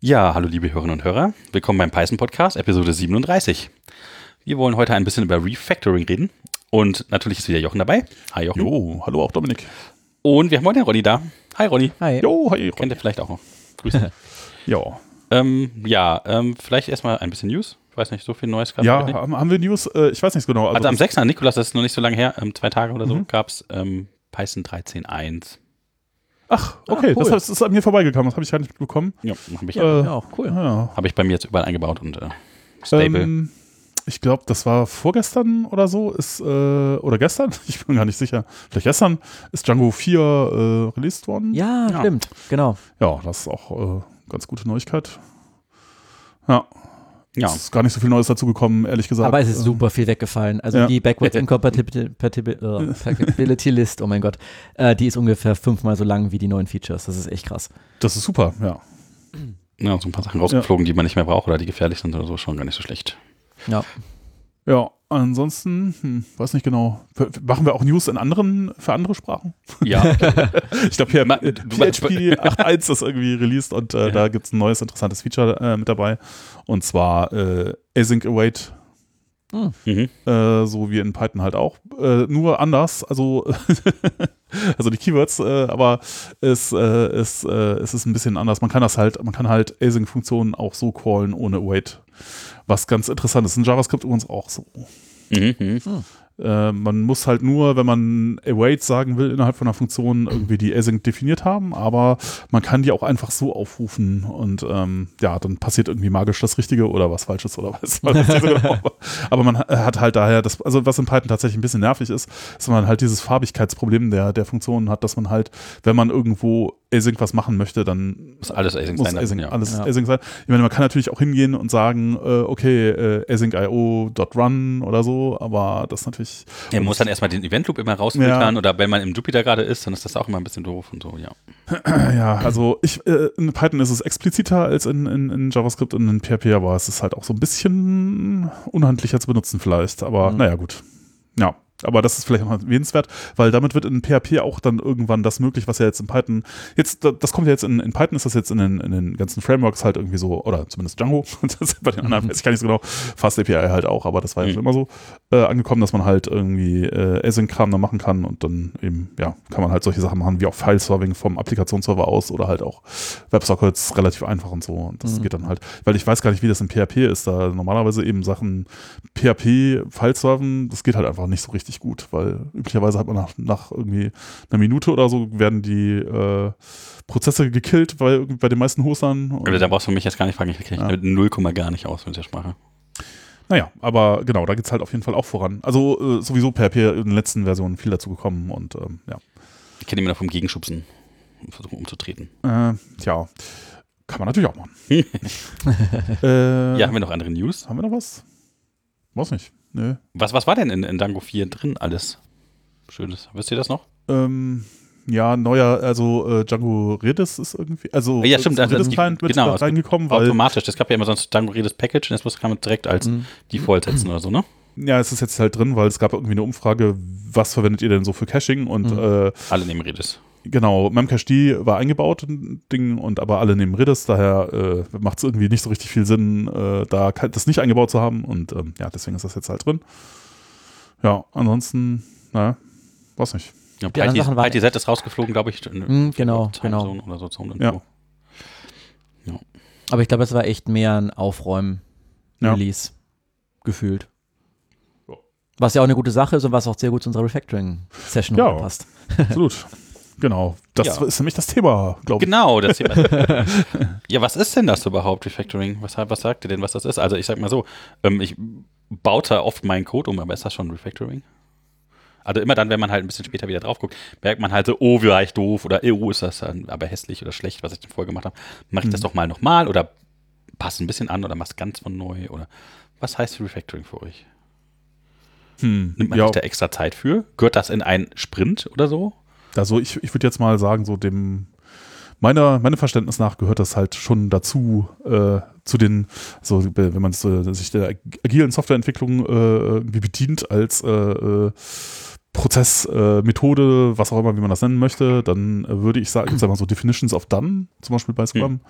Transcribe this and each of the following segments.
Ja, hallo liebe Hörerinnen und Hörer. Willkommen beim Python Podcast, Episode 37. Wir wollen heute ein bisschen über Refactoring reden. Und natürlich ist wieder Jochen dabei. Hi Jochen. Jo, hallo auch Dominik. Und wir haben heute den Ronny da. Hi Ronny. Hi. Jo, hi. Kennt ihr vielleicht auch noch. Grüße. Ja, ähm, ja, ähm, vielleicht erstmal ein bisschen News. Ich weiß nicht, so viel Neues gab ja haben, haben wir News? Äh, ich weiß nicht so genau. Also am das- 6. Nikolas, das ist noch nicht so lange her, ähm, zwei Tage oder so, Mhm. gab es ähm, Python 13.1. Ach, okay, Ah, cool. das ist an mir vorbeigekommen. Das habe ich gar nicht mitbekommen. Ja, habe ich, Äh, Ja, auch cool. ja. hab ich bei mir jetzt überall eingebaut und äh, stable. Ähm, ich glaube, das war vorgestern oder so, ist, äh, oder gestern, ich bin gar nicht sicher, vielleicht gestern, ist Django 4 äh, released worden. Ja, Ja. stimmt. Genau. Ja, das ist auch äh, ganz gute Neuigkeit. Ja, ja, es ist gar nicht so viel Neues dazu gekommen, ehrlich gesagt. Aber es ist super viel weggefallen. Also ja. die Backwards Incompatibility List, oh mein Gott, äh, die ist ungefähr fünfmal so lang wie die neuen Features. Das ist echt krass. Das ist super, ja. ja, so ein paar Sachen rausgeflogen, die man nicht mehr braucht oder die gefährlich sind oder so, schon gar nicht so schlecht. Ja. Ja, ansonsten, hm, weiß nicht genau. Machen wir auch News in anderen, für andere Sprachen? Ja, Ich glaube, hier PHP 8.1 ist irgendwie released und äh, Ja. da gibt es ein neues interessantes Feature äh, mit dabei. Und zwar äh, Async Await, mhm. äh, so wie in Python halt auch. Äh, nur anders, also, also die Keywords, äh, aber es, äh, es, äh, es ist ein bisschen anders. Man kann das halt, man kann halt Async-Funktionen auch so callen ohne Await. Was ganz interessant ist. In JavaScript übrigens auch so. Mhm. Mhm. Äh, man muss halt nur, wenn man await sagen will, innerhalb von einer Funktion irgendwie die async definiert haben, aber man kann die auch einfach so aufrufen und ähm, ja, dann passiert irgendwie magisch das Richtige oder was Falsches oder was. genau. Aber man hat halt daher, das, also was in Python tatsächlich ein bisschen nervig ist, dass man halt dieses Farbigkeitsproblem der, der Funktionen hat, dass man halt, wenn man irgendwo async was machen möchte, dann Muss alles async muss sein. async, ja. alles Ja. async sein. Ich meine, man kann natürlich auch hingehen und sagen, äh, okay, äh, async.io.run oder so, aber das ist natürlich Er muss dann erstmal den Event Loop immer rausfiltern oder wenn man im Jupyter gerade ist, dann ist das auch immer ein bisschen doof und so, ja. Ja, also ich, äh, in Python ist es expliziter als in, in, in JavaScript und in PHP, aber es ist halt auch so ein bisschen unhandlicher zu benutzen vielleicht. Aber Mhm. naja, gut. Ja. Aber das ist vielleicht noch erwähnenswert, weil damit wird in PHP auch dann irgendwann das möglich, was ja jetzt in Python, jetzt, da- das kommt ja jetzt in, in Python ist das jetzt in den, in den ganzen Frameworks halt irgendwie so, oder zumindest Django, bei den anderen weiß ich gar nicht so genau, Fast API halt auch, aber das war ja Mhm. schon immer so, äh, angekommen, dass man halt irgendwie äh, Async-Kram dann machen kann und dann eben, ja, kann man halt solche Sachen machen, wie auch File-Serving vom Applikationsserver aus oder halt auch WebSockets relativ einfach und so. Und das Mhm. geht dann halt, weil ich weiß gar nicht, wie das in PHP ist, da normalerweise eben Sachen PHP File-Serven, das geht halt einfach nicht so richtig gut, weil üblicherweise hat man nach, nach irgendwie einer Minute oder so werden die äh, Prozesse gekillt bei, bei den meisten Hostern. Und- Also da brauchst du mich jetzt gar nicht fragen, ich kenne Ja. mit 0, gar nicht aus mit der Sprache. Naja, aber genau, da geht es halt auf jeden Fall auch voran. Also äh, sowieso PHP in den letzten Versionen viel dazu gekommen und ähm, ja. Ich kenne ihn immer vom Gegenschubsen und versuchen umzutreten. Äh, tja, kann man natürlich auch machen. äh, Ja, haben wir noch andere News? haben wir noch was? Weiß nicht. Nö. Was, was war denn in, in Dango 4 drin alles? Schönes. Wisst ihr das noch? Ähm, ja, neuer, also äh, Django Redis ist irgendwie, also Ja, stimmt, also Redis Client mit genau, reingekommen, weil Automatisch. Das gab ja immer sonst Dango Redis Package und jetzt muss kann man direkt als Mhm. Default setzen oder so, ne? ja, es ist jetzt halt drin, weil es gab irgendwie eine Umfrage, was verwendet ihr denn so für Caching und Mhm. äh, Alle nehmen Redis. Genau, Memcached war eingebaut, ein Ding, und aber alle nehmen Redis, daher äh, macht es irgendwie nicht so richtig viel Sinn, äh, da das nicht eingebaut zu haben und ähm, ja, deswegen ist das jetzt halt drin. Ja, ansonsten, naja, weiß nicht. Ja, Die anderen Sachen waren- PyTZ ist rausgeflogen, glaube ich. in- Mhm, genau, genau. Oder so Zone Ja. Aber ich glaube, es war echt mehr ein Aufräumen-Release gefühlt. Ja. Was ja auch eine gute Sache ist und was auch sehr gut zu unserer Refactoring-Session Ja. passt. Absolut. genau. Das Ja. ist nämlich das Thema, glaube ich. Genau, das Thema. ja, was ist denn das überhaupt, Refactoring? Was, was sagt ihr denn, was das ist? Also ich sag mal so, ähm, ich baue da oft meinen Code um, aber ist das schon Refactoring? Also immer dann, wenn man halt ein bisschen später wieder drauf guckt, merkt man halt so, oh, wie war ich doof oder oh, ist das dann aber hässlich oder schlecht, was ich denn vorher gemacht habe. Mache ich das Mhm. doch mal nochmal oder passe ein bisschen an oder mach's ganz von neu oder was heißt Refactoring für euch? Hm, Nimmt man ja, sich da extra Zeit für? Gehört das in einen Sprint oder so? Also ich, ich würde jetzt mal sagen, so dem, meiner, meinem Verständnis nach gehört das halt schon dazu, äh, zu den, so wenn man so, sich der agilen Softwareentwicklung äh, irgendwie bedient als äh, äh, Prozess, äh, Methode, was auch immer, wie man das nennen möchte, dann äh, würde ich sagen, ich sag mal so Definitions of Done, zum Beispiel bei Scrum, mhm.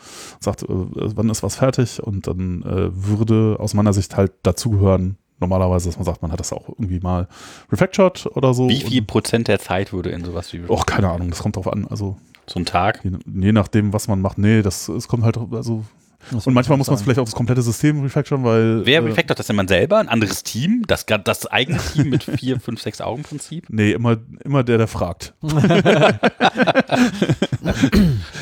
sagt, äh, wann ist was fertig und dann äh, würde aus meiner Sicht halt dazugehören, normalerweise, dass man sagt, man hat das auch irgendwie mal refactored oder so. Wie viel Prozent der Zeit würde in sowas wie Och, keine Ahnung, das kommt drauf an. Also so ein Tag? Je, je nachdem, was man macht. Nee, das es kommt halt, also und manchmal muss man es vielleicht auch das komplette System refactoren, weil. Wer äh, refactort das denn man selber? Ein anderes Team? Das, das eigene Team mit vier, fünf, sechs Augen Prinzip? Nee, immer, immer der, der fragt.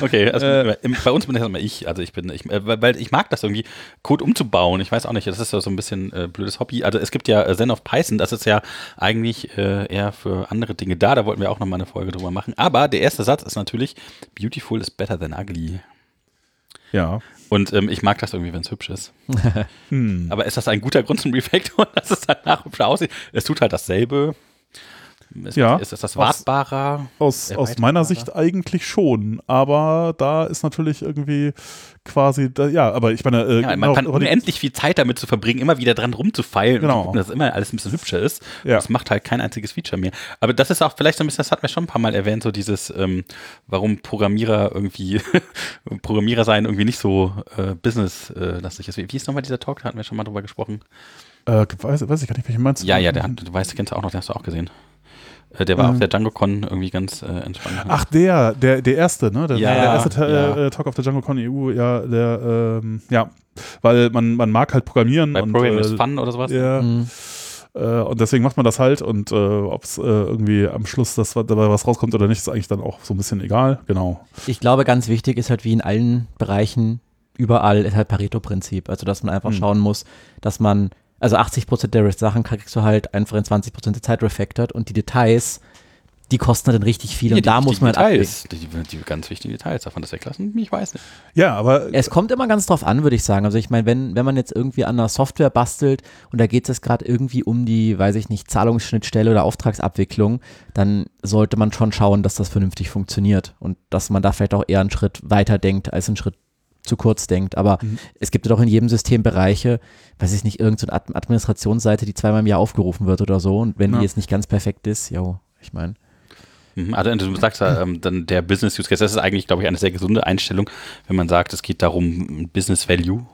okay, also äh, bei uns bin das immer ich. Also ich bin, ich, äh, weil ich mag das irgendwie, Code umzubauen. Ich weiß auch nicht, das ist ja so ein bisschen äh, blödes Hobby. Also es gibt ja äh, Zen of Python, das ist ja eigentlich äh, eher für andere Dinge da. Da wollten wir auch nochmal eine Folge drüber machen. Aber der erste Satz ist natürlich, beautiful is better than ugly. Ja. Und ähm, ich mag das irgendwie, wenn es hübsch ist. hm. Aber ist das ein guter Grund zum Refactor, dass es danach hübscher aussieht? Es tut halt dasselbe. Ist, ja, ist das, das wartbarer? Aus, aus meiner Sicht eigentlich schon, aber da ist natürlich irgendwie quasi, da, ja, aber ich meine, äh, ja, man kann unendlich viel Zeit damit zu verbringen, immer wieder dran rumzufeilen genau. und gucken, dass immer alles ein bisschen hübscher ist. Ja. Das macht halt kein einziges Feature mehr. Aber das ist auch vielleicht so ein bisschen, das hat mir schon ein paar Mal erwähnt, so dieses, ähm, warum Programmierer irgendwie, Programmierer sein irgendwie nicht so äh, business-lastig ist. Wie ist nochmal dieser Talk? Da hatten wir schon mal drüber gesprochen. Äh, weiß, weiß ich gar nicht, welchen meinst du? Ja, ja, der du weißt, kennst du auch noch, den hast du auch gesehen. Äh, der war mhm. auf der DjangoCon irgendwie ganz äh, entspannt. Ach, der, der, der erste, ne? Der, ja, der erste ja. Äh, Talk auf der DjangoCon EU, ja, der, ähm, ja, weil man, man mag halt programmieren. Bei und, Programming äh, Fun oder sowas? Ja. Mhm. Äh, und deswegen macht man das halt und äh, ob es irgendwie am Schluss das, dabei was rauskommt oder nicht, ist eigentlich dann auch so ein bisschen egal. Genau. Ich glaube, ganz wichtig ist halt wie in allen Bereichen überall ist halt Pareto-Prinzip. Also, dass man einfach mhm. schauen muss, dass man also 80% der Sachen kriegst du halt einfach in 20% der Zeit refactored und die Details, die kosten dann richtig viel ja, und da muss man halt Details, die, die, ganz wichtigen Details, davon das weglassen, ich weiß nicht. Ja, aber es kommt immer ganz drauf an, würde ich sagen. Also ich meine, wenn, wenn man jetzt irgendwie an einer Software bastelt und da geht es gerade irgendwie um die, weiß ich nicht, Zahlungsschnittstelle oder Auftragsabwicklung, dann sollte man schon schauen, dass das vernünftig funktioniert und dass man da vielleicht auch eher einen Schritt weiter denkt als einen Schritt zu kurz denkt. Aber mhm. es gibt ja doch in jedem System Bereiche, weiß ich nicht, irgendeine so Administrationsseite, die zweimal im Jahr aufgerufen wird oder so. Und wenn ja. die jetzt nicht ganz perfekt ist, ja, ich meine. Mhm. Also du sagst ja, ähm, dann der Business Use Case, das ist eigentlich, glaube ich, eine sehr gesunde Einstellung, wenn man sagt, es geht darum, Business Value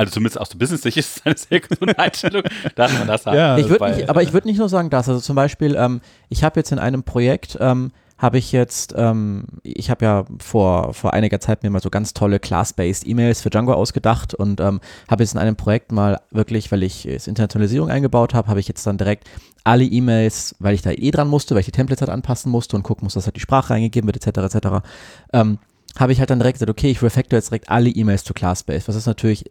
also zumindest aus der Business-Sicht ist es eine sehr gesunde Einstellung, dass man das hat. Ja, ich nicht, aber ich würde nicht nur sagen das. Also zum Beispiel, ähm, ich habe jetzt in einem Projekt, ähm, habe ich jetzt, ähm, ich habe ja vor, vor einiger Zeit mir mal so ganz tolle Class-Based E-Mails für Django ausgedacht und ähm, habe jetzt in einem Projekt mal wirklich, weil ich es Internationalisierung eingebaut habe, habe ich jetzt dann direkt alle E-Mails, weil ich da eh dran musste, weil ich die Templates halt anpassen musste und gucken muss, dass halt die Sprache eingegeben wird, etc., etc., ähm, habe ich halt dann direkt gesagt, okay, ich refactor jetzt direkt alle E-Mails zu Class-Based, was ist natürlich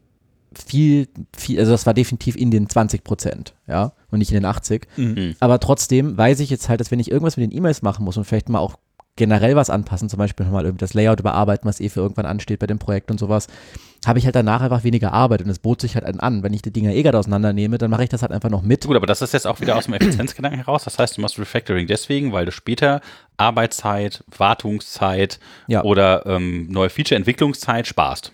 viel, viel, also das war definitiv in den 20 Prozent, ja, und nicht in den 80. Mhm. Aber trotzdem weiß ich jetzt halt, dass wenn ich irgendwas mit den E-Mails machen muss und vielleicht mal auch generell was anpassen, zum Beispiel nochmal irgendwie das Layout überarbeiten, was eh für irgendwann ansteht bei dem Projekt und sowas, habe ich halt danach einfach weniger Arbeit und es bot sich halt an. Wenn ich die Dinger eh gerade auseinandernehme, dann mache ich das halt einfach noch mit. Gut, aber das ist jetzt auch wieder aus dem Effizienzgedanken heraus. Das heißt, du machst Refactoring deswegen, weil du später Arbeitszeit, Wartungszeit ja. oder ähm, neue Feature-Entwicklungszeit sparst.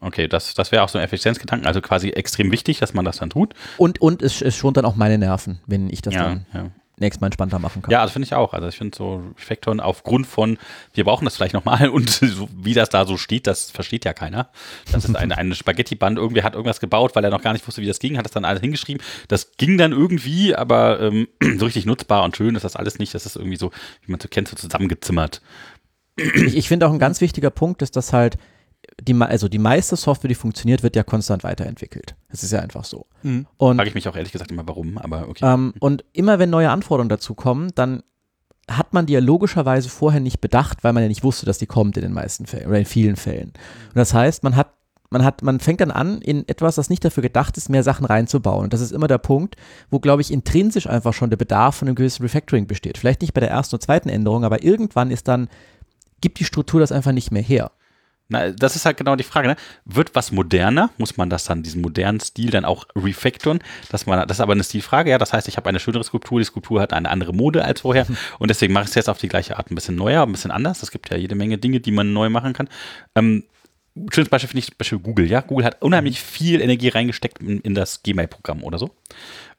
Okay, das, das wäre auch so ein Effizienzgedanken, also quasi extrem wichtig, dass man das dann tut. Und, und es, es schont dann auch meine Nerven, wenn ich das ja, dann ja. nächstes Mal entspannter machen kann. Ja, das finde ich auch. Also ich finde so Refactoren aufgrund von, wir brauchen das vielleicht nochmal und so, wie das da so steht, das versteht ja keiner. Das ist eine, eine Spaghetti-Band, irgendwer hat irgendwas gebaut, weil er noch gar nicht wusste, wie das ging, hat das dann alles hingeschrieben. Das ging dann irgendwie, aber ähm, so richtig nutzbar und schön ist das alles nicht. Das ist irgendwie so, wie man so kennt, so zusammengezimmert. Ich, ich finde auch ein ganz wichtiger Punkt ist, dass halt die, also die meiste Software, die funktioniert, wird ja konstant weiterentwickelt. Das ist ja einfach so. Mhm. Und frage ich mich auch ehrlich gesagt immer, warum, aber okay. Ähm, und immer wenn neue Anforderungen dazu kommen, dann hat man die ja logischerweise vorher nicht bedacht, weil man ja nicht wusste, dass die kommt in den meisten Fällen oder in vielen Fällen. Und das heißt, man hat man hat, man fängt dann an, in etwas, das nicht dafür gedacht ist, mehr Sachen reinzubauen. Und das ist immer der Punkt, wo, glaube ich, intrinsisch einfach schon der Bedarf von einem gewissen Refactoring besteht. Vielleicht nicht bei der ersten oder zweiten Änderung, aber irgendwann ist dann, gibt die Struktur das einfach nicht mehr her. Na, das ist halt genau die Frage, ne? Wird was moderner? Muss man das dann, diesen modernen Stil dann auch refactoren? Dass man, das ist aber eine Stilfrage, ja. Das heißt, ich habe eine schönere Skulptur, die Skulptur hat eine andere Mode als vorher. Und deswegen mache ich es jetzt auf die gleiche Art ein bisschen neuer, ein bisschen anders. Es gibt ja jede Menge Dinge, die man neu machen kann. Ähm, schönes Beispiel finde ich Beispiel Google, ja. Google hat unheimlich viel Energie reingesteckt in, in das Gmail-Programm oder so.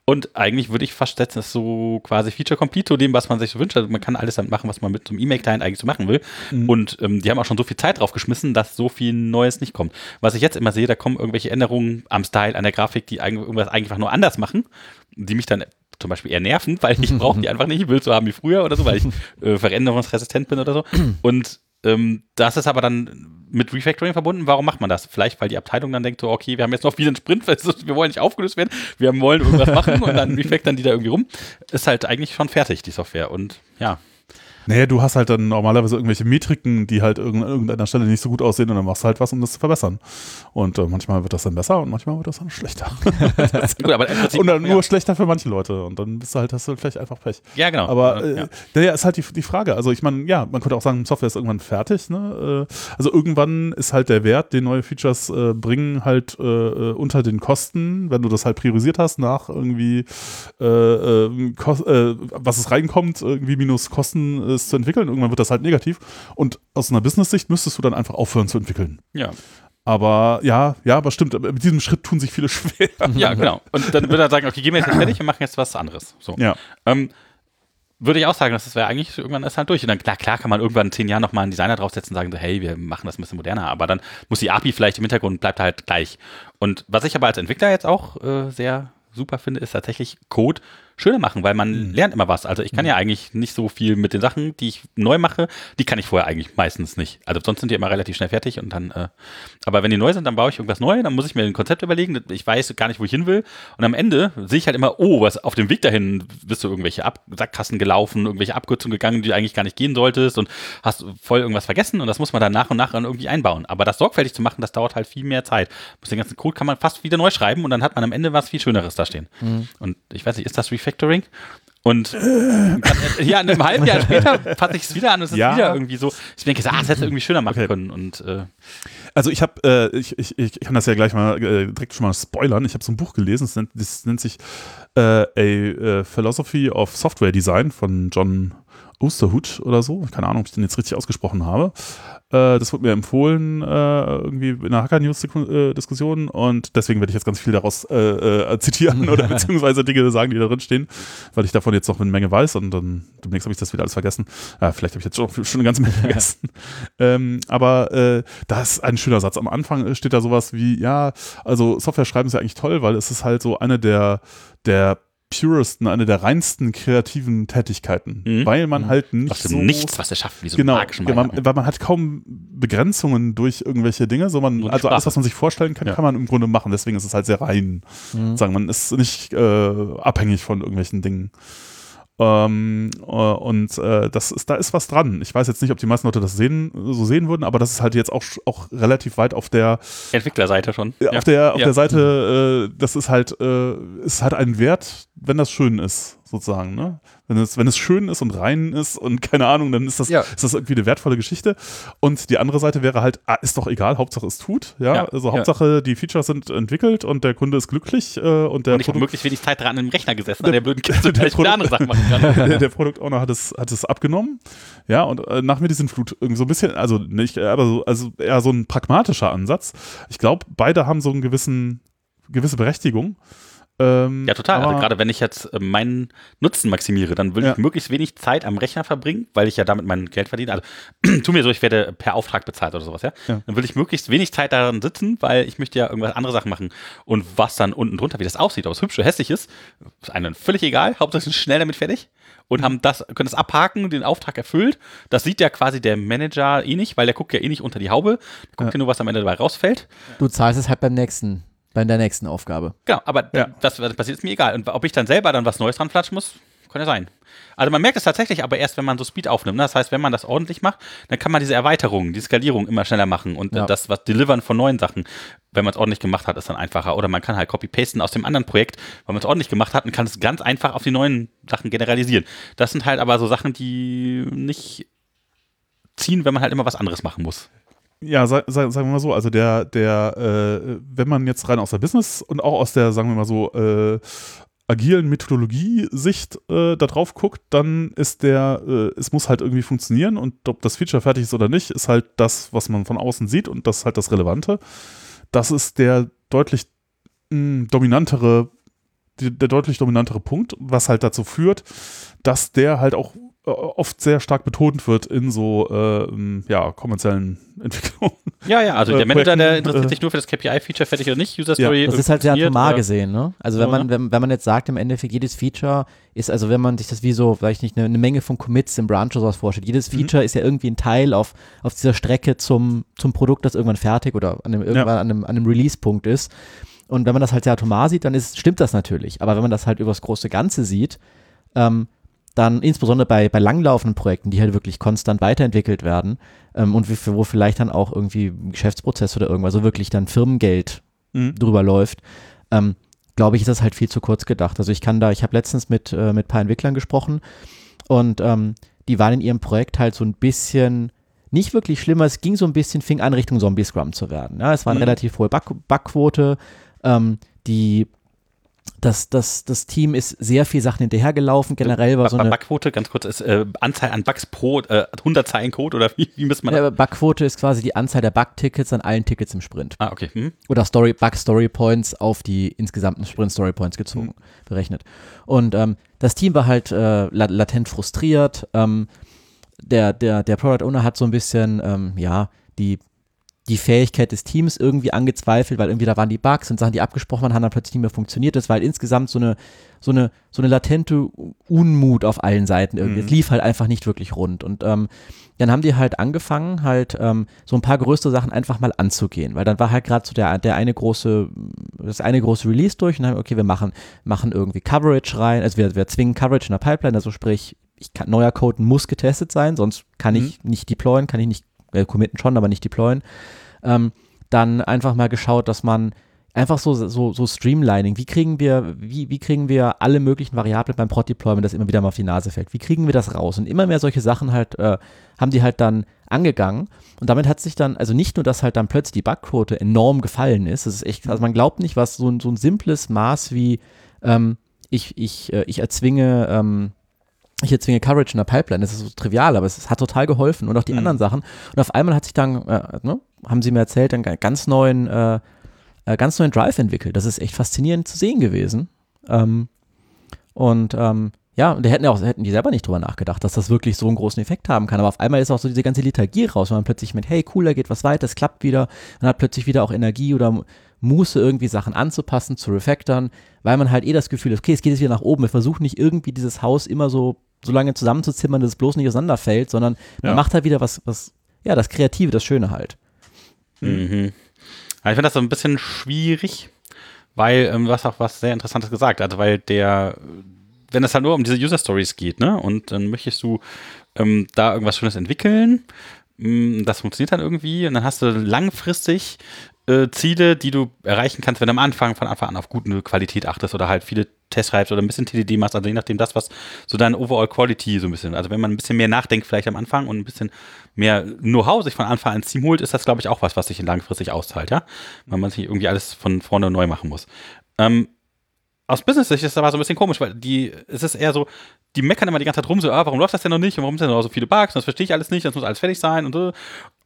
Und eigentlich würde ich fast setzen, das ist so quasi Feature Complete zu dem, was man sich so wünscht. Also man kann alles damit machen, was man mit so einem E-Mail-Client eigentlich so machen will. Mhm. Und ähm, die haben auch schon so viel Zeit drauf geschmissen, dass so viel Neues nicht kommt. Was ich jetzt immer sehe, da kommen irgendwelche Änderungen am Style, an der Grafik, die irgendwas einfach nur anders machen, die mich dann zum Beispiel eher nerven, weil ich brauche die einfach nicht, ich will so haben wie früher oder so, weil ich äh, veränderungsresistent bin oder so. Und ähm, das ist aber dann mit Refactoring verbunden. Warum macht man das? Vielleicht, weil die Abteilung dann denkt so, okay, wir haben jetzt noch viel einen Sprint, wir wollen nicht aufgelöst werden, wir wollen irgendwas machen und dann refactoren die da irgendwie rum. Ist halt eigentlich schon fertig, die Software. Und ja. Naja, du hast halt dann normalerweise irgendwelche Metriken, die halt irgend- an irgendeiner Stelle nicht so gut aussehen und dann machst du halt was, um das zu verbessern. Und äh, manchmal wird das dann besser und manchmal wird das dann schlechter. Gut, aber und dann ja. nur schlechter für manche Leute. Und dann bist du halt, hast du vielleicht einfach Pech. ja, genau. Aber Äh, ja. naja, ist halt die, die Frage. Also ich meine, ja, man könnte auch sagen, Software ist irgendwann fertig. Ne? Äh, Also irgendwann ist halt der Wert, den neue Features äh, bringen, halt äh, äh, unter den Kosten, wenn du das halt priorisiert hast nach irgendwie, äh, was es reinkommt, irgendwie minus Kosten es zu entwickeln. Irgendwann wird das halt negativ. Und aus einer Business-Sicht müsstest du dann einfach aufhören zu entwickeln. ja. Aber ja, ja, aber stimmt. Mit diesem Schritt tun sich viele schwer. ja, genau. Und dann würde er sagen, okay, gehen wir jetzt fertig, wir machen jetzt was anderes. So. Ja. Ähm, würde ich auch sagen, das wäre eigentlich irgendwann ist halt durch. Und dann, klar, klar kann man irgendwann in zehn Jahren nochmal einen Designer draufsetzen und sagen, so, hey, wir machen das ein bisschen moderner, aber dann muss die API vielleicht im Hintergrund bleibt halt gleich. Und was ich aber als Entwickler jetzt auch äh, sehr super finde, ist tatsächlich Code schöner machen, weil man lernt immer was. Also ich kann ja eigentlich nicht so viel mit den Sachen, die ich neu mache, die kann ich vorher eigentlich meistens nicht. Also sonst sind die immer relativ schnell fertig und dann, äh, aber wenn die neu sind, dann baue ich irgendwas neu, dann muss ich mir ein Konzept überlegen, ich weiß gar nicht, wo ich hin will und am Ende sehe ich halt immer, oh, was auf dem Weg dahin bist du irgendwelche Ab Sackkassen gelaufen, irgendwelche Abkürzungen gegangen, die du eigentlich gar nicht gehen solltest und hast voll irgendwas vergessen und das muss man dann nach und nach dann irgendwie einbauen. Aber das sorgfältig zu machen, das dauert halt viel mehr Zeit. Muss den ganzen Code kann man fast wieder neu schreiben und dann hat man am Ende was viel Schöneres da stehen. Und ich weiß nicht, ist das Refactoring? Und ja, in einem halben Jahr später fasse ich es wieder an und es ist Ja. wieder irgendwie so. Ich denke, ah, das hätte irgendwie schöner machen Okay. können. Und äh, Also ich habe, äh, ich, ich, ich kann das ja gleich mal äh, direkt schon mal spoilern. Ich habe so ein Buch gelesen, das nennt, das nennt sich äh, A äh, Philosophy of Software Design von John Osterhut oder so. Keine Ahnung, ob ich den jetzt richtig ausgesprochen habe. Äh, das wurde mir empfohlen, äh, irgendwie in einer Hacker-News-Diskussion und deswegen werde ich jetzt ganz viel daraus äh, äh, zitieren oder beziehungsweise Dinge sagen, die da drin stehen, weil ich davon jetzt noch eine Menge weiß und dann demnächst habe ich das wieder alles vergessen. Ja, vielleicht habe ich jetzt schon, schon eine ganze Menge vergessen. ähm, aber äh, da ist ein schöner Satz. Am Anfang steht da sowas wie, ja, also Software schreiben ist ja eigentlich toll, weil es ist halt so eine der, der puresten, eine der reinsten kreativen Tätigkeiten, Mhm. weil man halt nicht aus dem so Nichts, was er schafft, wie so genau, magischen ja, man, weil man hat kaum Begrenzungen durch irgendwelche Dinge, so man, also alles, Sprache. was man sich vorstellen kann, Ja. kann man im Grunde machen. Deswegen ist es halt sehr rein. Mhm. Sagen, man ist nicht äh, abhängig von irgendwelchen Dingen. Ähm, äh, und äh, das ist, da ist was dran. Ich weiß jetzt nicht, ob die meisten Leute das sehen, so sehen würden, aber das ist halt jetzt auch, auch relativ weit auf der, Entwicklerseite schon. äh, Ja. auf der, auf Ja. der Seite, äh, das ist halt, äh, ist halt ein Wert, wenn das schön ist, sozusagen, ne? Wenn es, wenn es schön ist und rein ist und keine Ahnung, dann ist das, Ja. ist das irgendwie eine wertvolle Geschichte. Und die andere Seite wäre halt, ah, ist doch egal, Hauptsache es tut, ja. Ja, Also ja. Hauptsache die Features sind entwickelt und der Kunde ist glücklich äh, und der Und ich habe möglichst wenig Zeit dran an dem Rechner gesessen, Der- an der blöden Kiste, der andere Sachen machen kann. der, der Product Owner hat es, hat es abgenommen. Ja, und äh, nach mir diesen Flut irgendwie so ein bisschen, also nicht, aber so, also eher so ein pragmatischer Ansatz. Ich glaube, beide haben so einen gewissen, gewisse Berechtigung. Ähm, Ja, total. aber- Also gerade wenn ich jetzt äh, meinen Nutzen maximiere, dann will Ja. ich möglichst wenig Zeit am Rechner verbringen, weil ich ja damit mein Geld verdiene. Also tu mir so, ich werde per Auftrag bezahlt oder sowas, ja? Ja. Dann will ich möglichst wenig Zeit daran sitzen, weil ich möchte ja irgendwas andere Sachen machen. Und was dann unten drunter, wie das aussieht, ob es hübsch oder hässlich ist, ist einem völlig egal. Sind schnell damit fertig und haben das, können das abhaken, den Auftrag erfüllt. Das sieht ja quasi der Manager eh nicht, weil der guckt ja eh nicht unter die Haube. Der guckt ja, nur, was am Ende dabei rausfällt. Du zahlst es halt beim nächsten, bei der nächsten Aufgabe. Genau, aber Ja. das, das passiert ist mir egal. Und ob ich dann selber dann was Neues dran flatschen muss, kann ja sein. Also man merkt es tatsächlich aber erst, wenn man so Speed aufnimmt. ne? Das heißt, wenn man das ordentlich macht, dann kann man diese Erweiterung, die Skalierung immer schneller machen und Ja. das was Delivern von neuen Sachen, wenn man es ordentlich gemacht hat, ist dann einfacher. Oder man kann halt copy-pasten aus dem anderen Projekt, weil man es ordentlich gemacht hat und kann es ganz einfach auf die neuen Sachen generalisieren. Das sind halt aber so Sachen, die nicht ziehen, wenn man halt immer was anderes machen muss. Ja, sa sa sagen wir mal so, also der, der, äh, wenn man jetzt rein aus der Business und auch aus der, sagen wir mal so, äh, agilen Methodologie-Sicht äh, da drauf guckt, dann ist der, äh, es muss halt irgendwie funktionieren und ob das Feature fertig ist oder nicht, ist halt das, was man von außen sieht und das ist halt das Relevante. Das ist der deutlich mh, dominantere die, der deutlich dominantere Punkt, was halt dazu führt, dass der halt auch oft sehr stark betont wird in so äh, ja, kommerziellen Entwicklungen. Ja, ja, also Äh, der Manager, der interessiert äh, sich nur für das KPI-Feature, fertig oder nicht, User Story. Das ist halt sehr atomar gesehen, ne? Also wenn Ja. man, wenn, wenn man jetzt sagt, im Endeffekt jedes Feature ist, also wenn man sich das wie so, vielleicht nicht eine, eine Menge von Commits im Branch oder sowas vorstellt, jedes Mhm. Feature ist ja irgendwie ein Teil auf, auf dieser Strecke zum, zum Produkt, das irgendwann fertig oder an einem, irgendwann an einem, an einem Release-Punkt ist. Und wenn man das halt sehr atomar sieht, dann ist, stimmt das natürlich. Aber wenn man das halt über das große Ganze sieht, ähm, dann insbesondere bei, bei langlaufenden Projekten, die halt wirklich konstant weiterentwickelt werden ähm, und wie- wo vielleicht dann auch irgendwie Geschäftsprozess oder irgendwas, so wirklich dann Firmengeld Mhm. drüber läuft, ähm, glaube ich, ist das halt viel zu kurz gedacht. Also ich kann da, ich habe letztens mit, äh, mit ein paar Entwicklern gesprochen und ähm, die waren in ihrem Projekt halt so ein bisschen nicht wirklich schlimmer, es ging so ein bisschen, fing an, Richtung Zombie-Scrum zu werden. Ja, es war eine Mhm. relativ hohe Bug Bugquote, ähm, die das, das, das Team ist sehr viel Sachen hinterhergelaufen. Generell war so eine Bugquote, ganz kurz, ist äh, Anzahl an Bugs pro äh, 100 Zeilen Code oder wie, wie misst man ja, Bugquote ist quasi die Anzahl der Bug-Tickets an allen Tickets im Sprint. Ah, okay. Hm. oder Story, Bug Story Points auf die insgesamten Sprint Story Points gezogen, berechnet. Und ähm, das Team war halt äh, la- latent frustriert. Ähm, der, der, der Product Owner hat so ein bisschen, ähm, ja, die, die Fähigkeit des Teams irgendwie angezweifelt, weil irgendwie da waren die Bugs und Sachen, die abgesprochen waren, haben dann plötzlich nicht mehr funktioniert. Das war halt insgesamt so eine, so eine, so eine latente Unmut auf allen Seiten irgendwie. Mhm. Es lief halt einfach nicht wirklich rund. Und ähm, dann haben die halt angefangen, halt ähm, so ein paar größere Sachen einfach mal anzugehen, weil dann war halt gerade so der, der eine große, das eine große Release durch und dann, okay, wir machen, machen irgendwie Coverage rein, also wir, wir zwingen Coverage in der Pipeline, also sprich, ich kann, neuer Code muss getestet sein, sonst kann ich nicht deployen, kann ich nicht, äh, committen schon, aber nicht deployen. Ähm, dann einfach mal geschaut, dass man einfach so, so, so Streamlining, wie kriegen wir, wie, wie kriegen wir alle möglichen Variablen beim Prod-Deployment, das immer wieder mal auf die Nase fällt, wie kriegen wir das raus? Und immer mehr solche Sachen halt, äh, haben die halt dann angegangen und damit hat sich dann, also nicht nur, dass halt dann plötzlich die Bugquote enorm gefallen ist, das ist echt, also man glaubt nicht, was so ein, so ein simples Maß wie, ähm, ich, ich, äh, ich erzwinge, ähm, ich erzwinge Coverage in der Pipeline, das ist so trivial, aber es, es hat total geholfen und auch die Mhm. anderen Sachen. Und auf einmal hat sich dann, äh, ne, haben sie mir erzählt, einen ganz neuen, äh, äh, ganz neuen Drive entwickelt. Das ist echt faszinierend zu sehen gewesen. Ähm, und ähm, ja, und die hätten ja auch, hätten die selber nicht drüber nachgedacht, dass das wirklich so einen großen Effekt haben kann. Aber auf einmal ist auch so diese ganze Liturgie raus, wenn man plötzlich mit, hey, cool, da geht was weiter, es klappt wieder, man hat plötzlich wieder auch Energie oder Muße, irgendwie Sachen anzupassen, zu refactoren, weil man halt eh das Gefühl hat, okay, es geht jetzt wieder nach oben. Wir versuchen nicht irgendwie dieses Haus immer so, so lange zusammenzuzimmern, dass es bloß nicht auseinanderfällt, sondern man Ja. macht halt wieder was, was, ja, das Kreative, das Schöne halt. Mhm. Ja, ich finde das so ein bisschen schwierig, weil ähm, du hast auch was sehr Interessantes gesagt, also weil der, wenn es halt nur um diese User Stories geht, ne, und dann möchtest du ähm, da irgendwas Schönes entwickeln, mh, das funktioniert dann irgendwie und dann hast du langfristig äh, Ziele, die du erreichen kannst, wenn du am Anfang von Anfang an auf gute Qualität achtest oder halt viele Tests schreibst oder ein bisschen TDD machst, also je nachdem das, was so deine Overall Quality so ein bisschen, also wenn man ein bisschen mehr nachdenkt vielleicht am Anfang und ein bisschen mehr Know-how sich von Anfang an ins Team holt, ist das, glaube ich, auch was, was sich langfristig auszahlt, ja, weil man sich irgendwie alles von vorne neu machen muss. Ähm, aus Business-Sicht ist das aber so ein bisschen komisch, weil die, es ist eher so, die meckern immer die ganze Zeit rum, so, ah, warum läuft das denn noch nicht und warum sind denn noch so viele Bugs, das verstehe ich alles nicht, das muss alles fertig sein und so.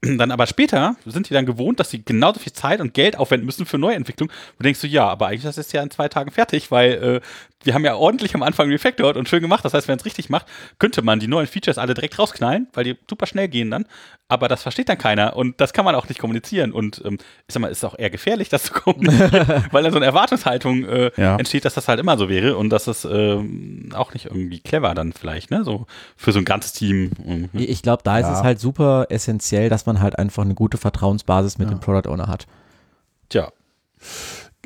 Dann aber später sind die dann gewohnt, dass sie genauso viel Zeit und Geld aufwenden müssen für Neuentwicklung. Du denkst so, ja, aber eigentlich das ist ja in zwei Tagen fertig, weil äh, wir haben ja ordentlich am Anfang refactored und schön gemacht. Das heißt, wenn es richtig macht, könnte man die neuen Features alle direkt rausknallen, weil die super schnell gehen dann. Aber das versteht dann keiner und das kann man auch nicht kommunizieren. Und ähm, ich sag mal, ist auch eher gefährlich, das zu kommunizieren, weil dann so eine Erwartungshaltung äh, Ja. entsteht, dass das halt immer so wäre und dass es ähm, auch nicht irgendwie clever dann vielleicht, ne? So für so ein ganzes Team. Mhm. Ich ich glaube, da ist Ja. es halt super essentiell, dass man halt einfach eine gute Vertrauensbasis mit Ja. dem Product Owner hat. Tja.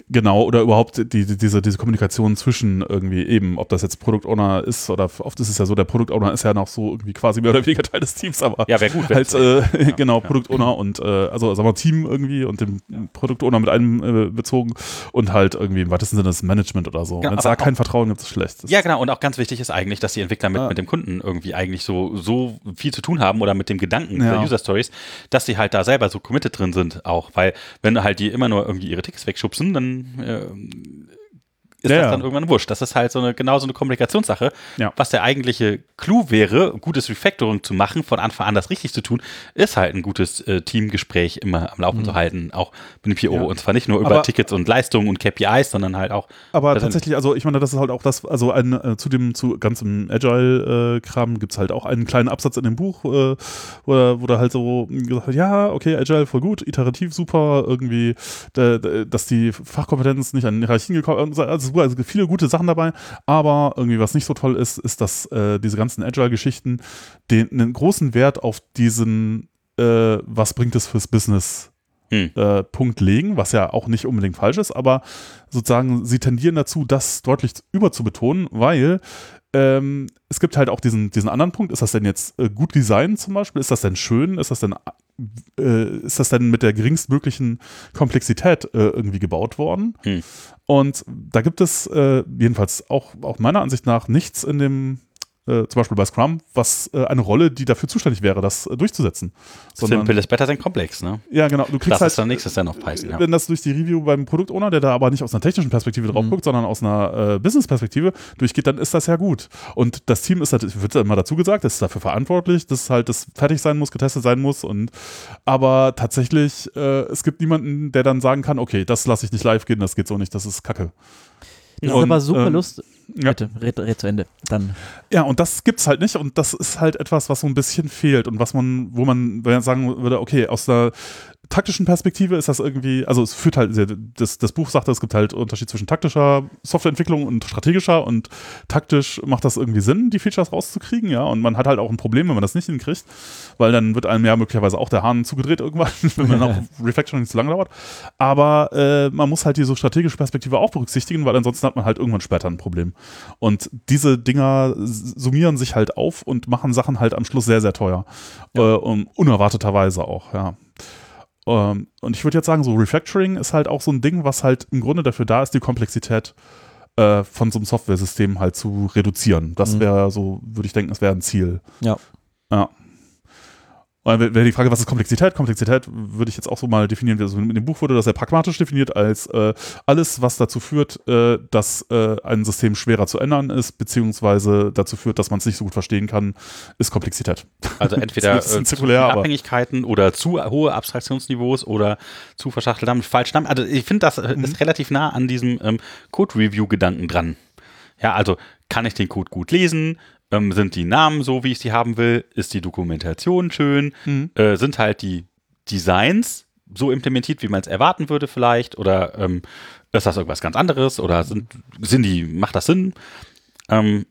Genau, oder überhaupt die, die, diese, diese Kommunikation zwischen irgendwie eben, ob das jetzt Product Owner ist oder oft ist es ja so, der Product Owner ist ja noch so irgendwie quasi mehr oder weniger Teil des Teams, aber Ja, wäre gut. halt, äh, genau, ja. Product Owner und, äh, also sagen wir Team irgendwie und dem Product Owner mit einem äh, bezogen und halt irgendwie im weitesten Sinne das Management oder so. Ja, Wenn es da kein Vertrauen gibt, ist es schlecht. Das Ja, genau. Und auch ganz wichtig ist eigentlich, dass die Entwickler mit, Ja. mit dem Kunden irgendwie eigentlich so, so viel zu tun haben oder mit dem Gedanken Ja. der User Stories, dass sie halt da selber so committed drin sind auch. Weil wenn halt die immer nur irgendwie ihre Tickets wegschubsen, dann äh, ist Ja, das dann irgendwann wurscht. Das ist halt so eine, genau so eine Kommunikationssache. Ja. Was der eigentliche Clou wäre, gutes Refactoring zu machen, von Anfang an das richtig zu tun, ist halt ein gutes äh, Teamgespräch immer am Laufen zu halten, auch mit dem PO. Ja. Und zwar nicht nur über Aber- Tickets und Leistungen und KPIs, sondern halt auch Aber tatsächlich, also ich meine, das ist halt auch das, also ein, äh, zu dem, zu ganzem Agile-Kram gibt es halt auch einen kleinen Absatz in dem Buch, äh, wo, wo da halt so gesagt wird, ja, okay, Agile voll gut, iterativ super, irgendwie, da- da- dass die Fachkompetenz nicht an Hierarchien gekommen ist, also, super, also viele gute Sachen dabei, aber irgendwie was nicht so toll ist, ist, dass äh, diese ganzen Agile-Geschichten den einen großen Wert auf diesen, äh, was bringt es fürs Business Hm. äh, Punkt legen, was ja auch nicht unbedingt falsch ist, aber sozusagen sie tendieren dazu, das deutlich überzubetonen, weil ähm, es gibt halt auch diesen, diesen anderen Punkt, ist das denn jetzt äh, gut designt zum Beispiel? Ist das denn schön? Ist das denn, äh, ist das denn mit der geringstmöglichen Komplexität äh, irgendwie gebaut worden? Hm. Und da gibt es äh, jedenfalls auch, auch meiner Ansicht nach nichts in dem äh, zum Beispiel bei Scrum, was äh, eine Rolle, die dafür zuständig wäre, das äh, durchzusetzen. Sondern, Simple ist better than komplex, ne? ja, genau. Du kriegst Das halt, ist dann nächstes dann auf Python, ja. wenn das durch die Review beim Produktowner, der da aber nicht aus einer technischen Perspektive drauf Mhm. guckt, sondern aus einer äh, Business-Perspektive durchgeht, dann ist das ja gut. Und das Team ist halt, wird immer dazu gesagt, ist dafür verantwortlich, dass halt das fertig sein muss, getestet sein muss. Und aber tatsächlich, äh, es gibt niemanden, der dann sagen kann, okay, das lasse ich nicht live gehen, das geht so nicht, das ist Kacke. Das Und, ist aber super ähm, lustig. Ja. Bitte, red, red zu Ende. Dann. Ja, und das gibt's halt nicht und das ist halt etwas, was so ein bisschen fehlt und was man, wo man wenn man sagen würde, okay, aus der taktischen Perspektive ist das irgendwie, also es führt halt, das, das Buch sagt, es gibt halt Unterschied zwischen taktischer Softwareentwicklung und strategischer und taktisch macht das irgendwie Sinn, die Features rauszukriegen, ja, und man hat halt auch ein Problem, wenn man das nicht hinkriegt, weil dann wird einem ja möglicherweise auch der Hahn zugedreht irgendwann, wenn man auf Refactoring zu lange dauert, aber äh, man muss halt diese strategische Perspektive auch berücksichtigen, weil ansonsten hat man halt irgendwann später ein Problem. Und diese Dinger summieren sich halt auf und machen Sachen halt am Schluss sehr, sehr teuer. Äh, und unerwarteterweise auch, ja. Ähm, und ich würde jetzt sagen, so Refactoring ist halt auch so ein Ding, was halt im Grunde dafür da ist, die Komplexität äh, von so einem Softwaresystem halt zu reduzieren. Das Mhm. wäre so, würde ich denken, das wäre ein Ziel. Ja. Ja. Und dann wäre die Frage, was ist Komplexität? Komplexität würde ich jetzt auch so mal definieren. Also in dem Buch wurde das sehr pragmatisch definiert als äh, alles, was dazu führt, äh, dass äh, ein System schwerer zu ändern ist, beziehungsweise dazu führt, dass man es nicht so gut verstehen kann, ist Komplexität. Also entweder äh, zirkulär, Abhängigkeiten oder zu hohe Abstraktionsniveaus oder zu verschachtelte Namen, falsch Namen. Also ich finde, das äh, Mhm. ist relativ nah an diesem ähm, Code-Review-Gedanken dran. Ja, also kann ich den Code gut lesen? Ähm, sind die Namen so, wie ich sie haben will? Ist die Dokumentation schön? Mhm. Äh, sind halt die Designs so implementiert, wie man es erwarten würde vielleicht? Oder ähm, ist das irgendwas ganz anderes? Oder sind, sind die, macht das Sinn? Ähm,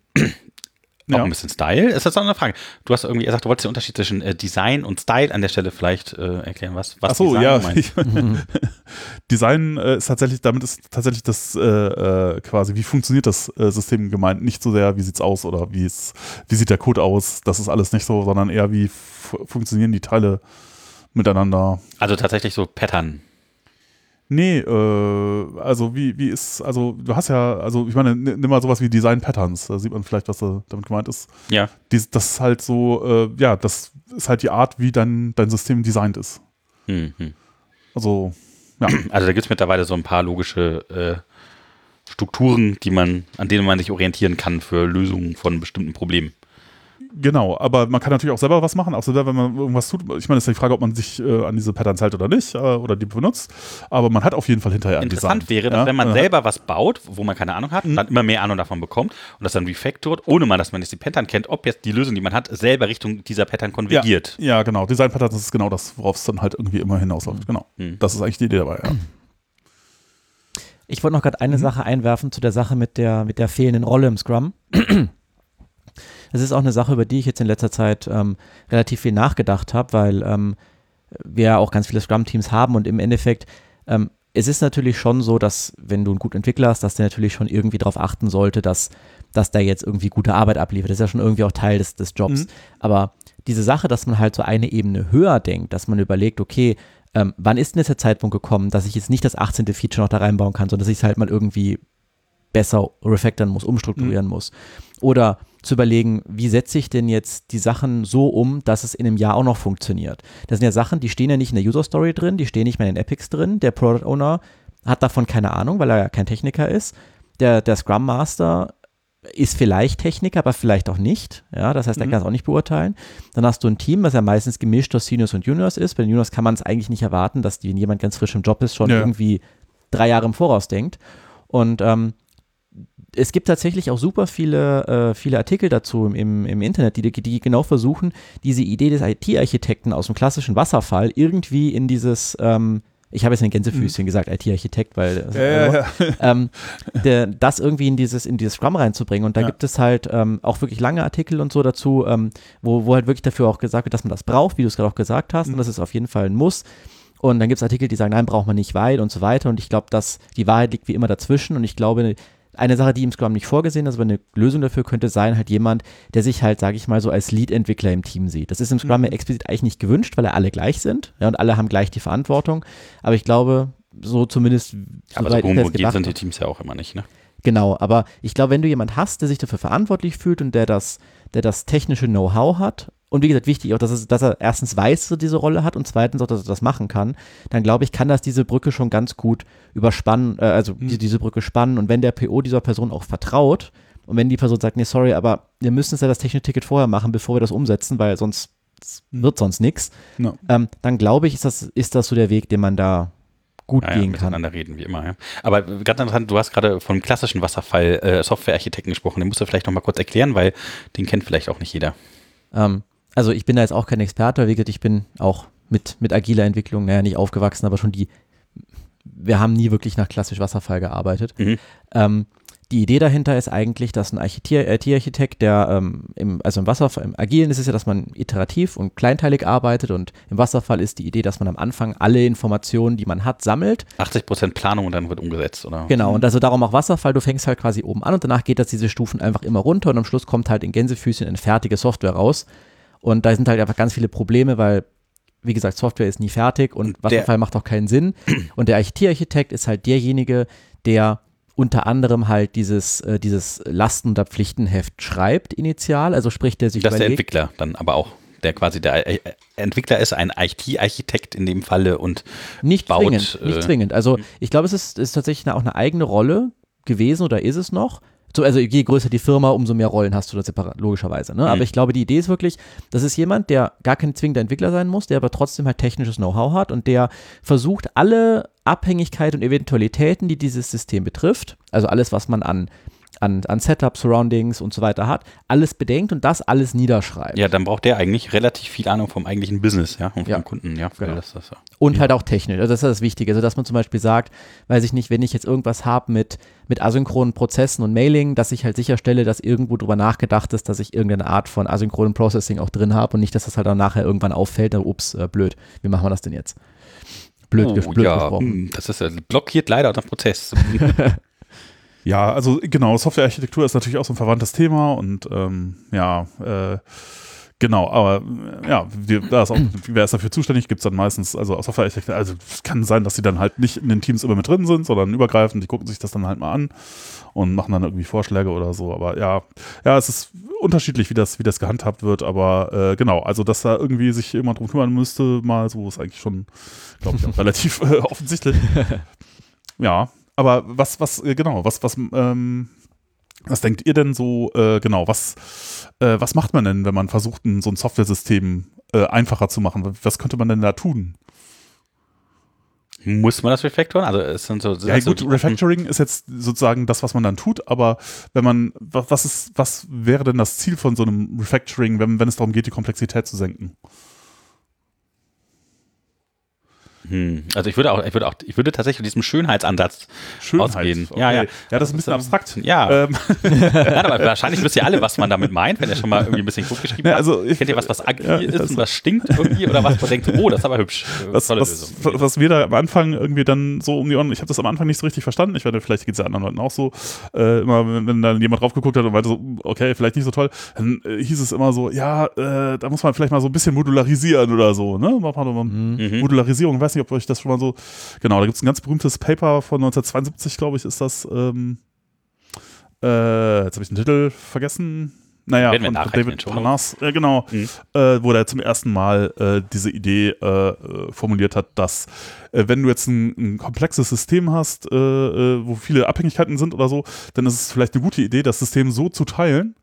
auch Ja. ein bisschen Style. Ist das auch eine Frage? Du hast irgendwie gesagt, du wolltest den Unterschied zwischen äh, Design und Style an der Stelle vielleicht äh, erklären, was, was Ach so, Design ja. meint. Design äh, ist tatsächlich, damit ist tatsächlich das äh, äh, quasi, wie funktioniert das äh, System gemeint? Nicht so sehr, wie sieht's aus oder wie es, wie sieht der Code aus? Das ist alles nicht so, sondern eher, wie fu- funktionieren die Teile miteinander? Also tatsächlich so Pattern. Nee, äh, also wie, wie ist, also du hast ja, also ich meine, nimm mal sowas wie Design Patterns, da sieht man vielleicht, was da damit gemeint ist. Ja. Dies, das ist halt so, äh, ja, das ist halt die Art, wie dein, dein System designt ist. Hm, hm. Also, ja. Also da gibt es mittlerweile so ein paar logische äh, Strukturen, die man, an denen man sich orientieren kann für Lösungen von bestimmten Problemen. Genau, aber man kann natürlich auch selber was machen, auch selber, wenn man irgendwas tut. Ich meine, es ist die Frage, ob man sich äh, an diese Patterns hält oder nicht, äh, oder die benutzt. Aber man hat auf jeden Fall hinterher ein Interessant Design. wäre, dass ja? wenn man hat- selber was baut, wo man keine Ahnung hat, Mhm. dann immer mehr Ahnung davon bekommt und das dann refactort, ohne mal, dass man jetzt die Pattern kennt, ob jetzt die Lösung, die man hat, selber Richtung dieser Pattern konvergiert. Ja, genau. Design Patterns ist genau das, worauf es dann halt irgendwie immer hinausläuft. Genau. Mhm. Das ist eigentlich die Idee dabei, ja. Ich wollte noch gerade eine Mhm. Sache einwerfen zu der Sache mit der, mit der fehlenden Rolle im Scrum. Das ist auch eine Sache, über die ich jetzt in letzter Zeit ähm, relativ viel nachgedacht habe, weil ähm, wir ja auch ganz viele Scrum-Teams haben und im Endeffekt, ähm, es ist natürlich schon so, dass wenn du einen guten Entwickler hast, dass der natürlich schon irgendwie darauf achten sollte, dass, dass der jetzt irgendwie gute Arbeit abliefert. Das ist ja schon irgendwie auch Teil des, des Jobs. Mhm. Aber diese Sache, dass man halt so eine Ebene höher denkt, dass man überlegt, okay, ähm, wann ist denn jetzt der Zeitpunkt gekommen, dass ich jetzt nicht das 18. Feature noch da reinbauen kann, sondern dass ich es halt mal irgendwie besser refactoren muss, umstrukturieren muss. Oder zu überlegen, wie setze ich denn jetzt die Sachen so um, dass es in einem Jahr auch noch funktioniert. Das sind ja Sachen, die stehen ja nicht in der User Story drin, die stehen nicht mehr in den Epics drin. Der Product Owner hat davon keine Ahnung, weil er ja kein Techniker ist. der, der Scrum Master ist vielleicht Techniker, aber vielleicht auch nicht. Ja, das heißt, er Mhm. kann es auch nicht beurteilen. Dann hast du ein Team, was ja meistens gemischt aus Seniors und Juniors ist. Bei den Juniors kann man es eigentlich nicht erwarten, dass die, wenn jemand ganz frisch im Job ist, schon Ja. irgendwie drei Jahre im Voraus denkt. Und ähm, es gibt tatsächlich auch super viele, äh, viele Artikel dazu im, im, im Internet, die, die genau versuchen, diese Idee des IT-Architekten aus dem klassischen Wasserfall irgendwie in dieses, ähm, ich habe jetzt in Gänsefüßchen gesagt, IT-Architekt, weil Mhm. Ja, ja, ja. ähm, der, das irgendwie in dieses, in dieses Scrum reinzubringen. Und da gibt es halt ähm, auch wirklich lange Artikel und so dazu, ähm, wo, wo halt wirklich dafür auch gesagt wird, dass man das braucht, wie du es gerade auch gesagt hast. Mhm. Und das ist auf jeden Fall ein Muss. Und dann gibt es Artikel, die sagen, nein, braucht man nicht, weil und so weiter. Und ich glaube, dass die Wahrheit liegt wie immer dazwischen. Und ich glaube, eine Sache, die im Scrum nicht vorgesehen ist, aber eine Lösung dafür könnte sein, halt jemand, der sich halt, sage ich mal, so als Lead-Entwickler im Team sieht. Das ist im Scrum Mhm. ja explizit eigentlich nicht gewünscht, weil er alle gleich sind ja, und alle haben gleich die Verantwortung. Aber ich glaube, so zumindest Aber so ich das homogen sind die. Teams ja auch immer nicht, ne? Genau, aber ich glaube, wenn du jemand hast, der sich dafür verantwortlich fühlt und der das, der das technische Know-how hat, und wie gesagt, wichtig auch, dass, es, dass er erstens weiß, dass er diese Rolle hat und zweitens auch, dass er das machen kann, dann glaube ich, kann das diese Brücke schon ganz gut überspannen, äh, also Mhm. die, diese Brücke spannen. Und wenn der PO dieser Person auch vertraut und wenn die Person sagt, nee, sorry, aber wir müssen jetzt ja das technische Ticket vorher machen, bevor wir das umsetzen, weil sonst wird sonst nichts, Ja. ähm, dann glaube ich, ist das, ist das so der Weg, den man da gut Ja, ja, gehen kann. miteinander reden, wie immer. Ja. Aber ganz interessant, du hast gerade vom klassischen Wasserfall äh, Softwarearchitekten gesprochen. Den musst du vielleicht noch mal kurz erklären, weil den kennt vielleicht auch nicht jeder. Ähm, also ich bin da jetzt auch kein Experte, weil wie gesagt, ich bin auch mit, mit agiler Entwicklung, naja, nicht aufgewachsen, aber schon die, wir haben nie wirklich nach klassisch Wasserfall gearbeitet. Mhm. Ähm, die Idee dahinter ist eigentlich, dass ein Archite- IT-Architekt, der ähm, im, also im Wasserfall, im Agilen ist es ja, dass man iterativ und kleinteilig arbeitet und im Wasserfall ist die Idee, dass man am Anfang alle Informationen, die man hat, sammelt 80 Prozent Planung und dann wird umgesetzt, oder? Genau, und also darum auch Wasserfall, du fängst halt quasi oben an und danach geht das diese Stufen einfach immer runter und am Schluss kommt halt in Gänsefüßchen eine fertige Software raus. Und da sind halt einfach ganz viele Probleme, weil, wie gesagt, Software ist nie fertig und Wasserfall macht auch keinen Sinn. Und der IT-Architekt ist halt derjenige, der unter anderem halt dieses, äh, dieses Lasten- oder Pflichtenheft schreibt initial, also sprich, der sich das ist der überlegt, Entwickler dann aber auch. Der quasi der äh, Entwickler ist ein IT-Architekt in dem Falle und Nicht baut, zwingend, nicht äh, zwingend. Also ich glaube, es ist, ist tatsächlich auch eine eigene Rolle gewesen oder ist es noch. So, also je größer die Firma, umso mehr Rollen hast du da separat, logischerweise. Ne? Aber Mhm. ich glaube, die Idee ist wirklich, das ist jemand, der gar kein zwingender Entwickler sein muss, der aber trotzdem halt technisches Know-how hat und der versucht, alle Abhängigkeiten und Eventualitäten, die dieses System betrifft, also alles, was man an, an, an Setup, Surroundings und so weiter hat, alles bedenkt und das alles niederschreibt. ja, dann braucht der eigentlich relativ viel Ahnung vom eigentlichen Business, ja, und vom Ja. Kunden, ja. Genau. Das, das, ja. Und halt auch technisch. Also das ist das Wichtige. Also dass man zum Beispiel sagt, weiß ich nicht, wenn ich jetzt irgendwas habe mit, mit asynchronen Prozessen und Mailing, dass ich halt sicherstelle, dass irgendwo drüber nachgedacht ist, dass ich irgendeine Art von asynchronen Processing auch drin habe und nicht, dass das halt dann nachher irgendwann auffällt, dann ups, äh, blöd. Wie machen wir das denn jetzt? Blöd, Oh, blöd ja, gesprochen. hm, das ist ja blockiert leider unseren Prozess. Ja, also genau, Softwarearchitektur ist natürlich auch so ein verwandtes Thema und ähm, ja, äh, genau, aber äh, ja, wir, da ist auch, wer ist dafür zuständig, gibt es dann meistens, also Softwarearchitekten, also es kann sein, dass die dann halt nicht in den Teams immer mit drin sind, sondern übergreifend, die gucken sich das dann halt mal an und machen dann irgendwie Vorschläge oder so, aber ja, ja, es ist unterschiedlich, wie das, wie das gehandhabt wird, aber äh, genau, also dass da irgendwie sich jemand drum kümmern müsste, mal so ist eigentlich schon, glaube ich, auch relativ äh, offensichtlich. Ja, aber was, was, äh, genau, was, was, ähm, was denkt ihr denn so, äh, genau, was, äh, was macht man denn, wenn man versucht, ein, so ein Software-System äh, einfacher zu machen? Was könnte man denn da tun? Muss man das refactoren? Also es sind so. Ja, gut, die- Refactoring ist jetzt sozusagen das, was man dann tut, aber wenn man, wa- was ist, was wäre denn das Ziel von so einem Refactoring, wenn, wenn es darum geht, die Komplexität zu senken? Hm. Also ich würde auch, ich würde auch, ich würde tatsächlich von diesem Schönheitsansatz ausgehen. Ja, ja. Ja, das ist ein bisschen abstrakt. Ja, Ähm, Nein, aber wahrscheinlich wisst ihr alle, was man damit meint, wenn ihr schon mal irgendwie ein bisschen Code geschrieben Ja, habt. also ich- Kennt ihr was, was agil ja, ist und was stinkt irgendwie oder was man denkt, oh, das ist aber hübsch. Äh, was, Tolle was, Lösung. was mir da am Anfang irgendwie dann so um die Ohren, ich habe das am Anfang nicht so richtig verstanden, ich werde vielleicht geht es ja anderen Leuten auch so, äh, immer wenn, wenn dann jemand drauf geguckt hat und meinte so, okay, vielleicht nicht so toll, dann äh, hieß es immer so, ja, äh, da muss man vielleicht mal so ein bisschen modularisieren oder so, ne? Mhm. Modularisierung, ich weiß nicht, ob euch das schon mal so, genau, da gibt es ein ganz berühmtes Paper von 1972, glaube ich, ist das, ähm, äh, jetzt habe ich den Titel vergessen, naja, Werden von David. Parnas, äh, genau, Mhm. äh, wo er zum ersten Mal äh, diese Idee äh, formuliert hat, dass äh, wenn du jetzt ein, ein komplexes System hast, äh, wo viele Abhängigkeiten sind oder so, dann ist es vielleicht eine gute Idee, das System so zu teilen,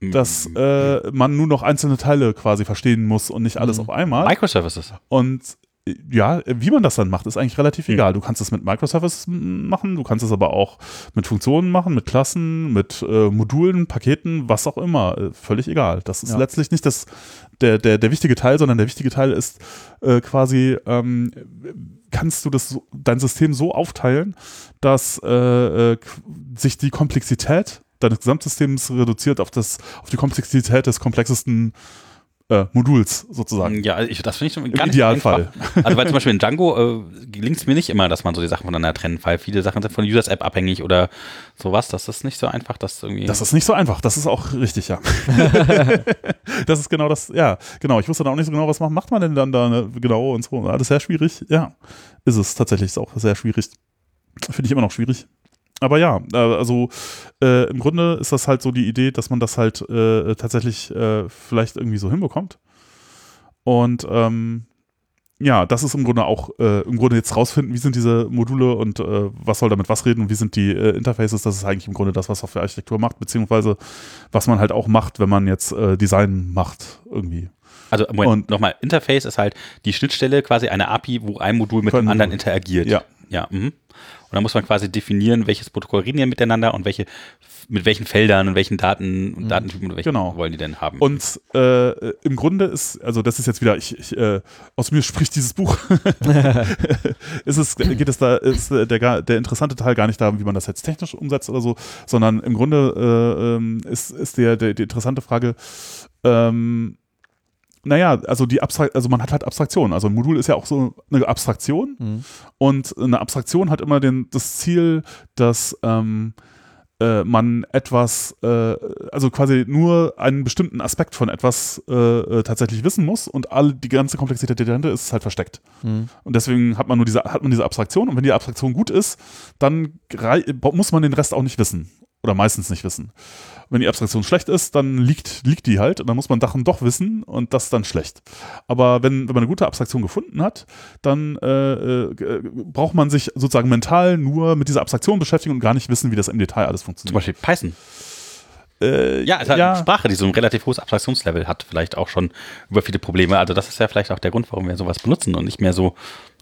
dass Mhm. äh, man nur noch einzelne Teile quasi verstehen muss und nicht alles Mhm. auf einmal. Microservices. Und ja, wie man das dann macht, ist eigentlich relativ Mhm. egal. Du kannst es mit Microservices machen, du kannst es aber auch mit Funktionen machen, mit Klassen, mit äh, Modulen, Paketen, was auch immer. Äh, völlig egal. Das ist Ja. letztlich nicht das, der, der, der wichtige Teil, sondern der wichtige Teil ist äh, quasi, ähm, kannst du das so, dein System so aufteilen, dass äh, äh, sich die Komplexität deines Gesamtsystems reduziert auf, das, auf die Komplexität des komplexesten äh, Moduls sozusagen. Ja, ich, das finde ich schon Im gar so Idealfall. Also weil zum Beispiel in Django äh, gelingt es mir nicht immer, dass man so die Sachen voneinander trennen, weil viele Sachen sind von Users App abhängig oder sowas. Das ist nicht so einfach, das irgendwie. Das ist nicht so einfach, das ist auch richtig, ja. das ist genau das, ja, genau. Ich wusste dann auch nicht so genau, was macht, macht man denn dann da ne, genau und so. Alles sehr schwierig, ja. Ist es tatsächlich, ist auch sehr schwierig. Finde ich immer noch schwierig. Aber ja, äh, also äh, im Grunde ist das halt so die Idee, dass man das halt äh, tatsächlich äh, vielleicht irgendwie so hinbekommt. Und ähm, ja, das ist im Grunde auch, äh, im Grunde jetzt rausfinden, wie sind diese Module und äh, was soll damit was reden und wie sind die Interfaces, das ist eigentlich im Grunde das, was Softwarearchitektur macht, beziehungsweise was man halt auch macht, wenn man jetzt Design macht irgendwie. also Moment, und- nochmal, Interface ist halt die Schnittstelle, quasi eine API, wo ein Modul mit dem anderen interagiert. Ja. Ja. Mhm. Und dann muss man quasi definieren, welches Protokoll reden die miteinander und welche, mit welchen Feldern und welchen Daten und Datentypen und welchen Genau. wollen die denn haben. Und äh, im Grunde ist, also das ist jetzt wieder, ich, ich äh, aus mir spricht dieses Buch. ist es, geht es da, ist der, der interessante Teil gar nicht darum, wie man das jetzt technisch umsetzt oder so, sondern im Grunde äh, ähm, ist, ist der, der, die interessante Frage, ähm, naja, also die Abstrakt, also man hat halt Abstraktion. Also ein Modul ist ja auch so eine Abstraktion Mhm. und eine Abstraktion hat immer den, das Ziel, dass ähm, äh, man etwas, äh, also quasi nur einen bestimmten Aspekt von etwas äh, äh, tatsächlich wissen muss und alle, die ganze Komplexität, die dahinter ist, halt versteckt. Mhm. Und deswegen hat man nur diese, hat man diese Abstraktion und wenn die Abstraktion gut ist, dann muss man den Rest auch nicht wissen. Oder meistens nicht wissen. Wenn die Abstraktion schlecht ist, dann liegt, liegt die halt und dann muss man Sachen doch wissen und das ist dann schlecht. Aber wenn, wenn man eine gute Abstraktion gefunden hat, dann äh, äh, braucht man sich sozusagen mental nur mit dieser Abstraktion beschäftigen und gar nicht wissen, wie das im Detail alles Zum funktioniert. Beispiel Python. Äh, Ja, es ist halt eine Sprache, die so ein relativ hohes Abstraktionslevel hat, vielleicht auch schon über viele Probleme. Also das ist ja vielleicht auch der Grund, warum wir sowas benutzen und nicht mehr so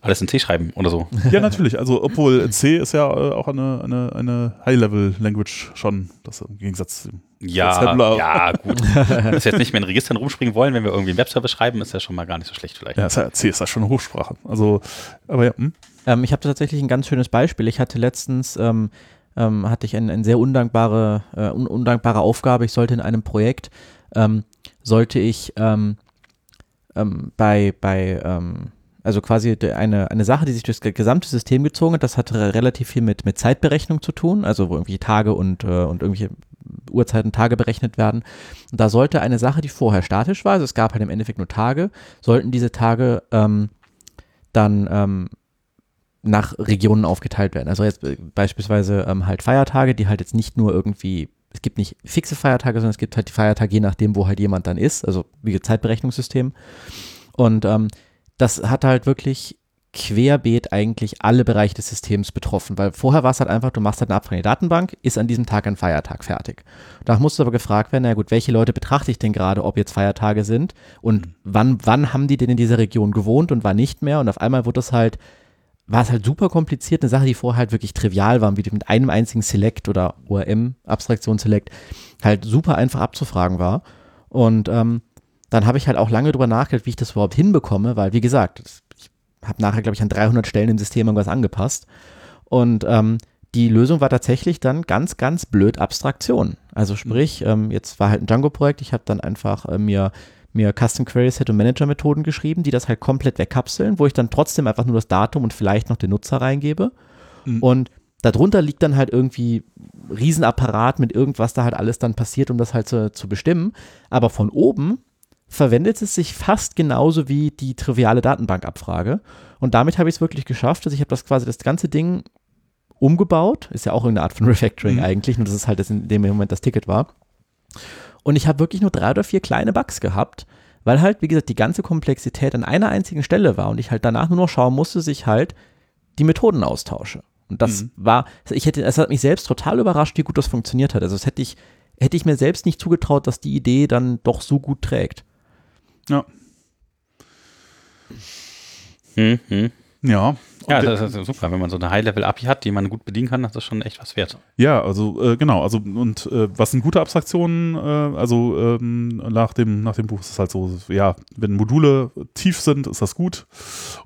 alles in C schreiben oder so. Ja, natürlich. Also, obwohl C ist ja äh, auch eine, eine, eine High-Level-Language schon, das im Gegensatz zu Ja, Assembler. ja, gut. Dass wir jetzt nicht mehr in Registern rumspringen wollen, wenn wir irgendwie einen Webservice schreiben, ist ja schon mal gar nicht so schlecht vielleicht. Ja, ist ja- C ist ja schon eine Hochsprache. Also, aber ja, hm? Ähm, ich habe tatsächlich ein ganz schönes Beispiel. Ich hatte letztens, ähm, ähm, hatte ich eine, eine sehr undankbare, äh, un undankbare Aufgabe. Ich sollte in einem Projekt, ähm, sollte ich ähm, ähm, bei, bei ähm, also quasi eine, eine Sache, die sich durchs ge- gesamte System gezogen hat, das hatte re- relativ viel mit, mit Zeitberechnung zu tun, also wo irgendwie Tage und, äh, und irgendwelche Uhrzeiten, Tage berechnet werden. Und da sollte eine Sache, die vorher statisch war, also es gab halt im Endeffekt nur Tage, sollten diese Tage ähm, dann ähm, nach Regionen aufgeteilt werden. Also jetzt äh, beispielsweise ähm, halt Feiertage, die halt jetzt nicht nur irgendwie, es gibt nicht fixe Feiertage, sondern es gibt halt die Feiertage, je nachdem, wo halt jemand dann ist, also wie Zeitberechnungssystem. Und ähm, das hat halt wirklich querbeet eigentlich alle Bereiche des Systems betroffen, weil vorher war es halt einfach, du machst halt eine Abfrage in die Datenbank, ist an diesem Tag ein Feiertag fertig. Danach musste aber gefragt werden, na gut, welche Leute betrachte ich denn gerade, ob jetzt Feiertage sind und wann, wann haben die denn in dieser Region gewohnt und wann nicht mehr und auf einmal wurde es halt war es halt super kompliziert, eine Sache, die vorher halt wirklich trivial war, wie die mit einem einzigen Select oder ORM-Abstraktion Select halt super einfach abzufragen war. Und ähm, dann habe ich halt auch lange drüber nachgedacht, wie ich das überhaupt hinbekomme, weil, wie gesagt, ich habe nachher, glaube ich, an 300 Stellen im System irgendwas angepasst. Und ähm, die Lösung war tatsächlich dann ganz, ganz blöd Abstraktion. Also sprich, ähm, jetzt war halt ein Django-Projekt, ich habe dann einfach äh, mir, mir Custom Query Set und Manager Methoden geschrieben, die das halt komplett wegkapseln, wo ich dann trotzdem einfach nur das Datum und vielleicht noch den Nutzer reingebe. Mhm. Und darunter liegt dann halt irgendwie ein Riesenapparat mit irgendwas da halt alles dann passiert, um das halt zu, zu bestimmen. Aber von oben verwendet es sich fast genauso wie die triviale Datenbankabfrage. Und damit habe ich es wirklich geschafft. Also ich habe das quasi das ganze Ding umgebaut. Ist ja auch irgendeine Art von Refactoring Mhm. eigentlich, nur dass es halt das in dem Moment das Ticket war. Und ich habe wirklich nur drei oder vier kleine Bugs gehabt, weil halt, wie gesagt, die ganze Komplexität an einer einzigen Stelle war und ich halt danach nur noch schauen musste, dass ich halt die Methoden austausche. Und das Mhm. war, ich hätte, es hat mich selbst total überrascht, wie gut das funktioniert hat. Also das hätte ich, hätte ich mir selbst nicht zugetraut, dass die Idee dann doch so gut trägt. Ja. Hm, hm. Ja. Ja, das ist super. Wenn man so eine High-Level-API hat, die man gut bedienen kann, das ist schon echt was wert. Ja, also äh, genau, also und äh, was sind gute Abstraktionen? Äh, also ähm, nach dem nach dem Buch ist es halt so, ja, wenn Module tief sind, ist das gut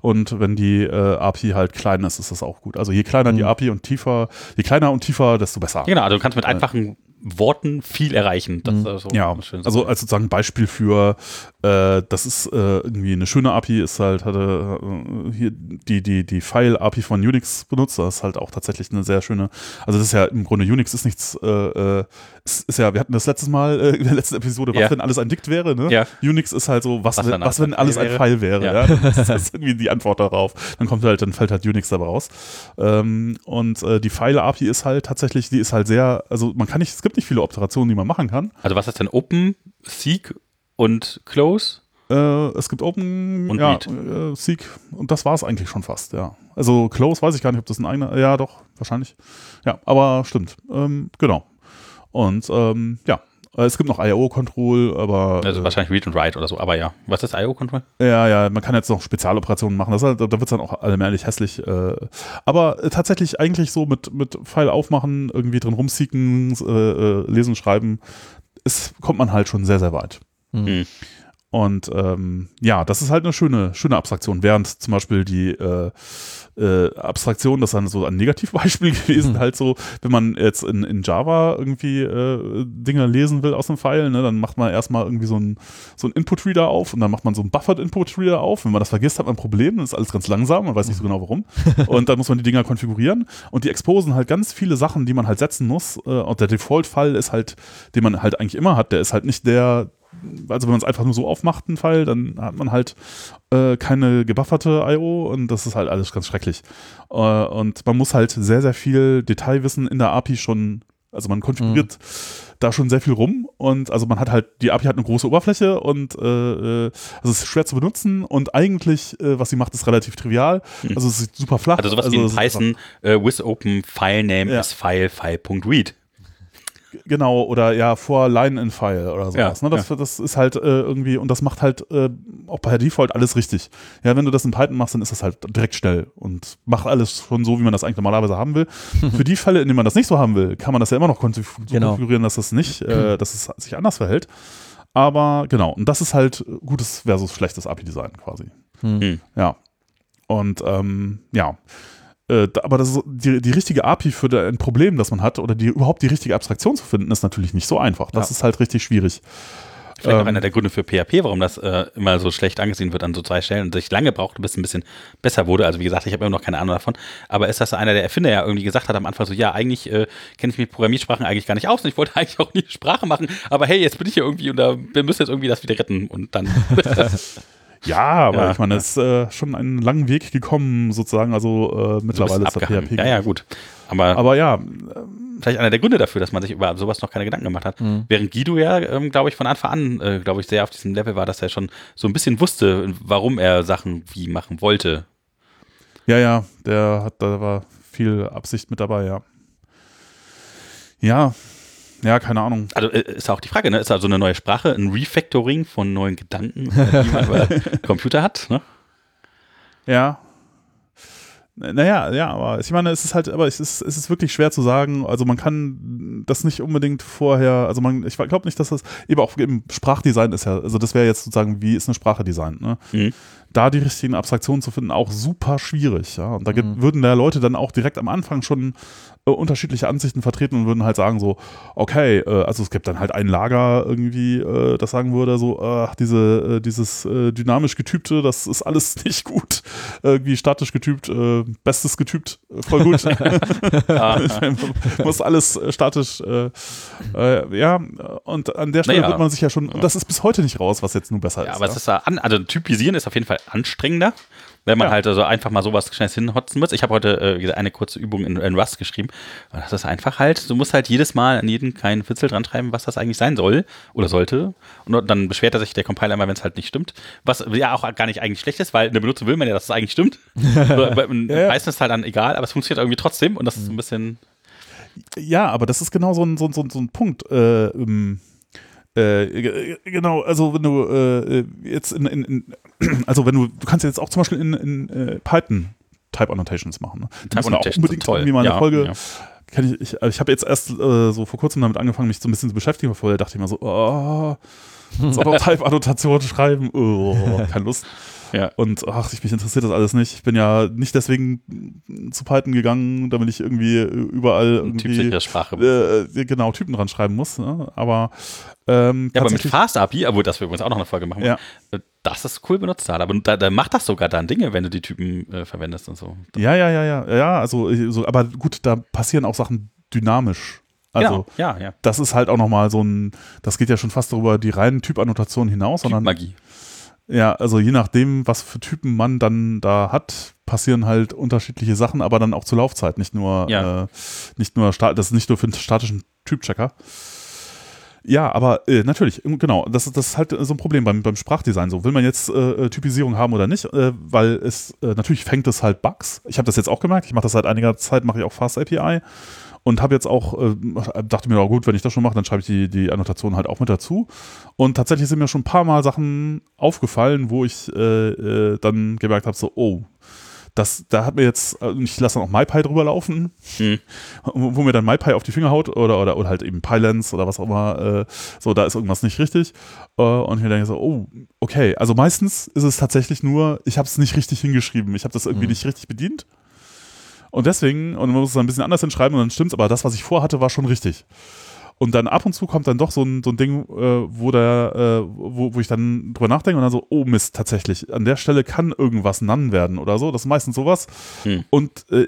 und wenn die äh, API halt klein ist, ist das auch gut. Also je kleiner die Mhm. API und tiefer, je kleiner und tiefer, desto besser. Genau, also du kannst mit einfachen Worten viel erreichen. Das Mhm. so Ja, eine schöne also als sozusagen Beispiel für, äh, das ist äh, irgendwie eine schöne API, ist halt, hatte äh, hier die, die, die File-API von Unix benutzt, das ist halt auch tatsächlich eine sehr schöne, also das ist ja im Grunde Unix ist nichts, äh, äh, ist, ist ja, wir hatten das letztes Mal äh, in der letzten Episode, was Ja. wenn alles ein Dikt wäre, ne? Ja. Unix ist halt so, was, Was wenn, was alles wenn ein alles File ein File wäre, ja. Ja. Das ist irgendwie die Antwort darauf. Dann kommt halt, dann fällt halt Unix dabei raus. Ähm, und die File-API ist halt tatsächlich, die ist halt sehr, also man kann nicht, gibt nicht viele Operationen, die man machen kann. also was ist denn Open, Seek und Close? Äh, es gibt Open, Und ja, äh, Seek und das war es eigentlich schon fast, ja. Also Close weiß ich gar nicht, ob das ein eigener, ja doch, wahrscheinlich. Ja, aber stimmt, ähm, genau. Und ähm, ja, es gibt noch IO-Control, aber Also äh, wahrscheinlich Read und Write oder so. Aber ja, was ist IO-Control? ja, ja, man kann jetzt noch Spezialoperationen machen, das halt, da wird es dann auch allmählich hässlich. Äh, aber äh, tatsächlich eigentlich so mit, mit Pfeil aufmachen, irgendwie drin rumseeken, äh, äh, lesen, schreiben, ist, kommt man halt schon sehr, sehr weit. Hm. Und ähm, ja, das ist halt eine schöne, schöne Abstraktion, während zum Beispiel die äh, äh, Abstraktion, das ist dann so ein Negativbeispiel gewesen, Mhm. halt so, wenn man jetzt in, in Java irgendwie äh, Dinge lesen will aus dem File, ne, dann macht man erstmal irgendwie so ein, so ein Input-Reader auf und dann macht man so einen Buffered-Input-Reader auf. Wenn man das vergisst, hat man ein Problem, dann ist alles ganz langsam, man weiß nicht so genau warum. und dann muss man die Dinger konfigurieren und die exposen halt ganz viele Sachen, die man halt setzen muss. Äh, und der Default-Fall ist halt, den man halt eigentlich immer hat, der ist halt nicht der, also wenn man es einfach nur so aufmacht, einen Fall, dann hat man halt äh, keine gebufferte I.O. und das ist halt alles ganz schrecklich. Äh, und man muss halt sehr, sehr viel Detailwissen in der API schon, also man konfiguriert da schon sehr viel rum und also man hat halt, die API hat eine große Oberfläche und äh, äh, also es ist schwer zu benutzen und eigentlich, äh, was sie macht, ist relativ trivial. Also es ist super flach. Also sowas wie in Python, äh, with open file name Ja. is file, file.read. Genau, oder ja, vor Line in File oder sowas. Ja, ne? das, das ist halt äh, irgendwie, und das macht halt äh, auch bei Default alles richtig. Ja, wenn du das in Python machst, dann ist das halt direkt schnell und macht alles schon so, wie man das eigentlich normalerweise haben will. Für die Fälle, in denen man das nicht so haben will, kann man das ja immer noch konfig so Genau. konfigurieren, dass das nicht, äh, dass es sich anders verhält. Aber genau, und das ist halt gutes versus schlechtes API-Design quasi. Hm. Hm. Ja. Und ähm, ja. Äh, aber das ist, die, die richtige API für ein Problem, das man hat, oder die überhaupt die richtige Abstraktion zu finden, ist natürlich nicht so einfach. Das Ja. ist halt richtig schwierig. Vielleicht auch Ähm, einer der Gründe für PHP, warum das äh, immer so schlecht angesehen wird an so zwei Stellen und sich lange brauchte, bis es ein bisschen besser wurde. Also wie gesagt, ich habe immer noch keine Ahnung davon. Aber ist das einer der Erfinder ja irgendwie gesagt hat am Anfang so, ja, eigentlich äh, kenne ich mich mit Programmiersprachen eigentlich gar nicht aus und ich wollte eigentlich auch nie Sprache machen. Aber hey, jetzt bin ich hier irgendwie und da, wir müssen jetzt irgendwie das wieder retten und dann. Ja, aber Ja, ich meine, ja. es ist äh, schon einen langen Weg gekommen, sozusagen. Also äh, mittlerweile ist der. PHP. Ja, ja, gut. Aber, Aber ja, vielleicht einer der Gründe dafür, dass man sich über sowas noch keine Gedanken gemacht hat. Mhm. Während Guido ja, ähm, glaube ich, von Anfang an, äh, glaube ich, sehr auf diesem Level war, dass er schon so ein bisschen wusste, warum er Sachen wie machen wollte. ja, ja, der hat, da war viel Absicht mit dabei, ja. Ja, ja, keine Ahnung. Also äh, ist auch die Frage, ne? Ist also eine neue Sprache, ein Refactoring von neuen Gedanken, äh, die man über Computer hat, ne? Ja. Naja, ja, aber ich meine, es ist halt, aber es ist, es ist wirklich schwer zu sagen. Also man kann das nicht unbedingt vorher, also man, ich glaube nicht, dass das, eben auch im Sprachdesign ist ja, also das wäre jetzt sozusagen, wie ist eine Sprache designt, ne? Mhm. Da die richtigen Abstraktionen zu finden, auch super schwierig, ja. Und da Mhm. würden da Leute dann auch direkt am Anfang schon äh, unterschiedliche Ansichten vertreten und würden halt sagen so, okay, äh, also es gibt dann halt ein Lager irgendwie, äh, das sagen würde so, ach, diese, äh, dieses äh, dynamisch getypte, das ist alles nicht gut. Irgendwie statisch getypt, bestes getypt, voll gut. Muss alles statisch, ja, und an der Stelle Naja. wird man sich ja schon, und das ist bis heute nicht raus, was jetzt nun besser ja, ist. aber es ist ja an, also typisieren ist auf jeden Fall anstrengender. Wenn man Ja. halt also einfach mal sowas schnell hinhotzen muss. Ich habe heute äh, eine kurze Übung in, in Rust geschrieben. Und das ist einfach halt, du musst halt jedes Mal an jeden kleinen Fitzel dran schreiben, was das eigentlich sein soll oder sollte. Und dann beschwert er sich der Compiler immer, wenn es halt nicht stimmt. Was ja auch gar nicht eigentlich schlecht ist, weil eine Benutzer will man ja, dass es eigentlich stimmt. Ja. Meistens ist es halt dann egal, aber es funktioniert irgendwie trotzdem und das ist so ein bisschen. Ja, aber das ist genau so ein, so ein, so ein, so ein Punkt. Äh, ähm, äh, genau, also wenn du äh, jetzt in, in, in also wenn du, du kannst jetzt auch zum Beispiel in, in äh, Python Type Annotations machen. Ne? Müssen wir auch Annotations unbedingt toll. irgendwie mal eine Ja, Folge. ja. Kann ich ich, ich habe jetzt erst äh, so vor kurzem damit angefangen, mich so ein bisschen zu beschäftigen. Vorher dachte ich mir so, oh, soll Type Annotation schreiben? Oh, keine Lust. Ja. Und ach, ich, mich interessiert das alles nicht. Ich bin ja nicht deswegen zu Python gegangen, damit ich irgendwie überall irgendwie Sprache. äh, genau, Typen dran schreiben muss. Ne? Aber ähm, Ja, aber mit Fast API, obwohl das wir übrigens auch noch eine Folge machen, Ja. äh, das ist cool benutzt hat. Aber da, da macht das sogar dann Dinge, wenn du die Typen äh, verwendest und so. Ja, ja, ja, ja, ja, also äh, so, aber gut, da passieren auch Sachen dynamisch. Also genau. ja, ja. das ist halt auch nochmal so ein, das geht ja schon fast darüber die reinen Typannotationen hinaus, sondern Magie. Ja, also je nachdem, was für Typen man dann da hat, passieren halt unterschiedliche Sachen, aber dann auch zur Laufzeit, nicht nur, Ja. äh, nicht nur, das ist nicht nur für einen statischen Typchecker. Ja, aber äh, natürlich, genau, das, ist- das ist halt so ein Problem beim, beim Sprachdesign. So, will man jetzt äh, Typisierung haben oder nicht? Äh, weil es, äh, natürlich fängt es halt Bugs. Ich habe das jetzt auch gemerkt, ich mache das seit einiger Zeit, mache ich auch Fast API und habe jetzt auch, äh, dachte mir, oh gut, wenn ich das schon mache, dann schreibe ich die, die Annotation halt auch mit dazu. Und tatsächlich sind mir schon ein paar Mal Sachen aufgefallen, wo ich äh, äh, dann gemerkt habe, so, oh, das, da hat mir jetzt, äh, ich lasse dann auch MyPy drüber laufen, Hm. wo, mir dann MyPy auf die Finger haut oder, oder, oder halt eben Pylance oder was auch immer, äh, so, da ist irgendwas nicht richtig. Äh, und ich mir denke so, oh, okay, also meistens ist es tatsächlich nur, ich habe es nicht richtig hingeschrieben, ich habe das irgendwie Mhm. nicht richtig bedient. Und deswegen, und man muss es ein bisschen anders hinschreiben und dann stimmt's, aber das, was ich vorhatte, war schon richtig. Und dann ab und zu kommt dann doch so ein, so ein Ding, äh, wo, der, äh, wo, wo ich dann drüber nachdenke und dann so, oh Mist, tatsächlich, an der Stelle kann irgendwas None werden oder so. Das ist meistens sowas. Hm. Und äh,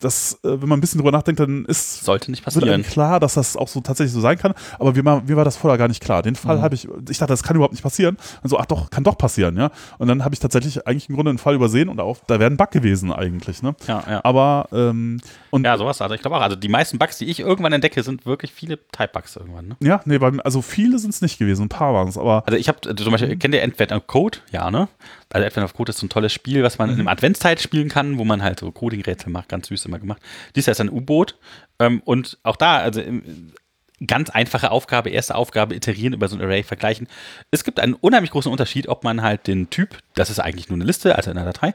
das, äh, wenn man ein bisschen drüber nachdenkt, dann ist Sollte nicht passieren. klar, dass das auch so tatsächlich so sein kann. Aber mir, war- mir war das vorher gar nicht klar. Den Fall Mhm. habe ich, ich dachte, das kann überhaupt nicht passieren. Und so, ach doch, kann doch passieren, ja. Und dann habe ich tatsächlich eigentlich im Grunde einen Fall übersehen und auch, da wäre ein Bug gewesen eigentlich, ne. Ja, ja. Aber, ähm, und Ja, sowas. Also ich glaube auch. Also die meisten Bugs, die ich irgendwann entdecke, sind wirklich viele Type-Bugs irgendwann. Ne? ja, nee, beim, also viele sind es nicht gewesen, ein paar waren es, aber Also ich habe zum Beispiel, kennt ihr Advent of Code? Ja, ne? Also Advent of Code ist so ein tolles Spiel, was man in einem Adventszeit spielen kann, wo man halt so Coding-Rätsel macht, ganz süß immer gemacht. Dies ist ein U-Boot ähm, und auch da, also im, ganz einfache Aufgabe, erste Aufgabe, iterieren über so ein Array, vergleichen. Es gibt einen unheimlich großen Unterschied, ob man halt den Typ, das ist eigentlich nur eine Liste, also in einer Datei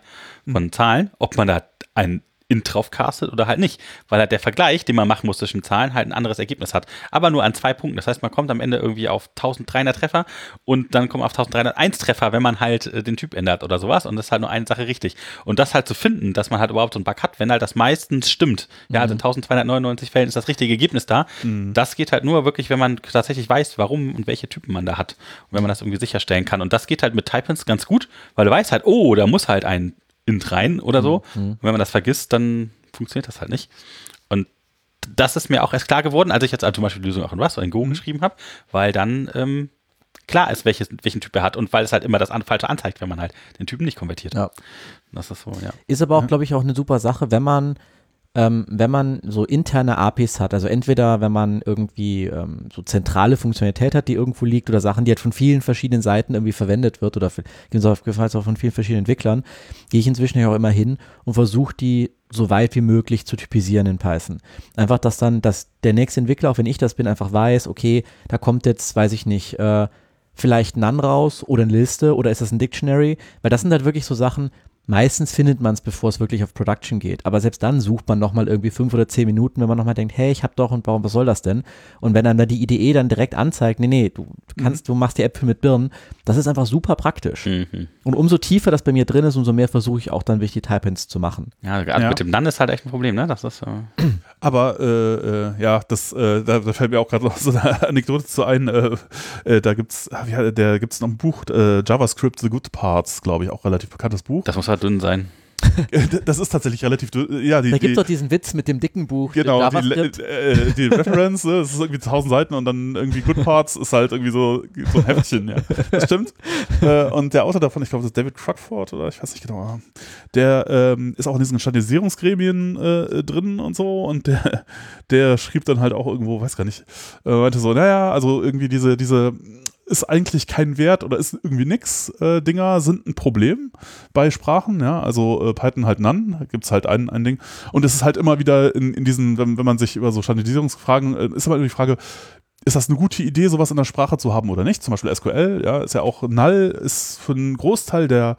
von Zahlen, ob man da ein int drauf castet oder halt nicht, weil halt der Vergleich, den man machen muss zwischen Zahlen, halt ein anderes Ergebnis hat, aber nur an zwei Punkten. Das heißt, man kommt am Ende irgendwie auf 1300 Treffer und dann kommt man auf 1301 Treffer, wenn man halt äh, den Typ ändert oder sowas und das ist halt nur eine Sache richtig. Und das halt zu finden, dass man halt überhaupt so einen Bug hat, wenn halt das meistens stimmt. Ja, also in 1299 Fällen ist das richtige Ergebnis da. Das geht halt nur wirklich, wenn man tatsächlich weiß, warum und welche Typen man da hat und wenn man das irgendwie sicherstellen kann. Und das geht halt mit Typins ganz gut, weil du weißt halt, oh, da muss halt ein int rein oder so. Und wenn man das vergisst, dann funktioniert das halt nicht. Und das ist mir auch erst klar geworden, als ich jetzt also zum Beispiel die Lösung auch in Rust oder in Go geschrieben habe, weil dann ähm, klar ist, welches, welchen Typ er hat und weil es halt immer das an, Falsche anzeigt, wenn man halt den Typen nicht konvertiert. Ja. Das ist so, ja. Ist aber auch, glaube ich, auch eine super Sache, wenn man, ähm, wenn man so interne APIs hat. Also entweder, wenn man irgendwie ähm, so zentrale Funktionalität hat, die irgendwo liegt oder Sachen, die halt von vielen verschiedenen Seiten irgendwie verwendet wird oder gegebenenfalls auch von vielen verschiedenen Entwicklern, gehe ich inzwischen ja auch immer hin und versuche die so weit wie möglich zu typisieren in Python. Einfach, dass dann, dass der nächste Entwickler, auch wenn ich das bin, einfach weiß, okay, da kommt jetzt, weiß ich nicht, äh, vielleicht None raus oder eine Liste oder ist das ein Dictionary? Weil das sind halt wirklich so Sachen, meistens findet man es, bevor es wirklich auf Production geht. Aber selbst dann sucht man nochmal irgendwie fünf oder zehn Minuten, wenn man nochmal denkt, hey, ich hab doch und warum, was soll das denn? Und wenn dann da die IDE dann direkt anzeigt, nee, nee, du kannst, du machst die Äpfel mit Birnen, das ist einfach super praktisch. Mhm. Und umso tiefer das bei mir drin ist, umso mehr versuche ich auch dann wirklich die Type-Ins zu machen. Ja, gerade Ja. mit dem None ist halt echt ein Problem, ne? Das ist äh, Aber äh, äh, ja, das, äh, da, da fällt mir auch gerade noch so eine Anekdote zu ein. Äh, äh, da gibt's, ah, wie, der gibt's noch ein Buch, äh, JavaScript The Good Parts, glaube ich, auch relativ bekanntes Buch. das muss dünn sein. das ist tatsächlich relativ, ja, die, Da gibt es die, doch diesen Witz mit dem dicken Buch. Genau, die, JavaScript. äh, die Reference, ne, das ist irgendwie 1000 Seiten und dann irgendwie Good Parts ist halt irgendwie so, so ein Heftchen, ja. Das stimmt. Äh, und der Autor davon, ich glaube, das ist David Crockford oder ich weiß nicht genau, der ähm, ist auch in diesen Standardisierungsgremien äh, drin und so und der, der schrieb dann halt auch irgendwo, weiß gar nicht, äh, meinte so, naja, also irgendwie diese, diese ist eigentlich kein Wert oder ist irgendwie nix. Äh, Dinger sind ein Problem bei Sprachen, ja. Also äh, Python halt none, gibt es halt ein, ein Ding. Und es ist halt immer wieder in, in diesen, wenn, wenn man sich über so Standardisierungsfragen, äh, ist immer die Frage, ist das eine gute Idee, sowas in der Sprache zu haben oder nicht? Zum Beispiel SQL, ja, ist ja auch null, ist für einen Großteil der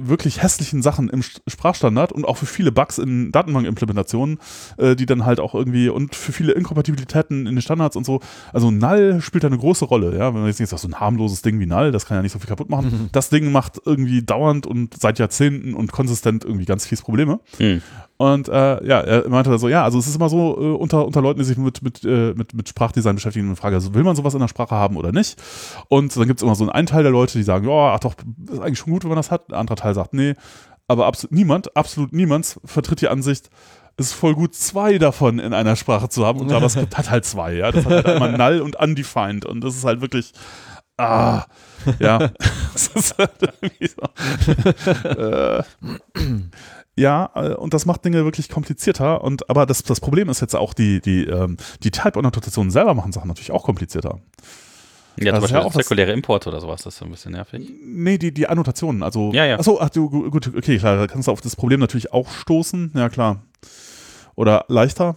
wirklich hässlichen Sachen im Sprachstandard und auch für viele Bugs in Datenbankimplementationen, äh, die dann halt auch irgendwie und für viele Inkompatibilitäten in den Standards und so. Also Null spielt da eine große Rolle, ja. Wenn man jetzt nicht sagt, so ein harmloses Ding wie Null, das kann ja nicht so viel kaputt machen. Das Ding macht irgendwie dauernd und seit Jahrzehnten und konsistent irgendwie ganz fies Probleme. Hm. Und äh, ja, er meinte da so, ja, also es ist immer so äh, unter, unter Leuten, die sich mit, mit, äh, mit, mit Sprachdesign beschäftigen, eine Frage, also will man sowas in der Sprache haben oder nicht? Und dann gibt es immer so einen Teil der Leute, die sagen, ja, ach doch, ist eigentlich schon gut, wenn man das hat. Ein anderer Teil sagt, nee. Aber absolut niemand, absolut niemand vertritt die Ansicht, es ist voll gut, zwei davon in einer Sprache zu haben. Und JavaScript hat halt zwei, ja. Das hat halt einmal null und undefined. Und das ist halt wirklich, ah, ja. das ist halt irgendwie so. äh, ja, äh, und das macht Dinge wirklich komplizierter. Und aber das, das Problem ist jetzt auch, die, die, ähm, die Type-Annotationen selber machen Sachen natürlich auch komplizierter. Ja, Das zum ja Beispiel auch was- zirkuläre Importe oder sowas, das ist ein bisschen nervig. Nee, die, die Annotationen, also. Ja, ja. Achso, ach du, gu- gut, okay, klar, da kannst du auf das Problem natürlich auch stoßen, ja klar. Oder leichter.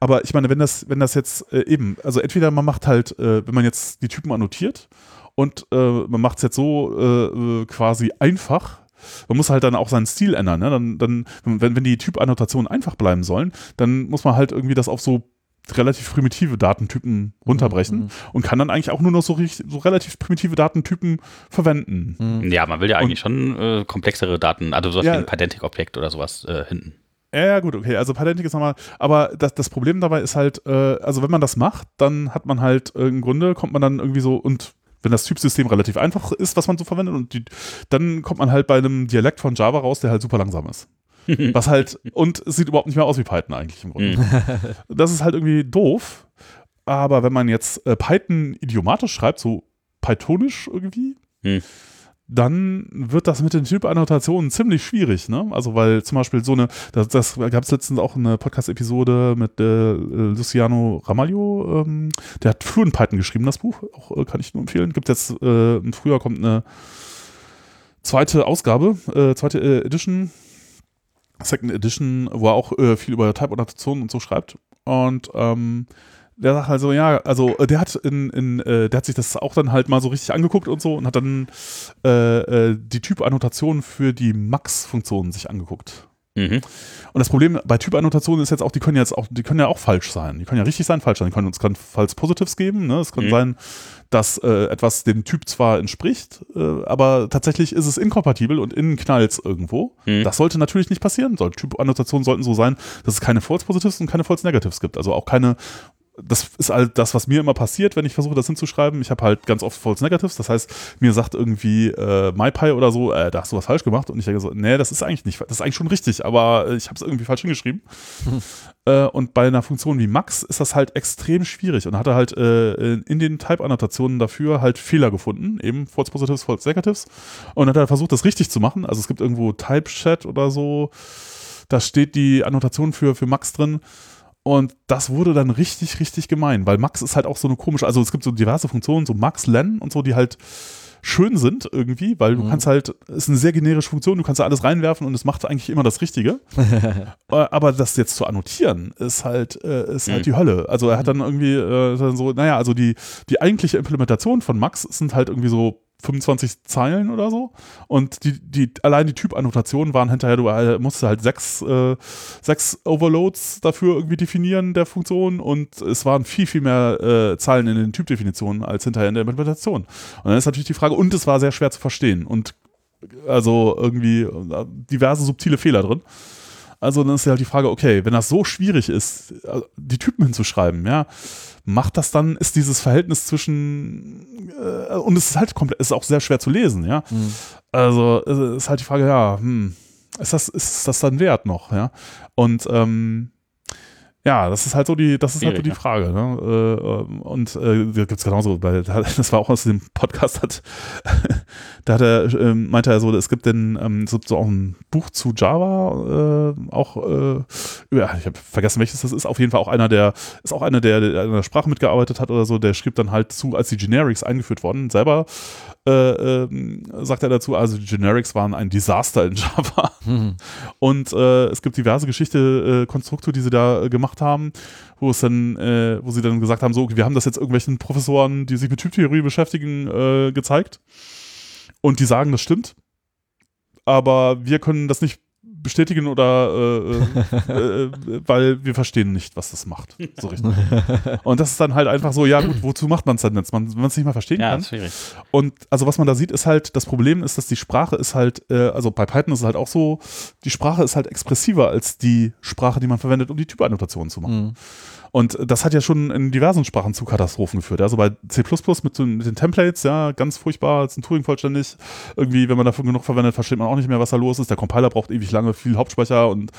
Aber ich meine, wenn das, wenn das jetzt äh, eben, also entweder man macht halt, äh, wenn man jetzt die Typen annotiert und äh, man macht es jetzt so äh, äh, quasi einfach, man muss halt dann auch seinen Stil ändern. Ne? Dann, dann, wenn, wenn die Typannotationen einfach bleiben sollen, dann muss man halt irgendwie das auf so relativ primitive Datentypen runterbrechen Mhm. und kann dann eigentlich auch nur noch so, richtig, so relativ primitive Datentypen verwenden. Mhm. Ja, man will ja eigentlich schon äh, komplexere Daten, also sowas Ja. wie ein Pydantic-Objekt oder sowas äh, hinten. Ja, ja, gut, okay. Also Pydantic ist nochmal, aber das, das Problem dabei ist halt, äh, also wenn man das macht, dann hat man halt äh, im Grunde, kommt man dann irgendwie so und wenn das Typsystem relativ einfach ist, was man so verwendet, und die, dann kommt man halt bei einem Dialekt von Java raus, der halt super langsam ist. Was halt, und es sieht überhaupt nicht mehr aus wie Python eigentlich im Grunde. Das ist halt irgendwie doof. Aber wenn man jetzt äh, Python idiomatisch schreibt, so Pythonisch irgendwie, Hm. Dann wird das mit den Typannotationen ziemlich schwierig, ne? Also weil zum Beispiel so eine, das, das gab es letztens auch eine Podcast-Episode mit äh, Luciano Ramaglio, ähm, der hat früher in Python geschrieben, das Buch, auch äh, kann ich nur empfehlen. Gibt jetzt, äh, im Frühjahr kommt eine zweite Ausgabe, äh, zweite äh, Edition, Second Edition, wo er auch äh, viel über Type-Annotationen und so schreibt. Und ähm, der sagt halt so, ja, also äh, der hat in, in äh, der hat sich das auch dann halt mal so richtig angeguckt und so und hat dann äh, äh, die Typannotation für die Max-Funktionen sich angeguckt. Mhm. Und das Problem bei Typannotationen ist jetzt auch, die können jetzt auch, die können ja auch falsch sein. Die können ja richtig sein, falsch sein. Die können uns kann False Positives geben. Ne? Es kann Mhm. sein, dass äh, etwas dem Typ zwar entspricht, äh, aber tatsächlich ist es inkompatibel und innen knallt irgendwo. Mhm. Das sollte natürlich nicht passieren. Soll, Typannotationen sollten so sein, dass es keine False Positives und keine False Negatives gibt. Also auch keine das ist halt das, was mir immer passiert, wenn ich versuche, das hinzuschreiben. Ich habe halt ganz oft False Negatives. Das heißt, mir sagt irgendwie äh, MyPy oder so, äh, da hast du was falsch gemacht. Und ich denke so, nee, das ist eigentlich nicht, das ist eigentlich schon richtig, aber ich habe es irgendwie falsch hingeschrieben. Äh, und bei einer Funktion wie Max ist das halt extrem schwierig und hat er halt äh, in den Type-Annotationen dafür halt Fehler gefunden, eben False Positives, False Negatives. Und hat er versucht, das richtig zu machen. Also es gibt irgendwo Type-Chat oder so, da steht die Annotation für, für Max drin. Und das wurde dann richtig, richtig gemein, weil Max ist halt auch so eine komische, also es gibt so diverse Funktionen, so Max, Len und so, die halt schön sind irgendwie, weil du Mhm. kannst halt, ist eine sehr generische Funktion, du kannst da alles reinwerfen und es macht eigentlich immer das Richtige. Äh, Aber das jetzt zu annotieren, ist halt, äh, ist halt Mhm. die Hölle. Also er hat dann irgendwie äh, so, naja, also die, die eigentliche Implementation von Max sind halt irgendwie so 25 Zeilen oder so. Und die, die, allein die Typannotationen waren hinterher, du äh, musst halt sechs, äh, sechs Overloads dafür irgendwie definieren der Funktion und es waren viel, viel mehr äh, Zahlen in den Typdefinitionen als hinterher in der Implementation. Und dann ist natürlich die Frage, und es war sehr schwer zu verstehen und also irgendwie äh, diverse subtile Fehler drin. Also dann ist ja halt die Frage, okay, wenn das so schwierig ist, äh, die Typen hinzuschreiben, ja, macht das dann, ist dieses Verhältnis zwischen äh, und es ist halt komplett, ist auch sehr schwer zu lesen, ja. Mhm. Also ist halt die Frage, ja, hm, ist das, ist das dann wert noch, ja? Und ähm, ja, das ist halt so die, das ist halt so die Frage. Ne? Äh, und äh, gibt's genauso, weil das war auch aus dem Podcast, hat, da hat er, ähm, meinte er so, es gibt denn ähm, so, so auch ein Buch zu Java, äh, auch äh, über, ich habe vergessen, welches das ist, auf jeden Fall auch einer, der, ist auch einer, der, der an der Sprache mitgearbeitet hat oder so, der schrieb dann halt zu, als die Generics eingeführt wurden, selber äh, ähm, sagt er dazu, also die Generics waren ein Desaster in Java. Mhm. Und äh, es gibt diverse Geschichte, äh, Konstrukte, die sie da äh, gemacht haben, wo es dann, äh, wo sie dann gesagt haben, so, okay, wir haben das jetzt irgendwelchen Professoren, die sich mit Typtheorie beschäftigen, äh, gezeigt. Und die sagen, das stimmt. Aber wir können das nicht bestätigen oder äh, äh, äh, weil wir verstehen nicht, was das macht. So richtig. Und das ist dann halt einfach so, ja gut, wozu macht man es dann jetzt? Man, wenn man es nicht mal verstehen Ja, kann. ist schwierig. Und also was man da sieht, ist halt, das Problem ist, dass die Sprache ist halt, äh, also bei Python ist es halt auch so, die Sprache ist halt expressiver als die Sprache, die man verwendet, um die Typannotationen zu machen. Mhm. Und das hat ja schon in diversen Sprachen zu Katastrophen geführt. Also bei C mit, so- mit den Templates, ja, ganz furchtbar, ist ein Turing vollständig. Irgendwie, wenn man davon genug verwendet, versteht man auch nicht mehr, was da los ist. Der Compiler braucht ewig lange, viel Hauptspeicher und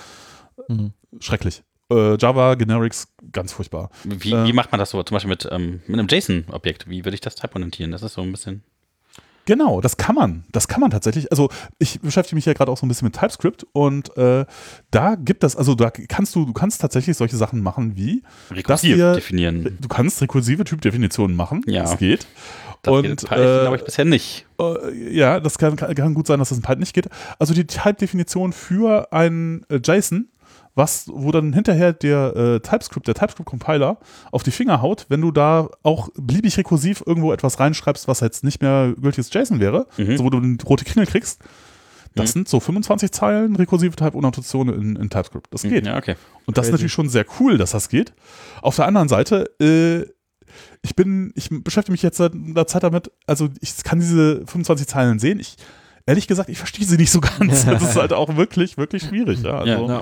Mhm. schrecklich. Äh, Java, Generics, ganz furchtbar. Wie, Äh. wie macht man das so? Zum Beispiel mit, ähm, mit einem JSON-Objekt. Wie würde ich das typonentieren? Das ist so ein bisschen. Genau, das kann man. Das kann man tatsächlich. Also ich beschäftige mich ja gerade auch so ein bisschen mit TypeScript und äh, da gibt es, also da kannst du, du kannst tatsächlich solche Sachen machen wie, Rekursiv wir- definieren. du kannst rekursive Typdefinitionen machen. Ja. Das geht. Das und geht in Python, äh, glaube ich, bisher nicht. äh, ja, das kann, kann, gut sein, dass das in Python nicht geht. Also die Type-Definition für ein äh, JSON, was, wo dann hinterher der äh, TypeScript, der TypeScript-Compiler auf die Finger haut, wenn du da auch beliebig rekursiv irgendwo etwas reinschreibst, was jetzt nicht mehr gültiges JSON wäre, Mhm. so wo du eine rote Klingel kriegst. Das Mhm. sind so 25 Zeilen rekursive Type-Annotation in, in TypeScript. Das geht. Ja, okay. Und das ist natürlich schon sehr cool, dass das geht. Auf der anderen Seite, äh, ich bin, ich beschäftige mich jetzt seit einer Zeit damit, also ich kann diese 25 Zeilen sehen. Ich, ehrlich gesagt, ich verstehe sie nicht so ganz. Das ist halt auch wirklich, wirklich schwierig. Ja, also, Ja.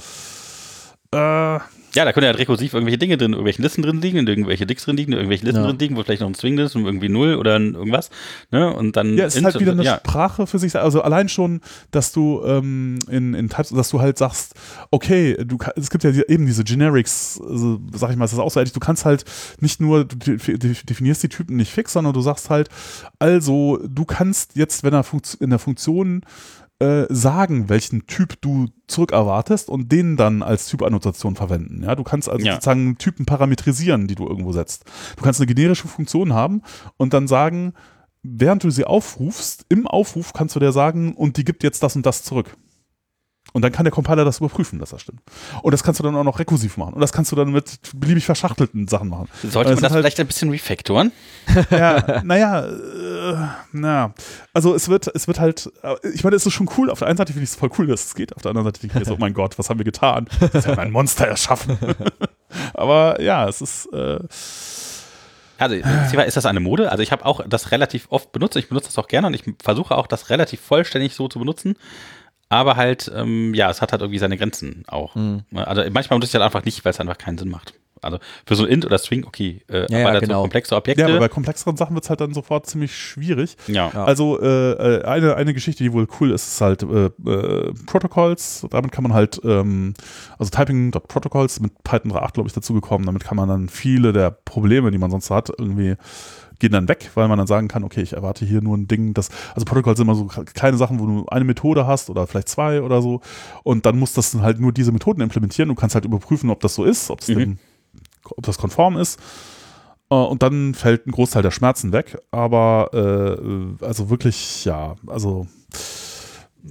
Äh, Ja, da können ja halt rekursiv irgendwelche Dinge drin, irgendwelche Listen drin liegen, irgendwelche Dicks drin liegen, irgendwelche Listen Ja. drin liegen, wo vielleicht noch ein String ist und irgendwie null oder irgendwas. Ne? Und dann. ja, es ist halt wieder eine ja. Sprache für sich. Also allein schon, dass du ähm, in, in Types, dass du halt sagst, okay, du es gibt ja eben diese Generics, also, sag ich mal, es ist auch so ehrlich, du kannst halt nicht nur, du de- de- definierst die Typen nicht fix, sondern du sagst halt, also du kannst jetzt, wenn er in der Funktion äh, sagen, welchen Typ du zurückerwartest und den dann als Typannotation verwenden. Ja, du kannst also Ja. sozusagen Typen parametrisieren, die du irgendwo setzt. Du kannst eine generische Funktion haben und dann sagen, während du sie aufrufst, im Aufruf kannst du der sagen, und die gibt jetzt das und das zurück. Und dann kann der Compiler das überprüfen, dass das stimmt. Und das kannst du dann auch noch rekursiv machen. Und das kannst du dann mit beliebig verschachtelten Sachen machen. Sollte Weil es man das halt- vielleicht ein bisschen refactoren? Ja, naja, äh, naja. Also es wird, es wird halt, äh, ich meine, es ist schon cool. Auf der einen Seite finde ich es voll cool, dass es geht. Auf der anderen Seite denke ich mir so, oh mein Gott, was haben wir getan? Das hat ein Monster erschaffen. Aber ja, es ist, äh, Also, ist das eine Mode? Also, ich habe auch das relativ oft benutzt. Ich benutze das auch gerne und ich versuche auch, das relativ vollständig so zu benutzen. Aber halt, ähm, ja, es hat halt irgendwie seine Grenzen auch. Mhm. Also, manchmal benutze ich halt einfach nicht, weil es einfach keinen Sinn macht. Also, für so ein Int oder String, okay. Äh, Ja, ja, aber halt genau. so komplexe ja, Objekte. aber bei komplexeren Sachen wird es halt dann sofort ziemlich schwierig. ja. Ja. Also äh, äh, eine, eine Geschichte, die wohl cool ist, ist halt äh, äh, Protocols. Damit kann man halt, ähm, also Typing.protocols mit Python 3.8, glaube ich, dazugekommen. Damit kann man dann viele der Probleme, die man sonst hat, irgendwie gehen dann weg, weil man dann sagen kann, okay, ich erwarte hier nur ein Ding, das, also Protocols sind immer so kleine Sachen, wo du eine Methode hast oder vielleicht zwei oder so und dann muss das dann halt nur diese Methoden implementieren. Du kannst halt überprüfen, ob das so ist, ob es Mhm. denn, ob das konform ist. Äh, Und dann fällt ein Großteil der Schmerzen weg. Aber äh, also wirklich, ja, also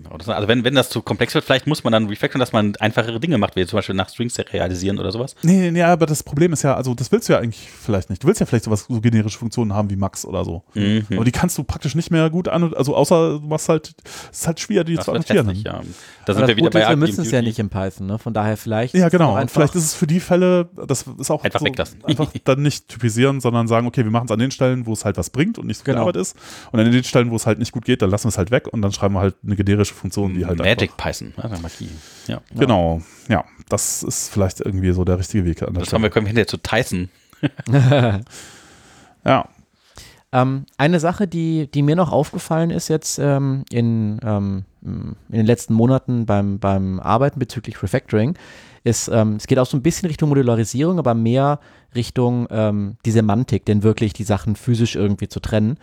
Also, wenn, wenn das zu komplex wird, vielleicht muss man dann refactoren, dass man einfachere Dinge macht, wie zum Beispiel nach Strings realisieren oder sowas. Nee, nee, nee, aber das Problem ist ja, also das willst du ja eigentlich vielleicht nicht. Du willst ja vielleicht sowas, so generische Funktionen haben wie Max oder so. Mhm. Aber die kannst du praktisch nicht mehr gut an, also außer du machst halt, es ist halt schwer, die Das zu annotieren. hässlich, ja. Da Aber sind das wir wieder bei ist, wir müssen es ja nicht in Python, ne? Von daher vielleicht. Ja, genau. Und vielleicht ist es für die Fälle, das ist auch Einfach so, weglassen. einfach dann nicht typisieren, sondern sagen, okay, wir machen es an den Stellen, wo es halt was bringt und nicht so viel Genau. Arbeit ist. Und an den Stellen, wo es halt nicht gut geht, dann lassen wir es halt weg und dann schreiben wir halt eine generische Funktion, die halt Magic Python, also Magie. Ja. Genau, ja, das ist vielleicht irgendwie so der richtige Weg an der Das haben wir, können wir hinterher zu Tyson. Ja, Ähm, eine Sache, die, die mir noch aufgefallen ist jetzt ähm, in, ähm, in den letzten Monaten beim, beim Arbeiten bezüglich Refactoring, ist, ähm, es geht auch so ein bisschen Richtung Modularisierung, aber mehr Richtung ähm, die Semantik, denn wirklich die Sachen physisch irgendwie zu trennen.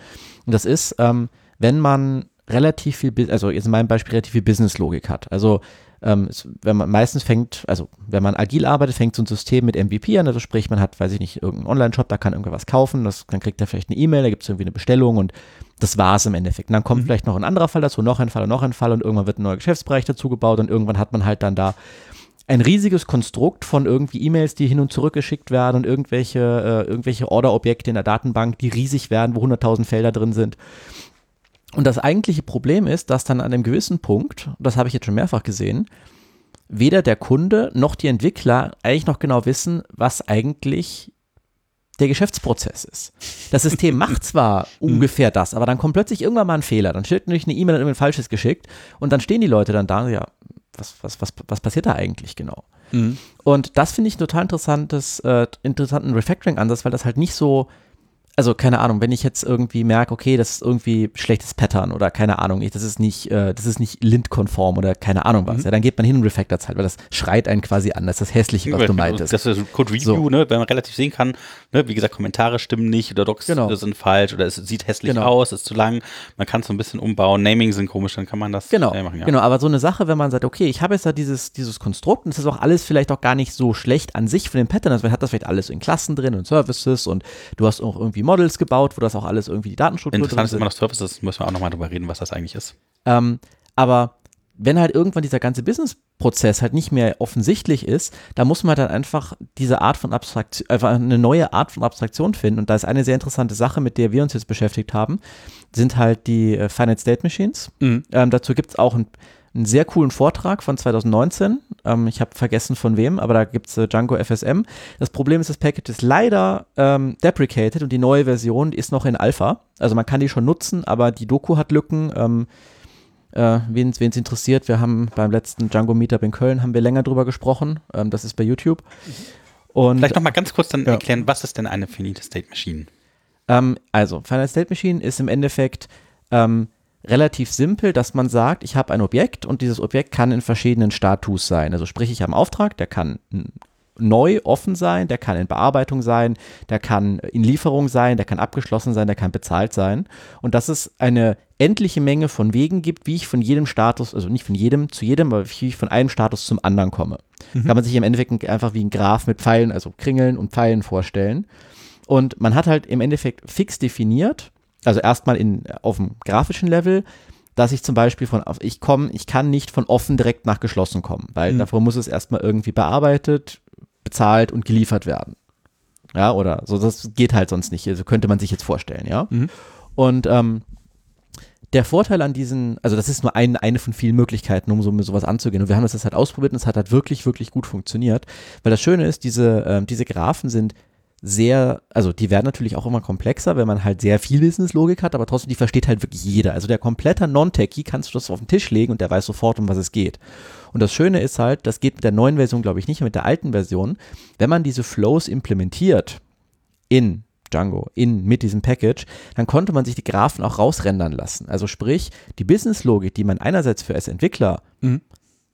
Und das ist, ähm, wenn man relativ viel, also jetzt in meinem Beispiel relativ viel Business-Logik hat. Also ähm, wenn man meistens fängt, also wenn man agil arbeitet, fängt so ein System mit MVP an, also sprich, man hat, weiß ich nicht, irgendeinen Online-Shop, da kann irgendwas kaufen, das, dann kriegt er vielleicht eine E-Mail, da gibt es irgendwie eine Bestellung und das war es im Endeffekt. Und dann kommt mhm. vielleicht noch ein anderer Fall dazu, noch ein Fall und noch ein Fall und irgendwann wird ein neuer Geschäftsbereich dazu gebaut und irgendwann hat man halt dann da ein riesiges Konstrukt von irgendwie E-Mails, die hin und zurück geschickt werden und irgendwelche, äh, irgendwelche Order-Objekte in der Datenbank, die riesig werden, wo 100.000 Felder drin sind. Und das eigentliche Problem ist, dass dann an einem gewissen Punkt, das habe ich jetzt schon mehrfach gesehen, weder der Kunde noch die Entwickler eigentlich noch genau wissen, was eigentlich der Geschäftsprozess ist. Das System macht zwar ungefähr das, aber dann kommt plötzlich irgendwann mal ein Fehler. Dann steht natürlich eine E-Mail dann irgendwas Falsches geschickt und dann stehen die Leute dann da, ja, was, was, was, was passiert da eigentlich genau? Mhm. Und das finde ich ein total interessantes, äh, interessanten Refactoring-Ansatz, weil das halt nicht so also keine Ahnung, wenn ich jetzt irgendwie merke, okay, das ist irgendwie schlechtes Pattern oder keine Ahnung, ich, das ist nicht, äh, das ist nicht lint-konform oder keine Ahnung was, mhm. ja, dann geht man hin und refactort halt, weil das schreit einen quasi an, das ist das Hässliche, was ja, du meintest. Das ist Code Review, so. ne, wenn man relativ sehen kann, ne, wie gesagt, Kommentare stimmen nicht oder Docs genau. sind falsch oder es sieht hässlich genau. aus, ist zu lang, man kann es so ein bisschen umbauen, Naming sind komisch, dann kann man das genau. Äh, machen. Ja. Genau, aber so eine Sache, wenn man sagt, okay, ich habe jetzt da dieses, dieses Konstrukt und es ist auch alles vielleicht auch gar nicht so schlecht an sich von den Patterns, also man hat das vielleicht alles in Klassen drin und Services und du hast auch irgendwie Models gebaut, wo das auch alles irgendwie die Datenstruktur Interessant ist immer noch Services, müssen wir auch nochmal drüber reden, was das eigentlich ist. Ähm, aber wenn halt irgendwann dieser ganze Business-Prozess halt nicht mehr offensichtlich ist, da muss man dann einfach diese Art von Abstraktion, einfach eine neue Art von Abstraktion finden. Und da ist eine sehr interessante Sache, mit der wir uns jetzt beschäftigt haben, sind halt die äh, Finite State Machines. Mhm. Ähm, dazu gibt es auch ein einen sehr coolen Vortrag von 2019. Ähm, ich habe vergessen von wem, aber da gibt es äh, Django FSM. Das Problem ist, das Package ist leider ähm, deprecated und die neue Version ist noch in Alpha. Also man kann die schon nutzen, aber die Doku hat Lücken. Ähm, äh, wen es interessiert, wir haben beim letzten Django Meetup in Köln haben wir länger drüber gesprochen. Ähm, das ist bei YouTube. Und, Vielleicht noch mal ganz kurz dann ja. erklären, was ist denn eine Finite State Machine? Ähm, also, Finite State Machine ist im Endeffekt ähm, relativ simpel, dass man sagt, ich habe ein Objekt und dieses Objekt kann in verschiedenen Status sein. Also sprich, ich habe einen Auftrag, der kann neu offen sein, der kann in Bearbeitung sein, der kann in Lieferung sein, der kann abgeschlossen sein, der kann bezahlt sein. Und dass es eine endliche Menge von Wegen gibt, wie ich von jedem Status, also nicht von jedem zu jedem, aber wie ich von einem Status zum anderen komme. Mhm. Kann man sich im Endeffekt einfach wie ein Graph mit Pfeilen, also Kringeln und Pfeilen vorstellen. Und man hat halt im Endeffekt fix definiert, also erstmal in, auf dem grafischen Level, dass ich zum Beispiel von, ich komme, ich kann nicht von offen direkt nach geschlossen kommen, weil mhm. davor muss es erstmal irgendwie bearbeitet, bezahlt und geliefert werden. Ja, oder so, das geht halt sonst nicht. Also könnte man sich jetzt vorstellen, ja. Mhm. Und ähm, der Vorteil an diesen, also das ist nur ein, eine von vielen Möglichkeiten, um so mit sowas anzugehen. Und wir haben das jetzt halt ausprobiert und es hat halt wirklich, wirklich gut funktioniert. Weil das Schöne ist, diese, äh, diese Graphen sind sehr, also die werden natürlich auch immer komplexer, wenn man halt sehr viel Business-Logik hat, aber trotzdem, die versteht halt wirklich jeder. Also der komplette Non-Techie kannst du das auf den Tisch legen und der weiß sofort, um was es geht. Und das Schöne ist halt, das geht mit der neuen Version, glaube ich, nicht, mit der alten Version. Wenn man diese Flows implementiert in Django, in, mit diesem Package, dann konnte man sich die Graphen auch rausrendern lassen. Also sprich, die Business-Logik, die man einerseits für als Entwickler mhm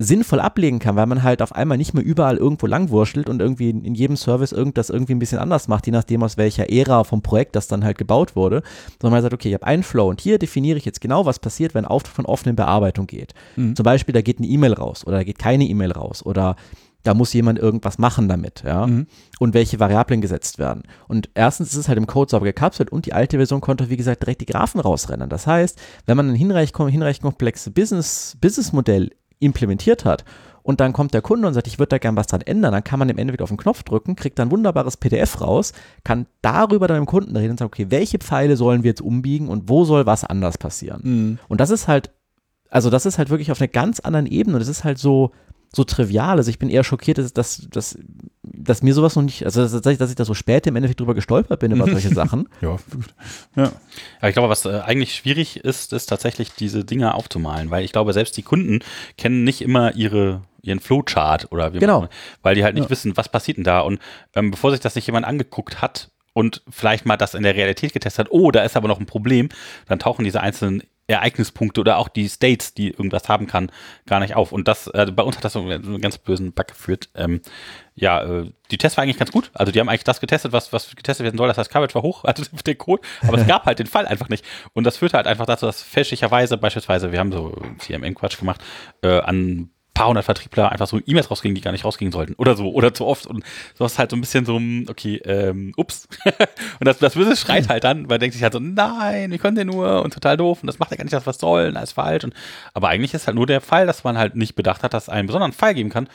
sinnvoll ablegen kann, weil man halt auf einmal nicht mehr überall irgendwo langwurschtelt und irgendwie in jedem Service irgend das irgendwie ein bisschen anders macht, je nachdem aus welcher Ära vom Projekt das dann halt gebaut wurde, sondern man sagt, okay, ich habe einen Flow und hier definiere ich jetzt genau, was passiert, wenn Auftrag von offenen Bearbeitung geht. Mhm. Zum Beispiel, da geht eine E-Mail raus oder da geht keine E-Mail raus oder da muss jemand irgendwas machen damit, ja, mhm. und welche Variablen gesetzt werden. Und erstens ist es halt im Code sauber gekapselt und die alte Version konnte, wie gesagt, direkt die Graphen rausrennen. Das heißt, wenn man ein hinreichend, hinreichend komplexes Business, Business-Modell implementiert hat und dann kommt der Kunde und sagt, ich würde da gern was dran ändern, dann kann man im Endeffekt auf den Knopf drücken, kriegt dann ein wunderbares PDF raus, kann darüber dann mit dem Kunden reden und sagen, okay, welche Pfeile sollen wir jetzt umbiegen und wo soll was anders passieren? Mhm. Und das ist halt, also das ist halt wirklich auf einer ganz anderen Ebene und es ist halt so, so trivial. Also ich bin eher schockiert, dass, dass, dass, dass mir sowas noch nicht, also dass, dass ich da so spät im Endeffekt drüber gestolpert bin über solche Sachen. ja, gut. Ja. ja, ich glaube, was äh, eigentlich schwierig ist, ist tatsächlich diese Dinge aufzumalen, weil ich glaube, selbst die Kunden kennen nicht immer ihre ihren Flowchart oder wie genau. Man, weil die halt nicht ja. wissen, was passiert denn da. Und ähm, bevor sich das nicht jemand angeguckt hat und vielleicht mal das in der Realität getestet hat, oh, da ist aber noch ein Problem, dann tauchen diese einzelnen Ereignispunkte oder auch die States, die irgendwas haben kann, gar nicht auf. Und das, also bei uns hat das so einen ganz bösen Bug geführt. Ähm, ja, äh, die Tests war eigentlich ganz gut. Also die haben eigentlich das getestet, was, was getestet werden soll. Das heißt, Coverage war hoch, also der Code, aber es gab halt den Fall einfach nicht. Und das führte halt einfach dazu, dass fälschlicherweise beispielsweise, wir haben so CMM-Quatsch gemacht, äh, an paar hundert Vertriebler einfach so E-Mails rausgingen, die gar nicht rausgingen sollten. Oder so, oder zu oft. Und so ist halt so ein bisschen so, okay, ähm, ups. und das, das Böse schreit halt dann, weil denkt sich halt so, nein, wie können der nur? Und total doof. Und das macht ja gar nicht das, was soll, und alles falsch. Und, aber eigentlich ist halt nur der Fall, dass man halt nicht bedacht hat, dass es einen besonderen Fall geben kann,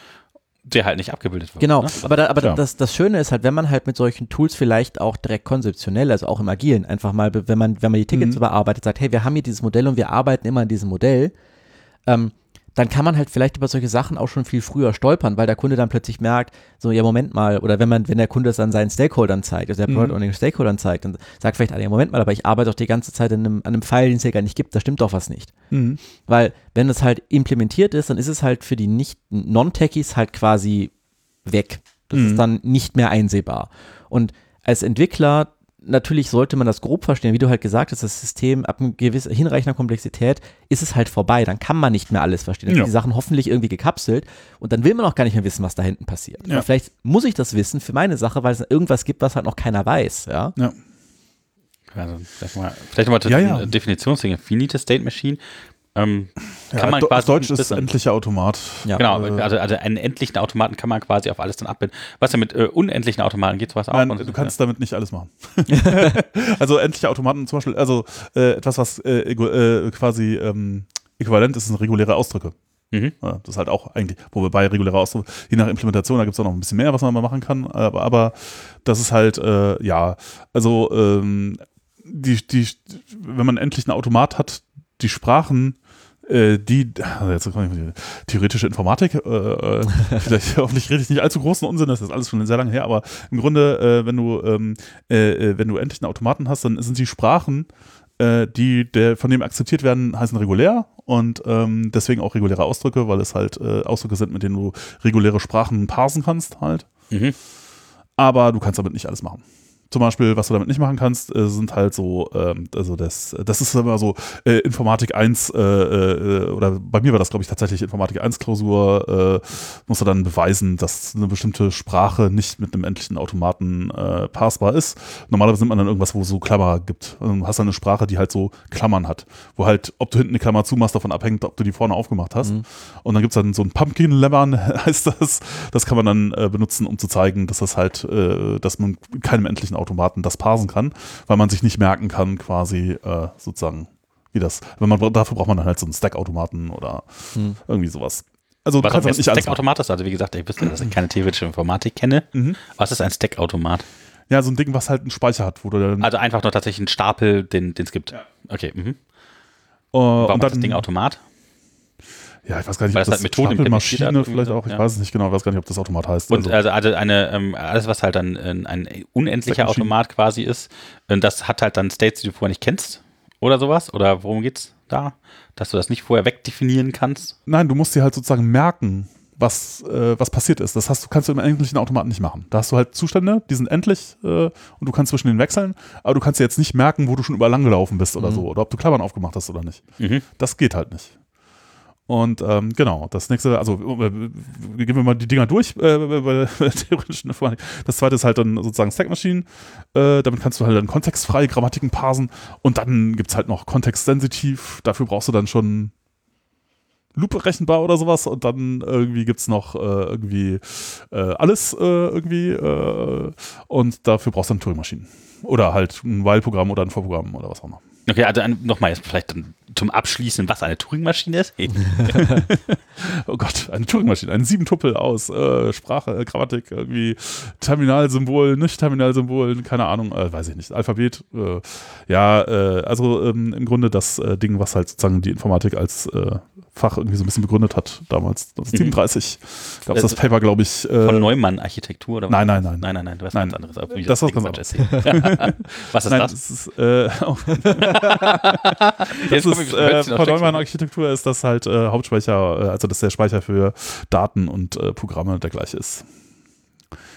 der halt nicht abgebildet wird. Genau, Ne? aber, da, aber Klar. das, das Schöne ist halt, wenn man halt mit solchen Tools vielleicht auch direkt konzeptionell, also auch im Agilen, einfach mal, wenn man, wenn man die Tickets Mhm. überarbeitet, sagt, hey, wir haben hier dieses Modell und wir arbeiten immer an diesem Modell, ähm, dann kann man halt vielleicht über solche Sachen auch schon viel früher stolpern, weil der Kunde dann plötzlich merkt, so, ja, Moment mal, oder wenn man, wenn der Kunde es an seinen Stakeholdern zeigt, also der Mhm. Product den Stakeholdern zeigt, dann sagt vielleicht, ah, ja, Moment mal, aber ich arbeite doch die ganze Zeit an einem, an einem Pfeil, den es ja gar nicht gibt, da stimmt doch was nicht. Mhm. Weil wenn es halt implementiert ist, dann ist es halt für die nicht Non-Techies halt quasi weg. Das Mhm. ist dann nicht mehr einsehbar. Und als Entwickler natürlich sollte man das grob verstehen, wie du halt gesagt hast, das System ab einer gewissen hinreichender Komplexität ist es halt vorbei. Dann kann man nicht mehr alles verstehen. Dann Ja. sind die Sachen hoffentlich irgendwie gekapselt und dann will man auch gar nicht mehr wissen, was da hinten passiert. Ja. Vielleicht muss ich das wissen für meine Sache, weil es irgendwas gibt, was halt noch keiner weiß. Ja. Ja. Also, vielleicht mal, vielleicht mal Ja, ja. Definitionsdinge. Finite State Machine. Ähm, kann man quasi Deutsch ist endlicher Automat. Ja. Genau, Äh, also, also einen endlichen Automaten kann man quasi auf alles dann abbilden. Was ja mit äh, unendlichen Automaten geht, sowas auch. Nein, du kannst damit nicht alles machen. also endliche Automaten zum Beispiel, also äh, etwas, was äh, äh, quasi ähm, äquivalent ist, sind reguläre Ausdrücke. Mhm. Ja, das ist halt auch eigentlich, wo wir bei regulärer Ausdruck, je nach Implementation, da gibt es auch noch ein bisschen mehr, was man mal machen kann, aber, aber das ist halt, äh, ja, also ähm, die, die, wenn man endlich einen Automat hat, die Sprachen, äh, die, also jetzt komme ich mit der- theoretische Informatik, äh, äh, vielleicht hoffentlich rede ich nicht allzu großen Unsinn, das ist alles schon sehr lange her, aber im Grunde, äh, wenn du, ähm, äh, äh, wenn du endlich einen Automaten hast, dann sind die Sprachen, äh, die der, von dem akzeptiert werden, heißen regulär und ähm, deswegen auch reguläre Ausdrücke, weil es halt äh, Ausdrücke sind, mit denen du reguläre Sprachen parsen kannst halt. Mhm. Aber du kannst damit nicht alles machen. Zum Beispiel, was du damit nicht machen kannst, äh, sind halt so, ähm, also das, das ist immer so äh, Informatik 1 äh, äh, oder bei mir war das, glaube ich, tatsächlich Informatik 1 Klausur, äh, musst du dann beweisen, dass eine bestimmte Sprache nicht mit einem endlichen Automaten äh, parsbar ist. Normalerweise nimmt man dann irgendwas, wo es so Klammer gibt. Also Du hast dann eine Sprache, die halt so Klammern hat, wo halt, ob du hinten eine Klammer zumachst, davon abhängt, ob du die vorne aufgemacht hast. Und dann gibt es dann so ein Pumpkin Lemon, heißt das. Das kann man dann benutzen, um zu zeigen, dass das halt, dass man keinem endlichen Automaten das parsen kann, weil man sich nicht merken kann, quasi äh, sozusagen, wie das. Wenn man dafür braucht man dann halt so einen Stack-Automaten oder Hm. irgendwie sowas. Also Was ein. Stack-Automat ist, also wie gesagt, ich wüsste, dass ich keine theoretische Informatik kenne. Mhm. Was ist ein Stack-Automat? Ja, so ein Ding, was halt einen Speicher hat, wo du dann. Also einfach nur tatsächlich einen Stapel, den es gibt. Okay, mhm. äh, Warum und ist dann, das Ding Automat? Ja, ich weiß gar nicht, Weil ob es das halt Stapelmaschine vielleicht auch, ich ja. weiß es nicht genau, ich weiß gar nicht, ob das Automat heißt. Und Also- also, eine, ähm, alles, was halt dann äh, ein unendlicher. Automat quasi ist, äh, das hat halt dann States, die du vorher nicht kennst oder sowas? Oder worum geht's da? Dass du das nicht vorher wegdefinieren kannst? Nein, du musst dir halt sozusagen merken, was, äh, was passiert ist. Das hast du, kannst du im endlichen Automaten nicht machen. Da hast du halt Zustände, die sind endlich äh, und du kannst zwischen denen wechseln, aber du kannst dir jetzt nicht merken, wo du schon überall lang gelaufen bist oder so, oder ob du Klammern aufgemacht hast oder nicht. Mhm. Das geht halt nicht. Und ähm, genau, das nächste, also äh, gehen wir mal die Dinger durch äh, bei der theoretischen Informatik. Das zweite ist halt dann sozusagen Stack Machine. Äh, damit kannst du halt dann kontextfreie Grammatiken parsen. Und dann gibt es halt noch kontextsensitiv. Dafür brauchst du dann schon Loop berechenbar oder sowas. Und dann irgendwie gibt es noch äh, irgendwie äh, alles äh, irgendwie. Äh, und dafür brauchst du dann Turing-Maschinen. Oder halt ein While-Programm oder ein For-Programm oder was auch immer. Okay, also nochmal jetzt vielleicht dann zum Abschließen, was eine Turing-Maschine ist. Oh Gott, eine Turing-Maschine, ein Sieben-Tuppel aus äh, Sprache, äh, Grammatik, irgendwie Terminalsymbol, nicht Terminalsymbol, keine Ahnung, äh, weiß ich nicht, Alphabet. Äh, ja, äh, also ähm, im Grunde das äh, Ding, was halt sozusagen die Informatik als Fach irgendwie so ein bisschen begründet hat, damals, 1937. Gab es das Paper, glaube ich. Von Neumann-Architektur oder was? nein, nein, nein. Nein, nein, nein, du hast Nein. anderes. Wie Das ist was Quatsch erzählen. was ist Nein, das? das ist, das ist wir- äh, von schlecht. Neumann Architektur ist das halt äh, Hauptspeicher, äh, also dass der Speicher für Daten und äh, Programme der gleiche ist.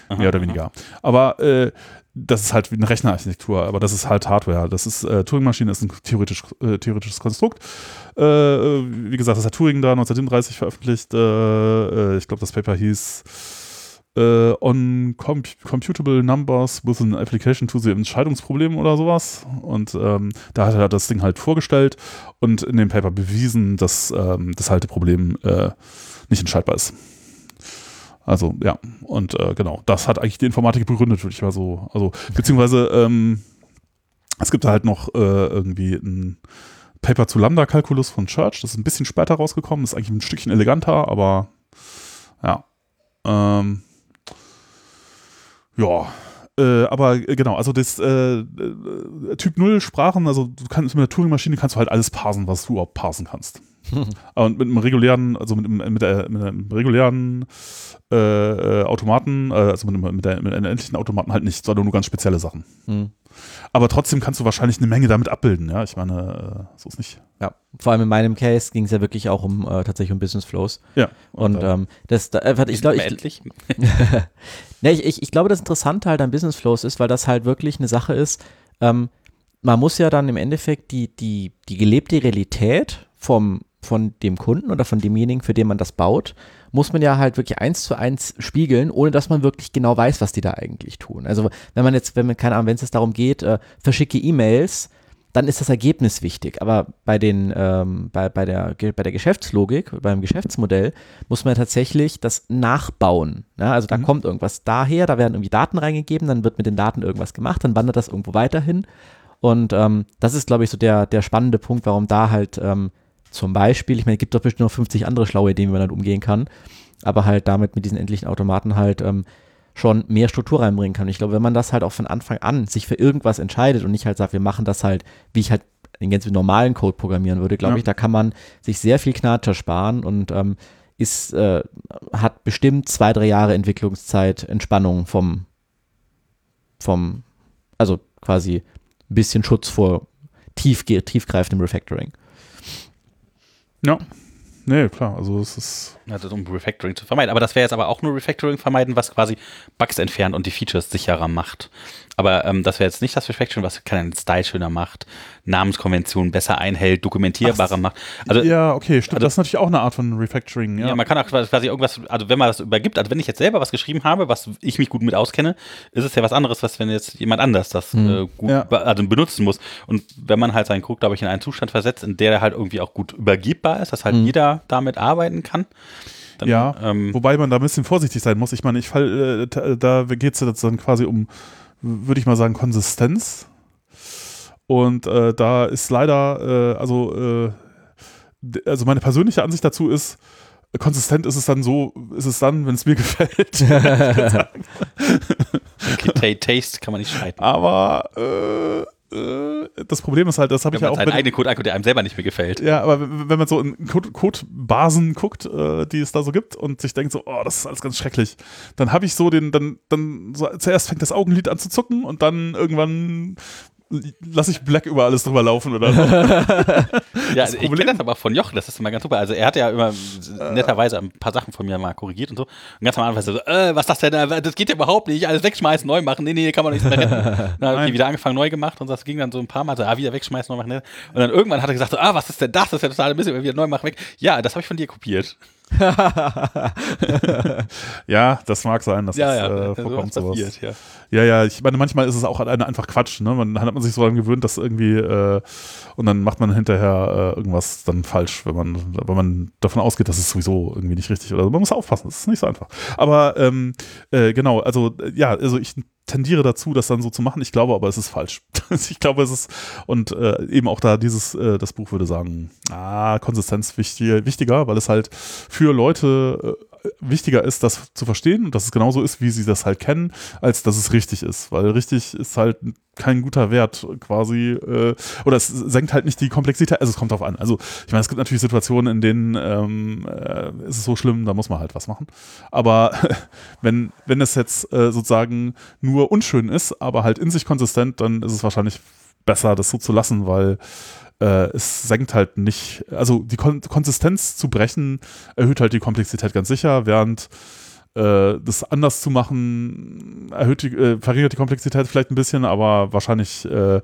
Aha, mehr oder aha. weniger. Aber äh, das ist halt wie eine Rechnerarchitektur, aber das ist halt Hardware. Das ist, äh, Turing-Maschine ist ein theoretisch, äh, theoretisches Konstrukt. Äh, wie gesagt, das hat Turing da 1937 veröffentlicht. Äh, äh, ich glaube, das Paper hieß äh, On comp Computable Numbers with an Application to the Entscheidungsproblem oder sowas. Und ähm, da hat er das Ding halt vorgestellt und in dem Paper bewiesen, dass ähm, das halt Problem nicht entscheidbar ist. Also ja, und äh, genau, das hat eigentlich die Informatik begründet, würde ich mal so, also beziehungsweise ähm, es gibt da halt noch äh, irgendwie ein Paper zu Lambda-Kalkulus von Church, das ist ein bisschen später rausgekommen, ist eigentlich ein Stückchen eleganter, aber ja. Ähm, ja, äh, aber äh, genau, also das äh, äh Typ 0 Sprachen, also du kannst mit der Turing-Maschine kannst du halt alles parsen, was du überhaupt parsen kannst. Und mit einem regulären, also mit, mit, der, mit einem regulären äh, äh, Automaten, äh, also mit, mit, der, mit einem endlichen Automaten halt nicht, sondern nur ganz spezielle Sachen. Mhm. Aber trotzdem kannst du wahrscheinlich eine Menge damit abbilden, ja. Ich meine, äh, so ist nicht. Ja, vor allem in meinem Case ging es ja wirklich auch um äh, tatsächlich um Business Flows. Ja. Und, und ähm, das, da, äh, ich glaube, ich, nee, ich, ich, ich glaube, das Interessante halt an Business Flows ist, weil das halt wirklich eine Sache ist. Ähm, man muss ja dann im Endeffekt die, die, die gelebte Realität vom von dem Kunden oder von demjenigen, für den man das baut, muss man ja halt wirklich eins zu eins spiegeln, ohne dass man wirklich genau weiß, was die da eigentlich tun. Also wenn man jetzt, wenn man, keine Ahnung, wenn es jetzt darum geht, äh, verschicke E-Mails, dann ist das Ergebnis wichtig. Aber bei den, ähm, bei, bei, der, bei der Geschäftslogik, beim Geschäftsmodell, muss man tatsächlich das nachbauen. Ja, also da mhm. kommt irgendwas daher, da werden irgendwie Daten reingegeben, dann wird mit den Daten irgendwas gemacht, dann wandert das irgendwo weiterhin. Und ähm, das ist, glaube ich, so der, der spannende Punkt, warum da halt ähm, zum Beispiel, ich meine, es gibt doch bestimmt noch 50 andere schlaue Ideen, wie man damit umgehen kann, aber halt damit mit diesen endlichen Automaten halt ähm, schon mehr Struktur reinbringen kann. Und ich glaube, wenn man das halt auch von Anfang an sich für irgendwas entscheidet und nicht halt sagt, wir machen das halt, wie ich halt den ganz normalen Code programmieren würde, glaube ja. ich, da kann man sich sehr viel Knatscher sparen und ähm, ist, äh, hat bestimmt zwei, drei Jahre Entwicklungszeit, Entspannung vom, vom, also quasi ein bisschen Schutz vor tief, tiefgreifendem Refactoring. Ja. Nee, klar, also es ist. Also um Refactoring zu vermeiden. Aber das wäre jetzt aber auch nur Refactoring vermeiden, was quasi Bugs entfernt und die Features sicherer macht. Aber ähm, das wäre jetzt nicht das Refactoring, was keinen Style schöner macht, Namenskonventionen besser einhält, dokumentierbarer Ach, macht. Also, ja, okay, stimmt. Also, das ist natürlich auch eine Art von Refactoring. Ja. ja, man kann auch quasi irgendwas, also wenn man das übergibt, also wenn ich jetzt selber was geschrieben habe, was ich mich gut mit auskenne, ist es ja was anderes, was wenn jetzt jemand anders das mhm. äh, gut ja. also benutzen muss. Und wenn man halt seinen Code, glaube ich, in einen Zustand versetzt, in der er halt irgendwie auch gut übergibbar ist, dass halt mhm. jeder damit arbeiten kann. Dann, ja, ähm, wobei man da ein bisschen vorsichtig sein muss. Ich meine, ich fall, äh, da geht es dann quasi um würde ich mal sagen, Konsistenz. Und äh, da ist leider, äh, also, äh, also meine persönliche Ansicht dazu ist, konsistent ist es dann so, ist es dann, wenn es mir gefällt. okay, Taste kann man nicht streiten. Aber äh, das Problem ist halt, das habe ich ja auch. Wenn man eigene Code anguckt, der einem selber nicht mehr gefällt. Ja, aber wenn man so in Codebasen guckt, äh, die es da so gibt und sich denkt so, oh, das ist alles ganz schrecklich, dann habe ich so den, dann, dann so, zuerst fängt das Augenlid an zu zucken und dann irgendwann lasse ich Black über alles drüber laufen oder so. ja, ich kenne das aber von Jochen, das ist immer ganz super. Also er hat ja immer netterweise ein paar Sachen von mir mal korrigiert und so. Und ganz am Anfang so, äh, was ist das denn? Das geht ja überhaupt nicht. Alles wegschmeißen, neu machen. Nee, nee, kann man nicht mehr retten. Dann habe ich wieder angefangen, neu gemacht und das ging dann so ein paar Mal so, ah, wieder wegschmeißen, neu machen. Ne? Und dann irgendwann hat er gesagt, so, ah, was ist denn das? Das ist ja total ein bisschen, wieder neu machen, weg. Ja, das habe ich von dir kopiert. ja, das mag sein, dass ja, das ja, äh, vorkommt. sowas. Passiert, ja. ja, ja, ich meine, manchmal ist es auch einfach Quatsch. Ne? Man hat man sich so daran gewöhnt, dass irgendwie äh, und dann macht man hinterher äh, irgendwas dann falsch, wenn man, wenn man davon ausgeht, dass es sowieso irgendwie nicht richtig ist. Also man muss aufpassen, das ist nicht so einfach. Aber ähm, äh, genau, also ja, also ich tendiere dazu, das dann so zu machen. Ich glaube aber, es ist falsch. ich glaube, es ist, und äh, eben auch da dieses, äh, das Buch würde sagen, ah, Konsistenz wichtig, wichtiger, weil es halt für Leute äh, wichtiger ist, das zu verstehen und dass es genauso ist, wie sie das halt kennen, als dass es richtig ist. Weil richtig ist halt kein guter Wert quasi, äh, oder es senkt halt nicht die Komplexität, also es kommt drauf an. Also ich meine, es gibt natürlich Situationen, in denen ähm, äh, ist es so schlimm, da muss man halt was machen. Aber wenn, wenn es jetzt äh, sozusagen nur unschön ist, aber halt in sich konsistent, dann ist es wahrscheinlich besser, das so zu lassen, weil äh, es senkt halt nicht, also die Kon Konsistenz zu brechen erhöht halt die Komplexität ganz sicher, während äh, das anders zu machen erhöht die, äh, verringert die Komplexität vielleicht ein bisschen, aber wahrscheinlich äh,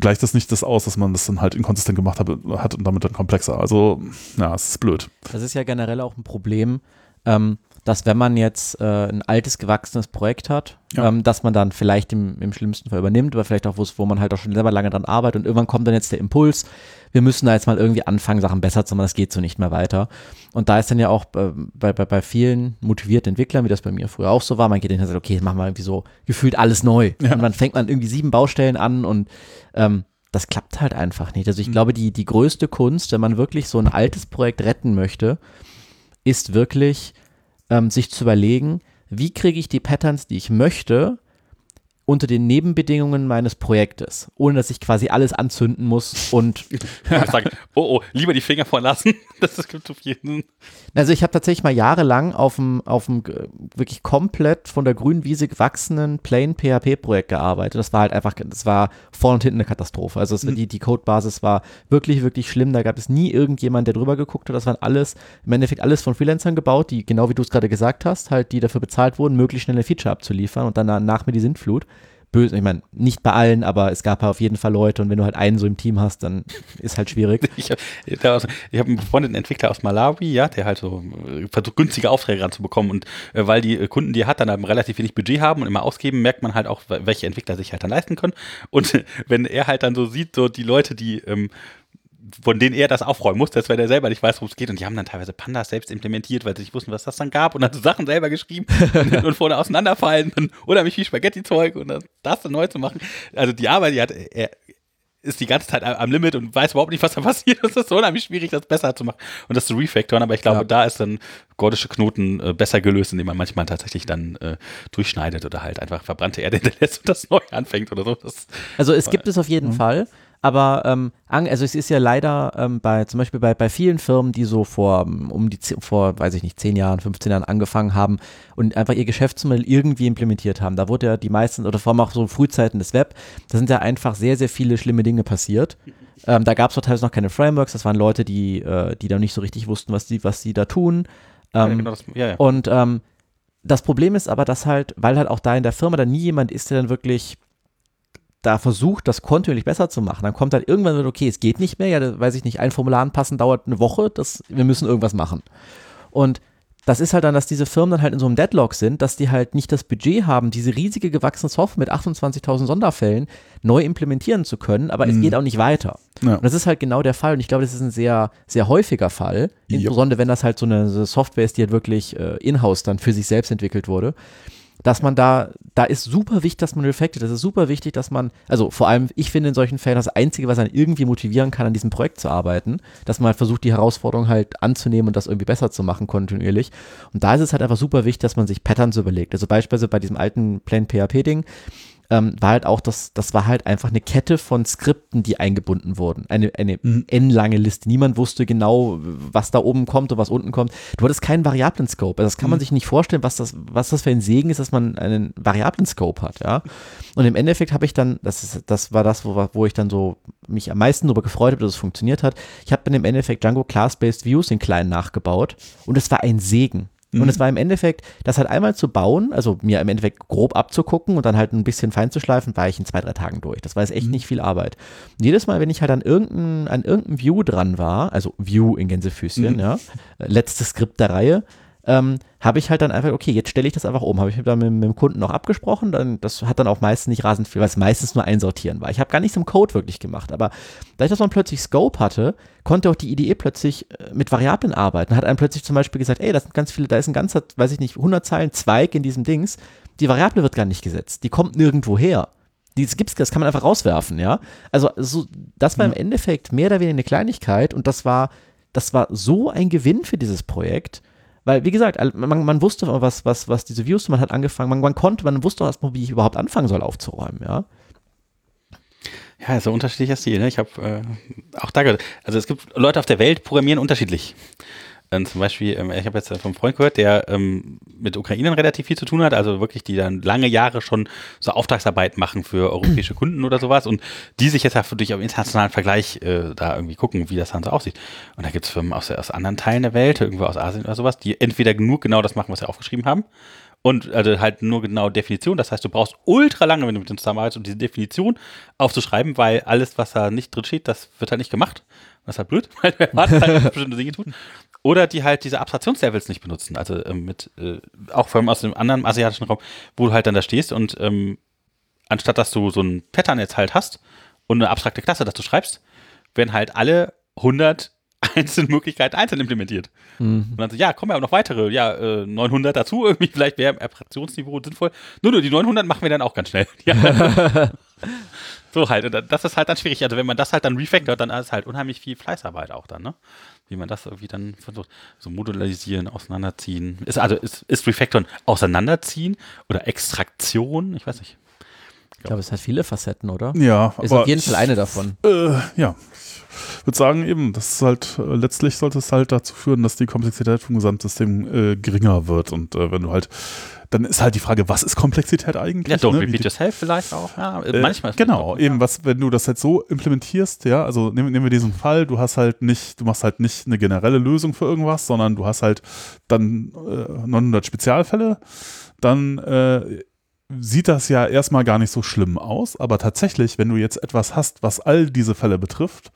gleicht das nicht das aus, dass man das dann halt inkonsistent gemacht hat, hat und damit dann komplexer. Also, ja, es ist blöd. Das ist ja generell auch ein Problem, ähm, dass wenn man jetzt äh, ein altes, gewachsenes Projekt hat, Ja. ähm, dass man dann vielleicht im, im schlimmsten Fall übernimmt, aber vielleicht auch, wo man halt auch schon selber lange dran arbeitet und irgendwann kommt dann jetzt der Impuls, wir müssen da jetzt mal irgendwie anfangen, Sachen besser zu machen, das geht so nicht mehr weiter. Und da ist dann ja auch äh, bei, bei, bei vielen motivierten Entwicklern, wie das bei mir früher auch so war, man geht hin und sagt, okay, machen wir irgendwie so gefühlt alles neu. Ja. Und dann fängt man irgendwie sieben Baustellen an und ähm, das klappt halt einfach nicht. Also ich glaube, die, die größte Kunst, wenn man wirklich so ein altes Projekt retten möchte, ist wirklich, ähm, sich zu überlegen, wie kriege ich die Patterns, die ich möchte, unter den Nebenbedingungen meines Projektes, ohne dass ich quasi alles anzünden muss und Ich sage, oh, oh, lieber die Finger von lassen. Das gibt auf jeden Also ich habe tatsächlich mal jahrelang auf dem, auf dem äh, wirklich komplett von der grünen Wiese gewachsenen Plain PHP Projekt gearbeitet. Das war halt einfach, das war vorne und hinten eine Katastrophe. Also es, die, die Codebasis war wirklich, wirklich schlimm. Da gab es nie irgendjemand, der drüber geguckt hat. Das waren alles, im Endeffekt alles von Freelancern gebaut, die, genau wie du es gerade gesagt hast, halt, die dafür bezahlt wurden, möglichst schnell ein Feature abzuliefern und dann nach mir die Sintflut. Böse, ich meine, nicht bei allen, aber es gab halt auf jeden Fall Leute und wenn du halt einen so im Team hast, dann ist halt schwierig. Ich habe ich hab einen befreundeten Entwickler aus Malawi, ja, der halt so äh, versucht, günstige Aufträge ranzubekommen. Und äh, weil die äh, Kunden, die er hat, dann eben relativ wenig Budget haben und immer ausgeben, merkt man halt auch, wel- welche Entwickler sich halt dann leisten können. Und wenn er halt dann so sieht, so die Leute, die ähm, von denen er das aufräumen muss, dass wenn er selber nicht weiß, worum es geht. Und die haben dann teilweise Pandas selbst implementiert, weil sie nicht wussten, was das dann gab und dann so Sachen selber geschrieben und, und vorne auseinanderfallen und, oder mich viel Spaghetti-Zeug und das, das dann neu zu machen. Also die Arbeit, die hat er ist die ganze Zeit am Limit und weiß überhaupt nicht, was da passiert. Es ist so unheimlich schwierig, das besser zu machen und das zu refactoren. Aber ich glaube, Ja. da ist dann gordische Knoten äh, besser gelöst, indem man manchmal tatsächlich dann äh, durchschneidet oder halt einfach verbrannte Erde hinterlässt und das neu anfängt oder so. Das, Also es gibt es auf jeden Fall, aber ähm, also es ist ja leider ähm, bei zum Beispiel bei, bei vielen Firmen, die so vor ähm, um die vor weiß ich nicht 10 Jahren, 15 Jahren angefangen haben und einfach ihr Geschäftsmodell irgendwie implementiert haben. Da wurde ja die meisten oder vor allem auch so Frühzeiten des Web, da sind ja einfach sehr sehr viele schlimme Dinge passiert. Ähm, da gab es teilweise noch keine Frameworks. Das waren Leute, die äh, die da nicht so richtig wussten, was sie was sie da tun. ja, Ähm, genau das, ja, ja. und ähm, das Problem ist aber, dass halt, weil halt auch da in der Firma dann nie jemand ist, der dann wirklich da versucht, das kontinuierlich besser zu machen, dann kommt halt irgendwann, wird, okay, es geht nicht mehr, ja, da weiß ich nicht, ein Formular anpassen dauert eine Woche, das, wir müssen irgendwas machen. Und das ist halt dann, dass diese Firmen dann halt in so einem Deadlock sind, dass die halt nicht das Budget haben, diese riesige gewachsene Software mit 28.000 Sonderfällen neu implementieren zu können, aber es geht auch nicht weiter. Ja. Und das ist halt genau der Fall. Und ich glaube, das ist ein sehr, sehr häufiger Fall, insbesondere wenn das halt so eine, so eine Software ist, die halt wirklich äh, in-house dann für sich selbst entwickelt wurde, dass man da, da ist super wichtig, dass man refactet, das ist super wichtig, dass man, also vor allem, ich finde in solchen Fällen das Einzige, was einen irgendwie motivieren kann, an diesem Projekt zu arbeiten, dass man halt versucht, die Herausforderung halt anzunehmen und das irgendwie besser zu machen, kontinuierlich. Und da ist es halt einfach super wichtig, dass man sich Patterns überlegt. Also beispielsweise bei diesem alten Plain PHP-Ding, ähm, war halt auch, das, das war halt einfach eine Kette von Skripten, die eingebunden wurden. Eine, eine n-lange Liste. Niemand wusste genau, was da oben kommt und was unten kommt. Du hattest keinen Variablen-Scope. Also das kann man sich nicht vorstellen, was das, was das für ein Segen ist, dass man einen Variablen-Scope hat, ja. Und im Endeffekt habe ich dann, das, ist, das war das, wo, wo ich dann so mich am meisten darüber gefreut habe, dass es funktioniert hat. Ich habe dann im Endeffekt Django Class-Based Views in kleinen nachgebaut und es war ein Segen. Und es war im Endeffekt, das halt einmal zu bauen, also mir im Endeffekt grob abzugucken und dann halt ein bisschen fein zu schleifen, war ich in zwei, drei Tagen durch. Das war jetzt echt nicht viel Arbeit. Und jedes Mal, wenn ich halt an irgendein, an irgendein View dran war, also View in Gänsefüßchen, ja, äh, letztes Skript der Reihe, ähm, habe ich halt dann einfach, okay, jetzt stelle ich das einfach um. Habe ich dann mit, mit dem Kunden noch abgesprochen, dann, das hat dann auch meistens nicht rasend viel, weil es meistens nur einsortieren war. Ich habe gar nichts im Code wirklich gemacht, aber dadurch, dass man plötzlich Scope hatte, konnte auch die IDE plötzlich äh, mit Variablen arbeiten. Hat einem plötzlich zum Beispiel gesagt, ey, das sind ganz viele, da ist ein ganzer, weiß ich nicht, 100 Zeilen Zweig in diesem Dings. Die Variable wird gar nicht gesetzt. Die kommt nirgendwo her. Die gibt's, das kann man einfach rauswerfen, ja. Also so, das war im Endeffekt mehr oder weniger eine Kleinigkeit und das war, das war so ein Gewinn für dieses Projekt. Weil, wie gesagt, man, man wusste, was, was, was diese Views, man hat angefangen, man, man konnte, man wusste erstmal, wie ich überhaupt anfangen soll aufzuräumen, ja. Ja, ein unterschiedlicher Stil. Ne? Ich habe äh, auch da gehört, also es gibt Leute auf der Welt, programmieren unterschiedlich. Ähm, zum Beispiel, ähm, ich habe jetzt vom Freund gehört, der ähm, mit Ukrainern relativ viel zu tun hat, also wirklich, die dann lange Jahre schon so Auftragsarbeit machen für europäische Kunden oder sowas und die sich jetzt durch auf internationalen Vergleich äh, da irgendwie gucken, wie das dann so aussieht. Und da gibt es Firmen aus, aus anderen Teilen der Welt, irgendwo aus Asien oder sowas, die entweder nur genau das machen, was sie aufgeschrieben haben, und also halt nur genau Definition. Das heißt, du brauchst ultra lange, wenn du mit dem zusammenarbeitest, um diese Definition aufzuschreiben, weil alles, was da nicht drin steht, das wird halt nicht gemacht. Das ist halt blöd, weil du erwartest halt, bestimmte Dinge tun. Oder die halt diese Abstraktionslevels nicht benutzen. Also ähm, mit, äh, auch vor allem aus dem anderen asiatischen Raum, wo du halt dann da stehst und ähm, anstatt dass du so ein Pattern jetzt halt hast und eine abstrakte Klasse, dass du schreibst, werden halt alle 100 einzelne Möglichkeiten einzeln implementiert. Mhm. Und dann so, ja, kommen ja auch noch weitere, ja, äh, 900 dazu, irgendwie vielleicht wäre im Abstraktionsniveau sinnvoll. Nur, nur, die 900 machen wir dann auch ganz schnell. Ja. so halt, und das ist halt dann schwierig. Also wenn man das halt dann refactort, dann ist halt unheimlich viel Fleißarbeit auch dann, ne? Wie man das irgendwie dann versucht, so modularisieren, auseinanderziehen. Ist also, ist, ist Refactoren auseinanderziehen oder Extraktion? Ich weiß nicht. Ich glaube, es hat viele Facetten, oder? Ja, Ist auf jeden Fall eine davon. Äh, ja. Ich würde sagen, eben, das ist halt, äh, letztlich sollte es halt dazu führen, dass die Komplexität vom Gesamtsystem äh, geringer wird. Und äh, wenn du halt, dann ist halt die Frage, was ist Komplexität eigentlich? Ja, don't ne? Repeat yourself vielleicht auch. Ja, Äh, manchmal. Genau, eben, was, wenn du das jetzt so implementierst, ja, also nehmen, nehmen wir diesen Fall, du hast halt nicht, du machst halt nicht eine generelle Lösung für irgendwas, sondern du hast halt dann äh, 900 Spezialfälle, dann äh, sieht das ja erstmal gar nicht so schlimm aus, aber tatsächlich, wenn du jetzt etwas hast, was all diese Fälle betrifft,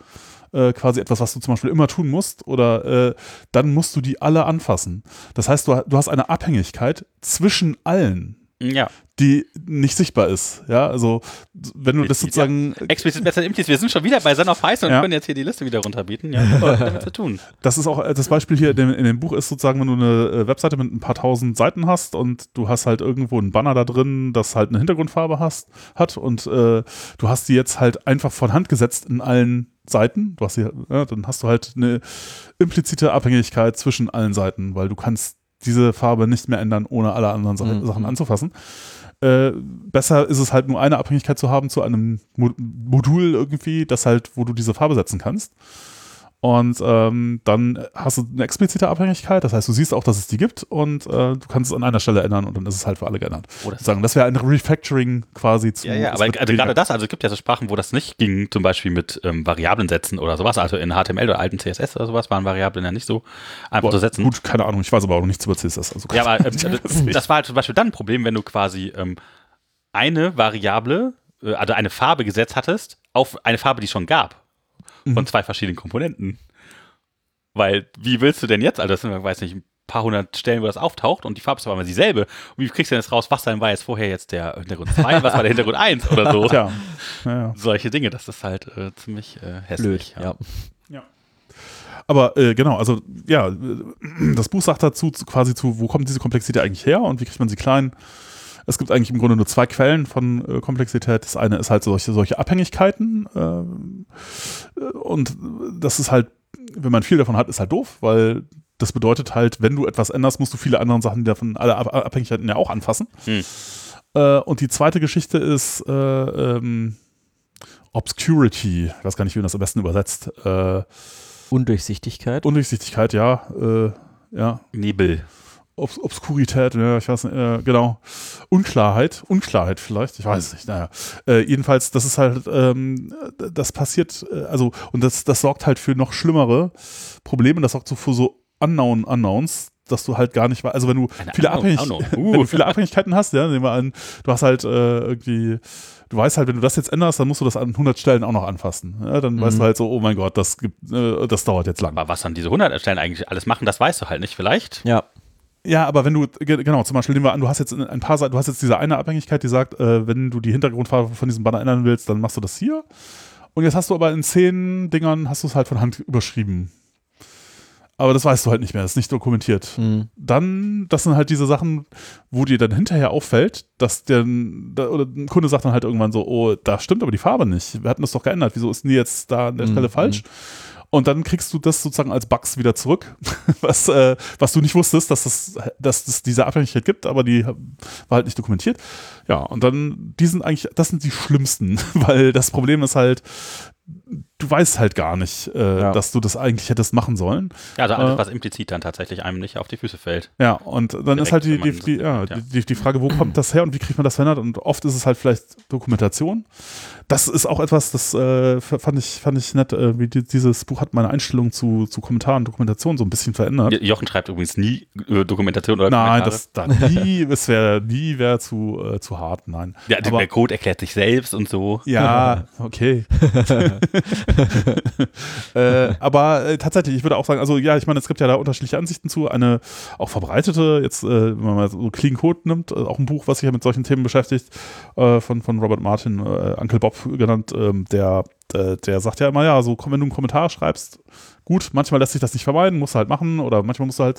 äh, quasi etwas, was du zum Beispiel immer tun musst, oder äh, dann musst du die alle anfassen. Das heißt, du, du hast eine Abhängigkeit zwischen allen Ja, die nicht sichtbar ist. Ja, also wenn du das sozusagen, explizit besser implizit. Wir sind schon wieder bei Son of Python und Ja. können jetzt hier die Liste wieder runterbieten. Ja, damit zu tun. das ist auch äh, das Beispiel hier in dem, in dem Buch ist sozusagen, wenn du eine äh, Webseite mit ein paar tausend Seiten hast und du hast halt irgendwo einen Banner da drin, das halt eine Hintergrundfarbe hast, hat und äh, du hast die jetzt halt einfach von Hand gesetzt in allen Seiten, du hast die, ja, dann hast du halt eine implizite Abhängigkeit zwischen allen Seiten, weil du kannst diese Farbe nicht mehr ändern, ohne alle anderen Sa Mhm. Sachen anzufassen. Äh, besser ist es halt nur eine Abhängigkeit zu haben zu einem Mo Modul irgendwie, das halt, wo du diese Farbe setzen kannst. Und ähm, dann hast du eine explizite Abhängigkeit, das heißt, du siehst auch, dass es die gibt und äh, du kannst es an einer Stelle ändern und dann ist es halt für alle geändert. Oh, das- Sagen, das wäre ein Refactoring quasi zu. Ja, ja, aber also gerade das, also es gibt ja so Sprachen, wo das nicht ging, zum Beispiel mit ähm, Variablen setzen oder sowas. Also in HTML oder alten CSS oder sowas waren Variablen ja nicht so einfach Boah, zu setzen. Gut, keine Ahnung, ich weiß aber auch nichts über CSS. Also Ja, aber ähm, das nicht. das war halt zum Beispiel dann ein Problem, wenn du quasi ähm, eine Variable, äh, also eine Farbe gesetzt hattest, auf eine Farbe, die es schon gab. Von zwei verschiedenen Komponenten. Weil, wie willst du denn jetzt, also das sind, weiß nicht, ein paar hundert Stellen, wo das auftaucht und die Farbe ist aber immer dieselbe. Und wie kriegst du denn jetzt raus, was dann war jetzt vorher jetzt der Hintergrund 2, was war der Hintergrund 1 oder so? Tja, ja, ja. Solche Dinge, das ist halt äh, ziemlich äh, hässlich. Blöd, ja. Aber äh, genau, also ja, äh, das Buch sagt dazu zu, quasi zu, wo kommt diese Komplexität eigentlich her und wie kriegt man sie klein? Es gibt eigentlich im Grunde nur zwei Quellen von äh, Komplexität. Das eine ist halt solche, solche Abhängigkeiten äh, und das ist halt, wenn man viel davon hat, ist halt doof, weil das bedeutet halt, wenn du etwas änderst, musst du viele andere Sachen, die davon alle Ab Abhängigkeiten ja auch anfassen. Hm. Äh, und die zweite Geschichte ist äh, ähm, Obscurity. Ich weiß gar nicht, wie man das am besten übersetzt. Äh, Undurchsichtigkeit. Undurchsichtigkeit, ja. Äh, ja. Nebel. Obs Obskurität, ja, ich weiß nicht, äh, genau. Unklarheit, Unklarheit vielleicht, ich weiß es nicht, naja. Äh, jedenfalls, das ist halt, ähm, das passiert, äh, also, und das, das sorgt halt für noch schlimmere Probleme, das sorgt so für so Unknown Unknowns, dass du halt gar nicht weißt, also wenn du Eine viele, Abhängig Unknown. wenn Uh. du viele Abhängigkeiten hast, ja, nehmen wir an, du hast halt äh, irgendwie, du weißt halt, wenn du das jetzt änderst, dann musst du das an 100 Stellen auch noch anfassen. Ja, dann weißt Mhm. du halt so, oh mein Gott, das gibt, äh, das dauert jetzt lang. Aber was dann diese 100 Stellen eigentlich alles machen, das weißt du halt nicht. Vielleicht Ja. Ja, aber wenn du, ge- genau, zum Beispiel nehmen wir an, du hast jetzt ein paar Seiten, du hast jetzt diese eine Abhängigkeit, die sagt, äh, wenn du die Hintergrundfarbe von diesem Banner ändern willst, dann machst du das hier. Und jetzt hast du aber in zehn Dingern, hast du es halt von Hand überschrieben. Aber das weißt du halt nicht mehr, das ist nicht dokumentiert. Mhm. Dann, das sind halt diese Sachen, wo dir dann hinterher auffällt, dass der, oder ein Kunde sagt dann halt irgendwann so, oh, da stimmt aber die Farbe nicht. Wir hatten das doch geändert. Wieso ist denn die jetzt da an der Mhm, Stelle falsch? Und dann kriegst du das sozusagen als Bugs wieder zurück, was, äh, was du nicht wusstest, dass es dass es diese Abhängigkeit gibt, aber die war halt nicht dokumentiert. Ja, und dann, die sind eigentlich, das sind die schlimmsten, weil das Problem ist halt, du weißt halt gar nicht, äh, Ja. dass du das eigentlich hättest machen sollen. Ja, also alles, Äh, was implizit dann tatsächlich einem nicht auf die Füße fällt. Ja, und dann Direkt, ist halt die, die, ja, die, die Frage, wo kommt das her und wie kriegt man das verändert? Und oft ist es halt vielleicht Dokumentation. Das ist auch etwas, das äh, fand, ich, fand ich nett, äh, wie die, dieses Buch hat meine Einstellung zu, zu Kommentaren, Dokumentation so ein bisschen verändert. Jo- Jochen schreibt übrigens nie äh, Dokumentation oder Nein, Kommentare. das da nie, es wäre nie wäre zu, äh, zu hart, nein. Ja, Aber- der Code erklärt sich selbst und so. Ja, okay. äh, aber äh, tatsächlich, ich würde auch sagen, also ja, ich meine, es gibt ja da unterschiedliche Ansichten zu. Eine auch verbreitete, jetzt, äh, wenn man mal so Clean Code nimmt, äh, auch ein Buch, was sich ja mit solchen Themen beschäftigt, äh, von, von Robert Martin, äh, Uncle Bob genannt, ähm, der, der sagt ja immer, ja, so wenn du einen Kommentar schreibst, gut, manchmal lässt sich das nicht vermeiden, musst du halt machen oder manchmal musst du halt,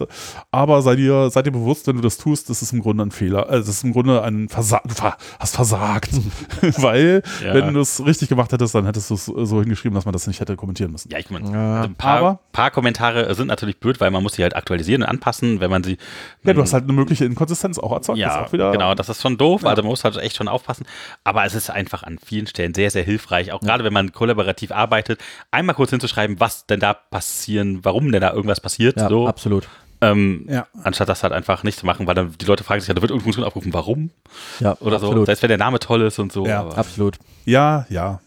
aber sei dir, sei dir bewusst, wenn du das tust, das ist im Grunde ein Fehler, äh, das ist im Grunde ein Versag, du hast versagt, weil Ja. wenn du es richtig gemacht hättest, dann hättest du es so hingeschrieben, dass man das nicht hätte kommentieren müssen. Ja, ich meine, Ja, also ein paar, aber- paar Kommentare sind natürlich blöd, weil man muss sie halt aktualisieren und anpassen, wenn man sie. Ja, du hast halt eine mögliche Inkonsistenz auch erzeugt. das Ja, auch wieder, genau, das ist schon doof, also man muss halt echt schon aufpassen. Aber es ist einfach an vielen Stellen sehr, sehr hilfreich, auch gerade wenn man kollaborativ arbeitet, einmal kurz hinzuschreiben, was denn da passieren, warum denn da irgendwas passiert, ja so, absolut. ähm, Ja. anstatt das halt einfach nicht zu machen, weil dann die Leute fragen sich, ja, da wird irgendeine Funktion aufgerufen, warum Ja, oder so, absolut. selbst wenn der Name toll ist und so. Ja, aber- Absolut. Ja, ja.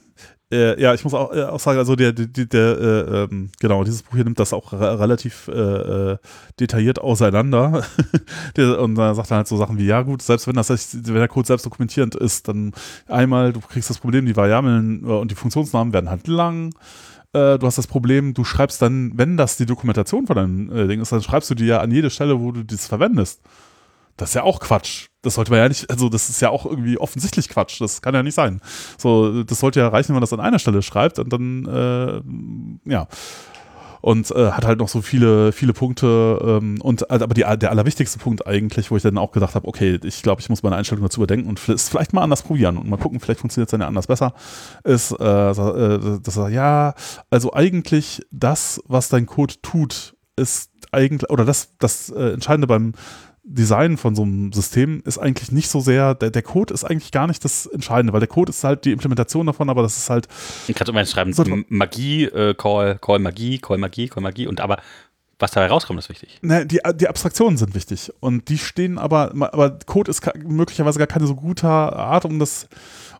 Äh, ja, ich muss auch, äh, auch sagen, also der, der, der, der äh, ähm, genau, dieses Buch hier nimmt das auch re relativ äh, detailliert auseinander. der, und da sagt er halt so Sachen wie, ja gut, selbst wenn das wenn der Code selbst dokumentierend ist, dann einmal, du kriegst das Problem, die Variablen und die Funktionsnamen werden halt lang. Äh, du hast das Problem, du schreibst dann, wenn das die Dokumentation von deinem äh, Ding ist, dann schreibst du die ja an jede Stelle, wo du das verwendest. Das ist ja auch Quatsch. Das sollte man ja nicht, also das ist ja auch irgendwie offensichtlich Quatsch. Das kann ja nicht sein. So, das sollte ja reichen, wenn man das an einer Stelle schreibt und dann, äh, ja. Und äh, hat halt noch so viele, viele Punkte. Ähm, und also, aber die, der allerwichtigste Punkt eigentlich, wo ich dann auch gedacht habe, okay, ich glaube, ich muss meine Einstellung dazu überdenken und es vielleicht mal anders probieren und mal gucken, vielleicht funktioniert es dann ja anders besser, ist, äh, äh, dass er, ja, also eigentlich das, was dein Code tut, ist eigentlich, oder das, das äh, Entscheidende beim Design von so einem System ist eigentlich nicht so sehr, der, der Code ist eigentlich gar nicht das Entscheidende, weil der Code ist halt die Implementation davon, aber das ist halt, Du kannst immer schreiben, So- Magie, äh, Call, Call Magie, Call Magie, Call Magie und aber was dabei rauskommt, ist wichtig. ne, die, die Abstraktionen sind wichtig und die stehen aber, aber Code ist möglicherweise gar keine so gute Art, um das,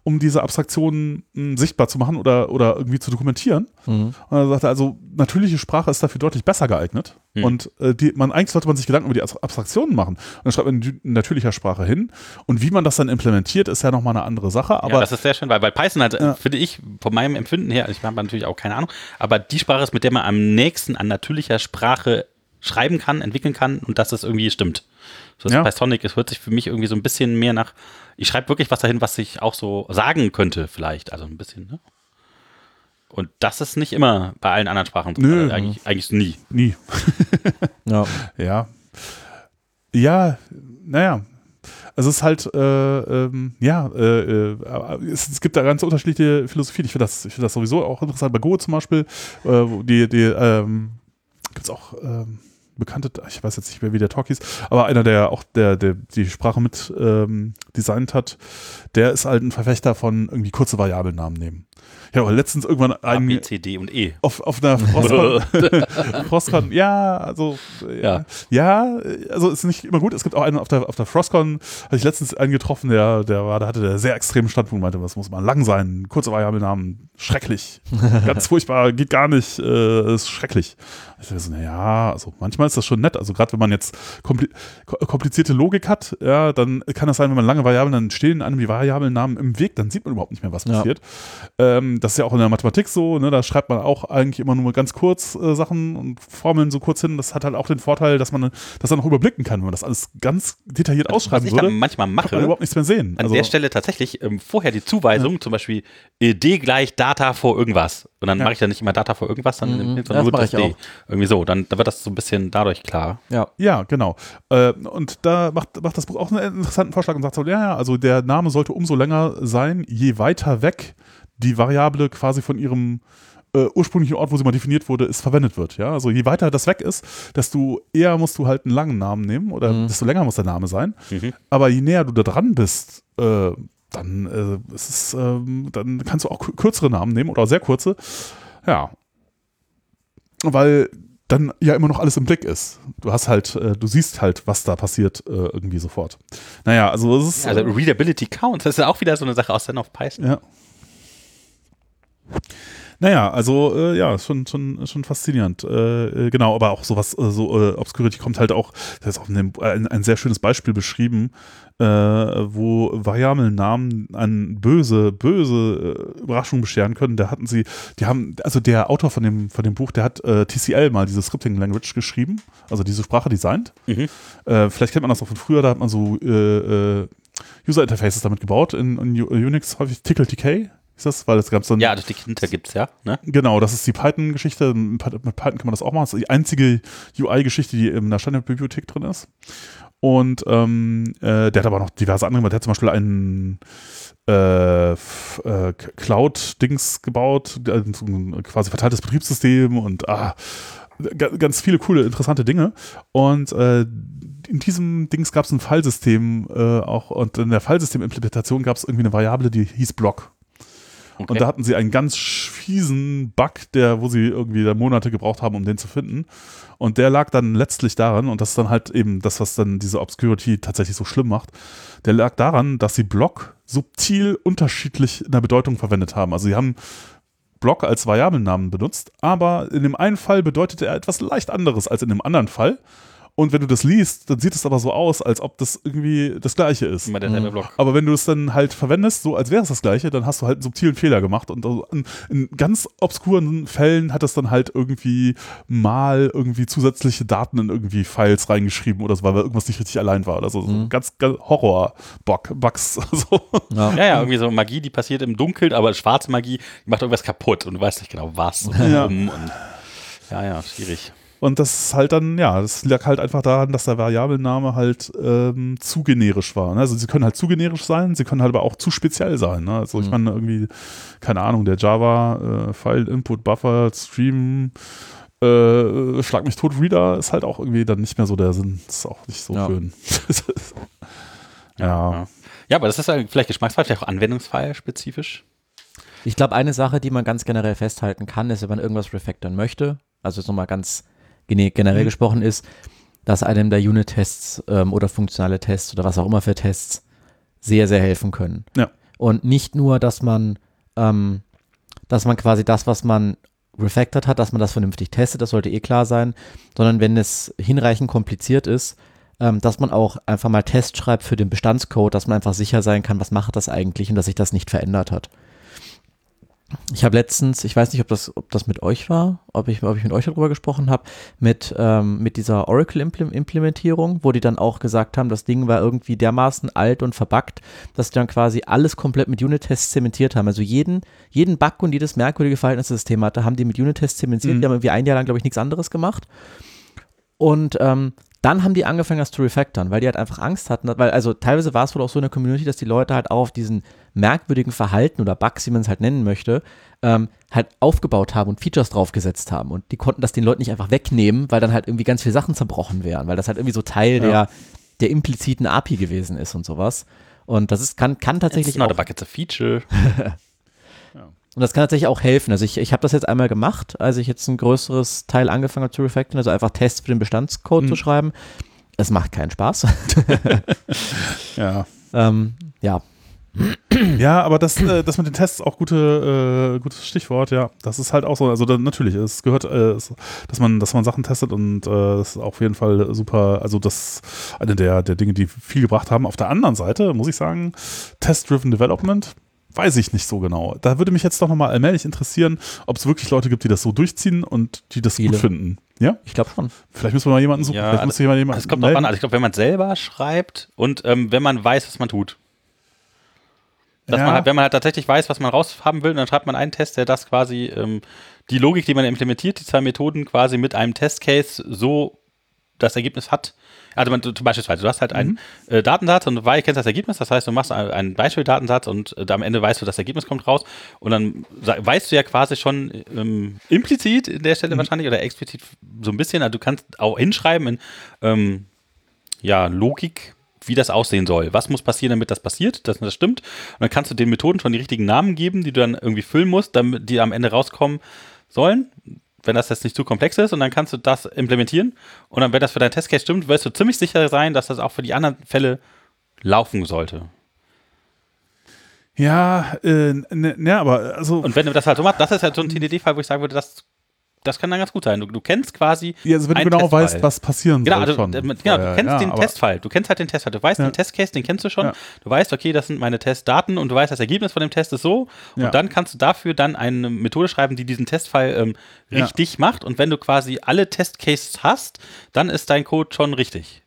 um diese Abstraktionen mh, sichtbar zu machen oder, oder irgendwie zu dokumentieren. Mhm. Und er sagte also, natürliche Sprache ist dafür deutlich besser geeignet. Hm. Und äh, die, man, eigentlich sollte man sich Gedanken über die Abs- Abstraktionen machen. Und dann schreibt man in natürlicher Sprache hin. Und wie man das dann implementiert, ist ja nochmal eine andere Sache. Aber ja, das ist sehr schön, weil, weil Python halt, äh, Ja. finde ich, von meinem Empfinden her, ich habe natürlich auch keine Ahnung, aber die Sprache ist, mit der man am nächsten an natürlicher Sprache schreiben kann, entwickeln kann und dass es irgendwie stimmt. So Ja. Pythonic, es hört sich für mich irgendwie so ein bisschen mehr nach, ich schreibe wirklich was dahin, was ich auch so sagen könnte, vielleicht. Also ein bisschen, ne? Und das ist nicht immer bei allen anderen Sprachen so. Nö. Also eigentlich, eigentlich nie. nie. Ja. Ja. Ja, naja. Also es ist halt, äh, ähm, ja, äh, äh, es, es gibt da ganz unterschiedliche Philosophien. Ich finde das, ich finde das sowieso auch interessant. Bei Go zum Beispiel, äh, die, die, ähm, gibt es auch ähm, bekannte, ich weiß jetzt nicht mehr, wie der Talk hieß, aber einer, der auch der, der die Sprache mit ähm, designt hat, der ist halt ein Verfechter von irgendwie kurze Variablennamen nehmen. Ja, aber letztens irgendwann A, ein, B, C, D und E. auf, auf einer Frostcon, Frostcon, ja, also ja. ja, also ist nicht immer gut. Es gibt auch einen auf der, auf der Frostcon, hatte ich letztens einen getroffen, der, der war, da hatte der sehr extremen Standpunkt, meinte, das muss mal lang sein, kurze Variablennamen, schrecklich, ganz furchtbar, geht gar nicht, äh, ist schrecklich. Ich dachte so, naja, also manchmal ist das schon nett, also gerade wenn man jetzt kompli ko- komplizierte Logik hat, ja, dann kann das sein, wenn man lange Variablen, dann stehen einem die Variablennamen im Weg, dann sieht man überhaupt nicht mehr, was Ja. passiert. Ähm, das ist ja auch in der Mathematik so, ne? da schreibt man auch eigentlich immer nur ganz kurz äh, Sachen und Formeln so kurz hin. Das hat halt auch den Vorteil, dass man das dann noch überblicken kann. Wenn man das alles ganz detailliert Was ausschreiben ich würde, dann manchmal kann man mache, überhaupt nichts mehr sehen. an Also, der Stelle tatsächlich ähm, vorher die Zuweisung, zum Beispiel äh, D gleich Data vor irgendwas. Und dann Ja. mache ich dann nicht immer Data vor irgendwas, dann Mhm. sondern Das nur mache das ich D. auch. Irgendwie so. Dann, dann wird das so ein bisschen dadurch klar. Ja. ja, genau. Äh, und da macht, macht das Buch auch einen interessanten Vorschlag und sagt so, ja, ja, also der Name sollte umso länger sein, je weiter weg die Variable quasi von ihrem äh, ursprünglichen Ort, wo sie mal definiert wurde, ist verwendet wird. Ja, also je weiter das weg ist, desto eher musst du halt einen langen Namen nehmen oder Mhm. desto länger muss der Name sein. Mhm. Aber je näher du da dran bist, äh, dann, äh, ist es, ähm, dann kannst du auch kü- kürzere Namen nehmen oder sehr kurze. Ja. Weil dann ja immer noch alles im Blick ist. Du hast halt, äh, du siehst halt, was da passiert, äh, irgendwie sofort. Naja, also es ist. Also äh, Readability counts. Das ist ja auch wieder so eine Sache aus Stand of Python. ja. Naja, also äh, ja, schon, schon, schon faszinierend. Äh, äh, genau, aber auch sowas, äh, so äh, Obscurity kommt halt auch, das ist auch ein, ein, ein sehr schönes Beispiel beschrieben, äh, wo Variablennamen an böse, böse äh, Überraschungen bescheren können. Da hatten sie, die haben, also der Autor von dem, von dem Buch, der hat TCL mal diese Scripting Language geschrieben, also diese Sprache designt. Mhm. Vielleicht kennt man das noch von früher, da hat man so User Interfaces damit gebaut, in, in Unix häufig Tickle TK. Ist das, weil es gab so ein Ja, durch die Kinder gibt's ja. Ne? Genau, das ist die Python-Geschichte. Mit Python kann man das auch machen. Das ist die einzige UI-Geschichte, die in der Standardbibliothek drin ist. Und ähm, äh, der hat aber noch diverse andere. Der hat zum Beispiel einen äh, äh, Cloud-Dings gebaut, so ein quasi verteiltes Betriebssystem und ah, ga- ganz viele coole, interessante Dinge. Und äh, in diesem Dings gab es ein Fallsystem äh, auch und in der Fallsystem-Implementation gab es irgendwie eine Variable, die hieß Block. Okay. Und da hatten sie einen ganz fiesen Bug, der, wo sie irgendwie da Monate gebraucht haben, um den zu finden. Und der lag dann letztlich daran, und das ist dann halt eben das, was dann diese Obscurity tatsächlich so schlimm macht, der lag daran, dass sie Block subtil unterschiedlich in der Bedeutung verwendet haben. Also sie haben Block als Variablennamen benutzt, aber in dem einen Fall bedeutete er etwas leicht anderes als in dem anderen Fall. Und wenn du das liest, dann sieht es aber so aus, als ob das irgendwie das Gleiche ist. Immer derselbe Block. Aber wenn du es dann halt verwendest, so als wäre es das Gleiche, dann hast du halt einen subtilen Fehler gemacht. Und also in, in ganz obskuren Fällen hat es dann halt irgendwie mal irgendwie zusätzliche Daten in irgendwie Files reingeschrieben oder so, weil irgendwas nicht richtig allein war. Also so Mhm. ganz, ganz Horror-Bugs. So. Ja. Ja, ja, irgendwie so Magie, die passiert im Dunkeln, aber schwarze Magie, die macht irgendwas kaputt und du weißt nicht genau was und Ja. Und ja, ja, schwierig. Und das ist halt dann, ja, das lag halt einfach daran, dass der Variabelname halt ähm, zu generisch war. Ne? Also sie können halt zu generisch sein, sie können halt aber auch zu speziell sein. Ne? Also ich Mhm. meine irgendwie, keine Ahnung, der Java äh, File Input Buffer Stream äh, Schlag mich tot Reader ist halt auch irgendwie dann nicht mehr so der Sinn. Das ist auch nicht so Ja. schön. ja. Ja. ja, aber das ist ja vielleicht Geschmacksfall, vielleicht auch Anwendungsfall spezifisch. Ich glaube, eine Sache, die man ganz generell festhalten kann, ist, wenn man irgendwas refactoren möchte, also jetzt nochmal ganz generell Mhm. gesprochen ist, dass einem der Unit-Tests ähm, oder funktionale Tests oder was auch immer für Tests sehr, sehr helfen können. Ja. Und nicht nur, dass man, ähm, dass man quasi das, was man refactored hat, dass man das vernünftig testet, das sollte eh klar sein, sondern wenn es hinreichend kompliziert ist, ähm, dass man auch einfach mal Tests schreibt für den Bestandscode, dass man einfach sicher sein kann, was macht das eigentlich und dass sich das nicht verändert hat. Ich habe letztens, ich weiß nicht, ob das, ob das mit euch war, ob ich, ob ich mit euch darüber gesprochen habe, mit, ähm, mit dieser Oracle-Implementierung, wo die dann auch gesagt haben, das Ding war irgendwie dermaßen alt und verbuggt, dass die dann quasi alles komplett mit Unit-Tests zementiert haben. Also jeden, jeden Bug und jedes merkwürdige Verhalten, das das System hatte, haben die mit Unit-Tests zementiert. Mhm. Die haben irgendwie ein Jahr lang, glaube ich, nichts anderes gemacht. Und ähm, dann haben die angefangen, das zu refactoren, weil die halt einfach Angst hatten, weil also teilweise war es wohl auch so in der Community, dass die Leute halt auch auf diesen merkwürdigen Verhalten oder Bugs, wie man es halt nennen möchte, ähm, halt aufgebaut haben und Features draufgesetzt haben. Und die konnten das den Leuten nicht einfach wegnehmen, weil dann halt irgendwie ganz viele Sachen zerbrochen wären, weil das halt irgendwie so Teil Ja. der, der impliziten API gewesen ist und sowas. Und das ist, kann, kann tatsächlich It's not auch a bug, it's a feature. und das kann tatsächlich auch helfen. Also ich, ich habe das jetzt einmal gemacht, als ich jetzt ein größeres Teil angefangen habe zu refactoren, also einfach Tests für den Bestandscode Mhm. zu schreiben. Es macht keinen Spaß. ja. ähm, ja, Ja, aber das, äh, das mit den Tests auch gute, äh, gutes Stichwort, ja. Das ist halt auch so, also dann, natürlich, es gehört, äh, dass man, dass man Sachen testet und äh, das ist auf jeden Fall super, also das ist eine der, der Dinge, die viel gebracht haben. Auf der anderen Seite muss ich sagen, Test-Driven Development, weiß ich nicht so genau. Da würde mich jetzt doch nochmal allmählich interessieren, ob es wirklich Leute gibt, die das so durchziehen und die das Viele. gut finden. Ja? ich glaube schon. Vielleicht müssen wir mal jemanden suchen. Ja, Vielleicht muss jemand jemanden Das kommt drauf melden. an. Also ich glaube, wenn man selber schreibt und ähm, wenn man weiß, was man tut. Dass Ja. man halt, wenn man halt tatsächlich weiß, was man raushaben will, dann schreibt man einen Test, der das quasi, ähm, die Logik, die man implementiert, die zwei Methoden quasi mit einem Testcase so das Ergebnis hat. Also man, du, zum Beispiel, du hast halt einen äh, Datensatz und du kennst das Ergebnis, das heißt, du machst einen- Beispieldatensatz und äh, am Ende weißt du, das Ergebnis kommt raus und dann weißt du ja quasi schon ähm, implizit in der Stelle wahrscheinlich oder explizit so ein bisschen, also du kannst auch hinschreiben in ähm, ja, Logik wie das aussehen soll. Was muss passieren, damit das passiert, dass das stimmt. Und dann kannst du den Methoden schon die richtigen Namen geben, die du dann irgendwie füllen musst, damit die am Ende rauskommen sollen. Wenn das jetzt nicht zu komplex ist, und dann kannst du das implementieren. Und dann, wenn das für deinen Testcase stimmt, wirst du ziemlich sicher sein, dass das auch für die anderen Fälle laufen sollte. Ja, äh, ne, ne, aber also. Und wenn du das halt so machst, das ist halt so ein TDD-Fall, wo ich sagen würde, das, das kann dann ganz gut sein. Du, du kennst quasi. Ja, also wenn du genau Testfall. weißt, was passieren Genau, soll also, schon. äh, genau du kennst ja, den Testfall. Du kennst halt den Testfall. Du weißt, Ja. den Testcase, den kennst du schon. Du weißt, okay, das sind meine Testdaten und du weißt, das Ergebnis von dem Test ist so. Und dann kannst du dafür dann eine Methode schreiben, die diesen Testfall ähm, richtig macht. Und wenn du quasi alle Testcases hast, dann ist dein Code schon richtig.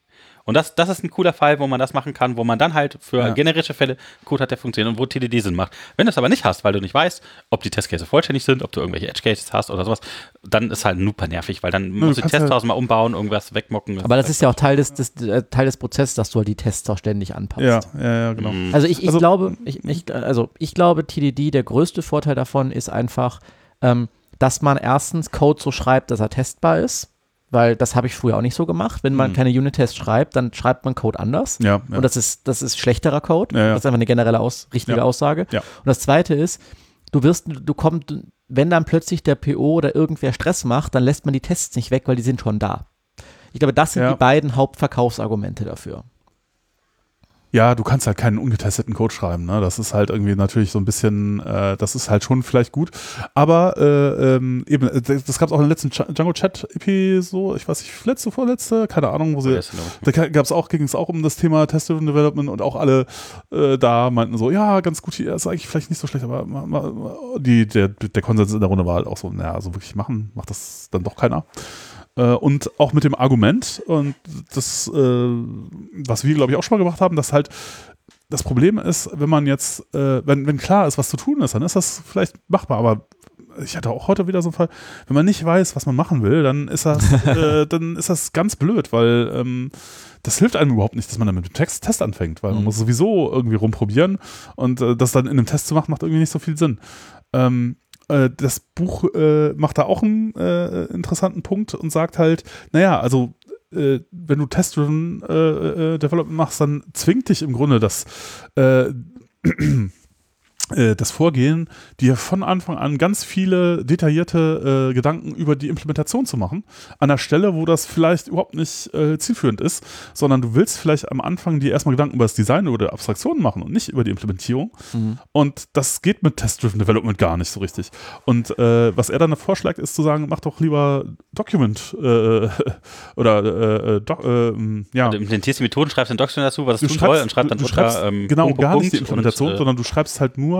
Und das, das ist ein cooler Fall, wo man das machen kann, wo man dann halt für Ja. generische Fälle Code hat, der funktioniert und wo TDD Sinn macht. Wenn du es aber nicht hast, weil du nicht weißt, ob die Testcases vollständig sind, ob du irgendwelche Edge Cases hast oder sowas, dann ist halt super nervig, weil dann musst du die Tests tausendmal umbauen, irgendwas wegmocken. Aber das ist ja auch Teil des, des, äh, Teil des Prozesses, dass du halt die Tests auch ständig anpasst. Ja, ja, ja, genau. Mhm. Also ich, ich Also- glaube, ich, ich, also ich glaube, TDD, der größte Vorteil davon ist einfach, ähm, dass man erstens Code so schreibt, dass er testbar ist, weil das habe ich früher auch nicht so gemacht. Wenn man Mhm. keine Unit-Tests schreibt, dann schreibt man Code anders. Ja, ja. Und das ist, das ist schlechterer Code. Ja. Das ist einfach eine generelle Aus, richtige. Aussage. Und das zweite ist, du wirst, du kommst, wenn dann plötzlich der PO oder irgendwer Stress macht, dann lässt man die Tests nicht weg, weil die sind schon da. Ich glaube, das sind die beiden Hauptverkaufsargumente dafür. Ja, du kannst halt keinen ungetesteten Code schreiben. Ne? Das ist halt irgendwie natürlich so ein bisschen, äh, das ist halt schon vielleicht gut. Aber äh, ähm, eben, äh, das, gab es auch in der letzten Django Chat Episode, ich weiß nicht, letzte, vorletzte, keine Ahnung, wo sie. Da gab es auch, ging es auch um das Thema Test-Driven Development und auch alle äh, da meinten so, ja, ganz gut, ja, ist eigentlich vielleicht nicht so schlecht, aber die, der, der Konsens in der Runde war halt auch so, naja, also wirklich machen, macht das dann doch keiner. Äh, und auch mit dem Argument, und das, äh, was wir, glaube ich, auch schon mal gemacht haben, dass halt das Problem ist, wenn man jetzt, äh, wenn, wenn klar ist, was zu tun ist, dann ist das vielleicht machbar, aber ich hatte auch heute wieder so einen Fall, wenn man nicht weiß, was man machen will, dann ist das, äh, dann ist das ganz blöd, weil ähm, das hilft einem überhaupt nicht, dass man dann mit dem Text Test anfängt, weil man Mhm. muss sowieso irgendwie rumprobieren und äh, das dann in einem Test zu machen, macht irgendwie nicht so viel Sinn. Ähm, äh, das Buch äh, macht da auch einen äh, interessanten Punkt und sagt halt, naja, also äh, wenn du Test-Driven äh, äh, Development machst, dann zwingt dich im Grunde das äh, äh, das Vorgehen, dir von Anfang an ganz viele detaillierte äh, Gedanken über die Implementation zu machen, an der Stelle, wo das vielleicht überhaupt nicht äh, zielführend ist, sondern du willst vielleicht am Anfang dir erstmal Gedanken über das Design oder Abstraktionen machen und nicht über die Implementierung. Mhm. Und das geht mit Test-Driven Development gar nicht so richtig. Und äh, was er dann vorschlägt, ist zu sagen, mach doch lieber Document äh, oder äh, äh, doc, äh, ja. Du implementierst die Methoden, schreibst den Document dazu, was es tun schreibst- soll und schreibst dann du, du unter, schreibst ähm, genau Punkt, gar Punkt, nicht die Implementation, und, äh, sondern du schreibst halt nur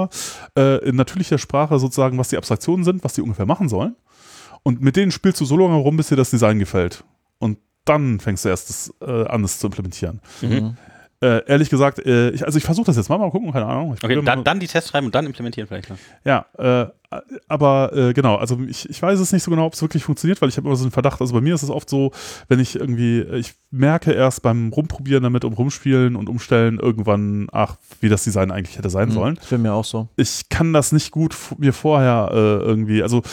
äh, in natürlicher Sprache sozusagen, was die Abstraktionen sind, was die ungefähr machen sollen. Und mit denen spielst du so lange rum, bis dir das Design gefällt. Und dann fängst du erst das, äh, an, das zu implementieren. Mhm. Äh, ehrlich gesagt, äh, ich, also ich versuche das jetzt mal, mal gucken, keine Ahnung. Ich Okay, dann, dann die Tests schreiben und dann implementieren vielleicht. noch. ja, äh, aber äh, genau, also ich, ich weiß es nicht so genau, ob es wirklich funktioniert, weil ich habe immer so einen Verdacht, also bei mir ist es oft so, wenn ich irgendwie, ich merke erst beim Rumprobieren damit und Rumspielen und Umstellen irgendwann, ach, wie das Design eigentlich hätte sein sollen. Das wäre mir auch so. Ich kann das nicht gut mir vorher äh, irgendwie, also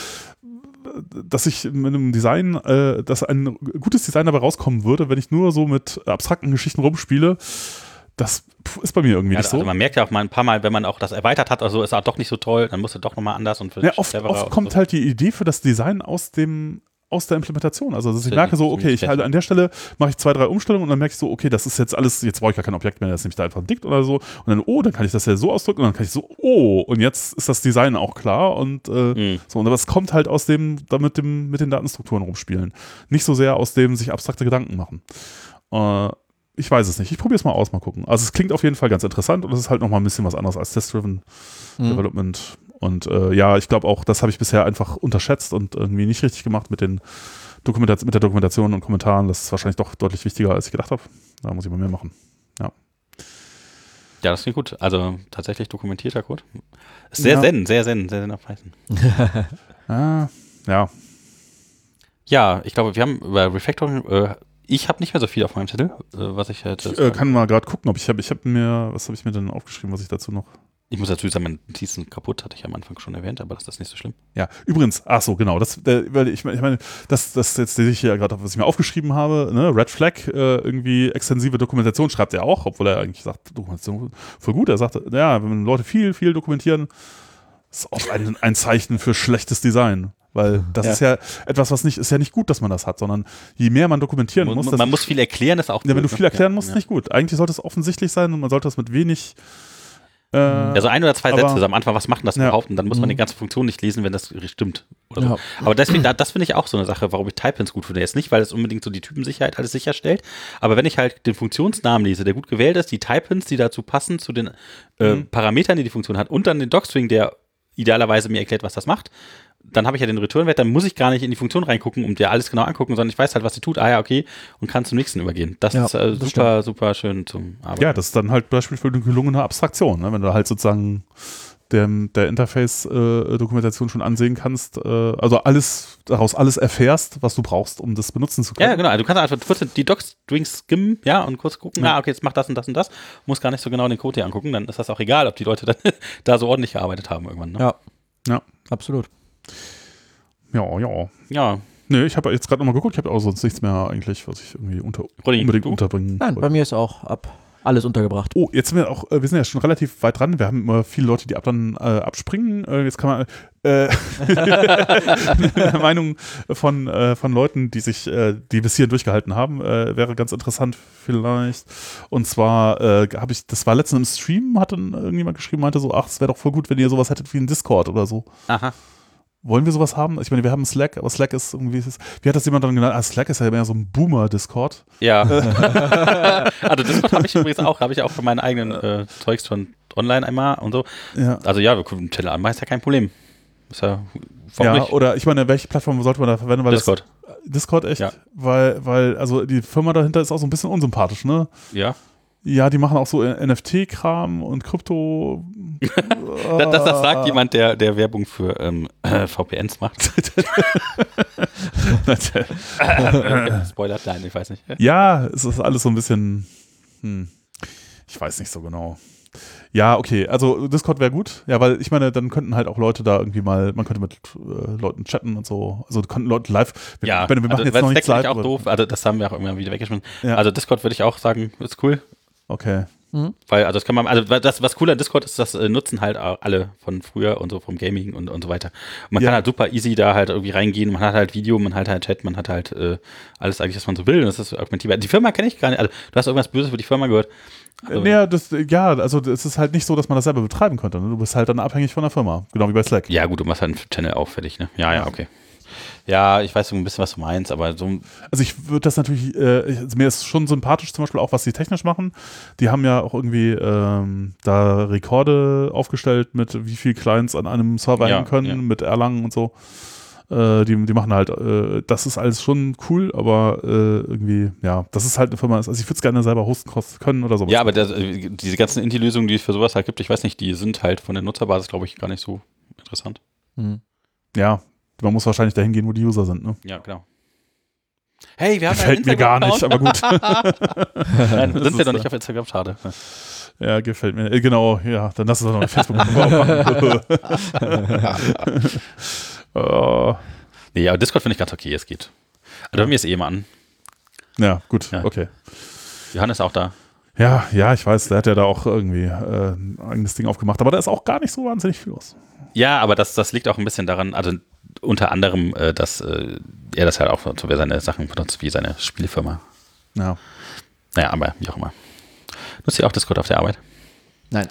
dass ich mit einem Design, äh, dass ein gutes Design dabei rauskommen würde, wenn ich nur so mit abstrakten Geschichten rumspiele, das ist bei mir irgendwie Ja, nicht also so. man merkt ja auch mal ein paar Mal, wenn man auch das erweitert hat, also ist er doch nicht so toll, dann musst du doch nochmal anders und Ja, oft, oft kommt so. halt die Idee für das Design aus dem aus der Implementation. Also dass ich merke so, okay, ich die- halt an der Stelle mache ich zwei, drei Umstellungen und dann merke ich so, okay, das ist jetzt alles, jetzt brauche ich gar kein Objekt mehr, das nämlich da einfach dick oder so. Und dann, oh, dann kann ich das ja so ausdrücken und dann kann ich so, oh, und jetzt ist das Design auch klar und äh, Mhm. so. Und das kommt halt aus dem, da mit dem, mit den Datenstrukturen rumspielen. Nicht so sehr aus dem sich abstrakte Gedanken machen. Äh, ich weiß es nicht. Ich probiere es mal aus, mal gucken. Also es klingt auf jeden Fall ganz interessant und es ist halt nochmal ein bisschen was anderes als Test-Driven Mhm. Development. Und äh, ja, ich glaube auch, das habe ich bisher einfach unterschätzt und irgendwie nicht richtig gemacht mit den Dokumentation, mit der Dokumentation und Kommentaren. Das ist wahrscheinlich doch deutlich wichtiger, als ich gedacht habe. Da muss ich mal mehr machen. Ja, das klingt gut. Also tatsächlich dokumentierter Code. Ist sehr Ja. zen, sehr zen, sehr zen auf Python. Ah, ja. Ja, ich glaube, wir haben über Refactoring, äh, ich habe nicht mehr so viel auf meinem Zettel, äh, was ich hätte. Ich äh, kann mal gerade gucken, ob ich habe, ich habe mir, was habe ich mir denn aufgeschrieben, was ich dazu noch. Ich muss dazu sagen, mein Notizen kaputt, hatte ich am Anfang schon erwähnt, aber das ist nicht so schlimm. Ja, übrigens, ach so, genau, das, äh, weil ich, mein- ich meine, das, das jetzt sehe ich ja gerade, was ich mir aufgeschrieben habe, ne, Red Flag, äh, irgendwie extensive Dokumentation schreibt er auch, obwohl er eigentlich sagt, Dokumentation voll gut. Er sagt, ja, wenn Leute viel, viel dokumentieren, ist auch ein, ein Zeichen für schlechtes Design. Weil das Ja. ist ja etwas, was nicht, ist ja nicht gut, dass man das hat, sondern je mehr man dokumentieren Man, muss, man, muss viel erklären, ist auch ja, wenn du blöd, viel ne? erklären musst, ja. nicht gut. Eigentlich sollte es offensichtlich sein und man sollte das mit wenig äh, Ja, so ein oder zwei Aber- Sätze am Anfang, was macht denn das Ja. überhaupt? Und dann muss man Mhm. die ganze Funktion nicht lesen, wenn das stimmt. Oder so. Ja. Aber deswegen, da- das finde ich auch so eine Sache, warum ich Typins gut finde. Jetzt nicht, weil es unbedingt so die Typensicherheit alles sicherstellt, aber wenn ich halt den Funktionsnamen lese, der gut gewählt ist, die Typins, die dazu passen, zu den äh, Mhm. Parametern, die die Funktion hat, und dann den Docstring, der idealerweise mir erklärt, was das macht, dann habe ich ja den Returnwert, dann muss ich gar nicht in die Funktion reingucken und dir alles genau angucken, sondern ich weiß halt, was sie tut. Ah ja, okay, und kann zum nächsten übergehen. Das Ja, ist äh, das super, super schön zum Arbeiten. Ja, das ist dann halt Beispiel für eine gelungene Abstraktion, ne? wenn du halt sozusagen der, der Interface-Dokumentation schon ansehen kannst, äh, also alles, daraus alles erfährst, was du brauchst, um das benutzen zu können. Ja, genau. Also du kannst einfach kurz die Doc-Strings skimmen, ja, und kurz gucken, Ja. ah, okay, jetzt macht das und das und das. Muss gar nicht so genau den Code hier angucken, dann ist das auch egal, ob die Leute dann da so ordentlich gearbeitet haben irgendwann. Ne? Ja. Ja. Absolut. Ja, ja. Ja, Nee, ich habe jetzt gerade nochmal geguckt, ich habe auch sonst nichts mehr eigentlich, was ich irgendwie unter, Roddy, unbedingt du? unterbringen Nein, bei wollte. mir ist auch ab alles untergebracht. Oh, jetzt sind wir auch, äh, wir sind ja schon relativ weit dran. Wir haben immer viele Leute, die ab dann äh, abspringen. Äh, jetzt kann man äh, eine Meinung von, äh, von Leuten, die sich, äh, die bis hierhin durchgehalten haben, äh, wäre ganz interessant vielleicht. Und zwar äh, habe ich, das war letztens im Stream, hatte irgendjemand geschrieben, meinte so, ach, es wäre doch voll gut, wenn ihr sowas hättet wie ein Discord oder so. aha. Wollen wir sowas haben? Ich meine, wir haben Slack, aber Slack ist irgendwie, ist, wie hat das jemand dann genannt? Ah, Slack ist ja mehr so ein Boomer-Discord. Ja. also Discord habe ich übrigens auch, habe ich auch für meinen eigenen äh, Zeugs schon online einmal und so. Ja. Also ja, wir können Channel anmachen, ist ja kein Problem. Ist ja, Ja, nicht? oder ich meine, welche Plattform sollte man da verwenden? Weil Discord. Das, Discord echt? Ja. Weil, weil, also die Firma dahinter ist auch so ein bisschen unsympathisch, ne? Ja. Ja, die machen auch so NFT-Kram und Krypto. Das, das, das sagt jemand, der, der Werbung für ähm, äh, VPNs macht. Spoiler, nein, ich weiß nicht. ja, es ist alles so ein bisschen. Hm, ich weiß nicht so genau. Ja, okay, also Discord wäre gut. Ja, weil ich meine, dann könnten halt auch Leute da irgendwie mal, man könnte mit äh, Leuten chatten und so. Also könnten Leute live. Wir, Ja, wir machen also, jetzt noch nichts live. auch doof. Also das haben wir auch irgendwann wieder weggeschmissen. Ja. Also Discord würde ich auch sagen, ist cool. Okay. Weil, also das kann man, also das, was cool an Discord ist, das äh, nutzen halt auch alle von früher und so vom Gaming und, und so weiter. Und man Ja. kann halt super easy da halt irgendwie reingehen, man hat halt Video, man hat halt Chat, man hat halt äh, alles eigentlich, was man so will. Und das ist argumentierbar. Die Firma kenne ich gar nicht. Also du hast irgendwas Böses für die Firma gehört. Also, Naja, das, ja, also es ist halt nicht so, dass man das selber betreiben könnte. Ne? Du bist halt dann abhängig von der Firma. Genau wie bei Slack. ja, gut, du machst halt einen Channel auffällig, ne? Ja, ja, okay. Ja, ich weiß so ein bisschen, was du meinst, aber so, Also ich würde das natürlich, äh, also mir ist schon sympathisch zum Beispiel auch, was sie technisch machen. Die haben ja auch irgendwie ähm, da Rekorde aufgestellt mit wie viel Clients an einem Server Ja, hängen können, ja. mit Erlangen und so. Äh, die, die machen halt, äh, das ist alles schon cool, aber äh, irgendwie, ja, das ist halt eine Firma, also ich würde es gerne selber hosten können oder sowas. ja, aber das, äh, diese ganzen Indie-Lösungen, die es für sowas halt gibt, ich weiß nicht, die sind halt von der Nutzerbasis, glaube ich, gar nicht so interessant. Mhm. ja, man muss wahrscheinlich dahin gehen, wo die User sind. Ne? Ja, genau. Hey, wir haben Gefällt mir gar nicht, aber gut. Nein, Das sind wir ist, noch äh, nicht auf Instagram, schade. Ja, gefällt mir. Äh, Genau, ja, dann lass es doch noch eine Facebook-Gruppe aufmachen. oh, Nee, aber Discord finde ich ganz okay, es geht. Also bei mir ist eh immer an. ja, gut, Ja. okay. Johannes ist auch da. Ja, ja, ich weiß, der hat ja da auch irgendwie äh, ein eigenes Ding aufgemacht, aber da ist auch gar nicht so wahnsinnig viel los. Ja, aber das, das liegt auch ein bisschen daran, also unter anderem, äh, dass äh, er das halt auch so für seine Sachen benutzt, wie seine Spielefirma. Ja. Naja, aber wie auch immer. Nutzt ihr auch Discord auf der Arbeit? Nein.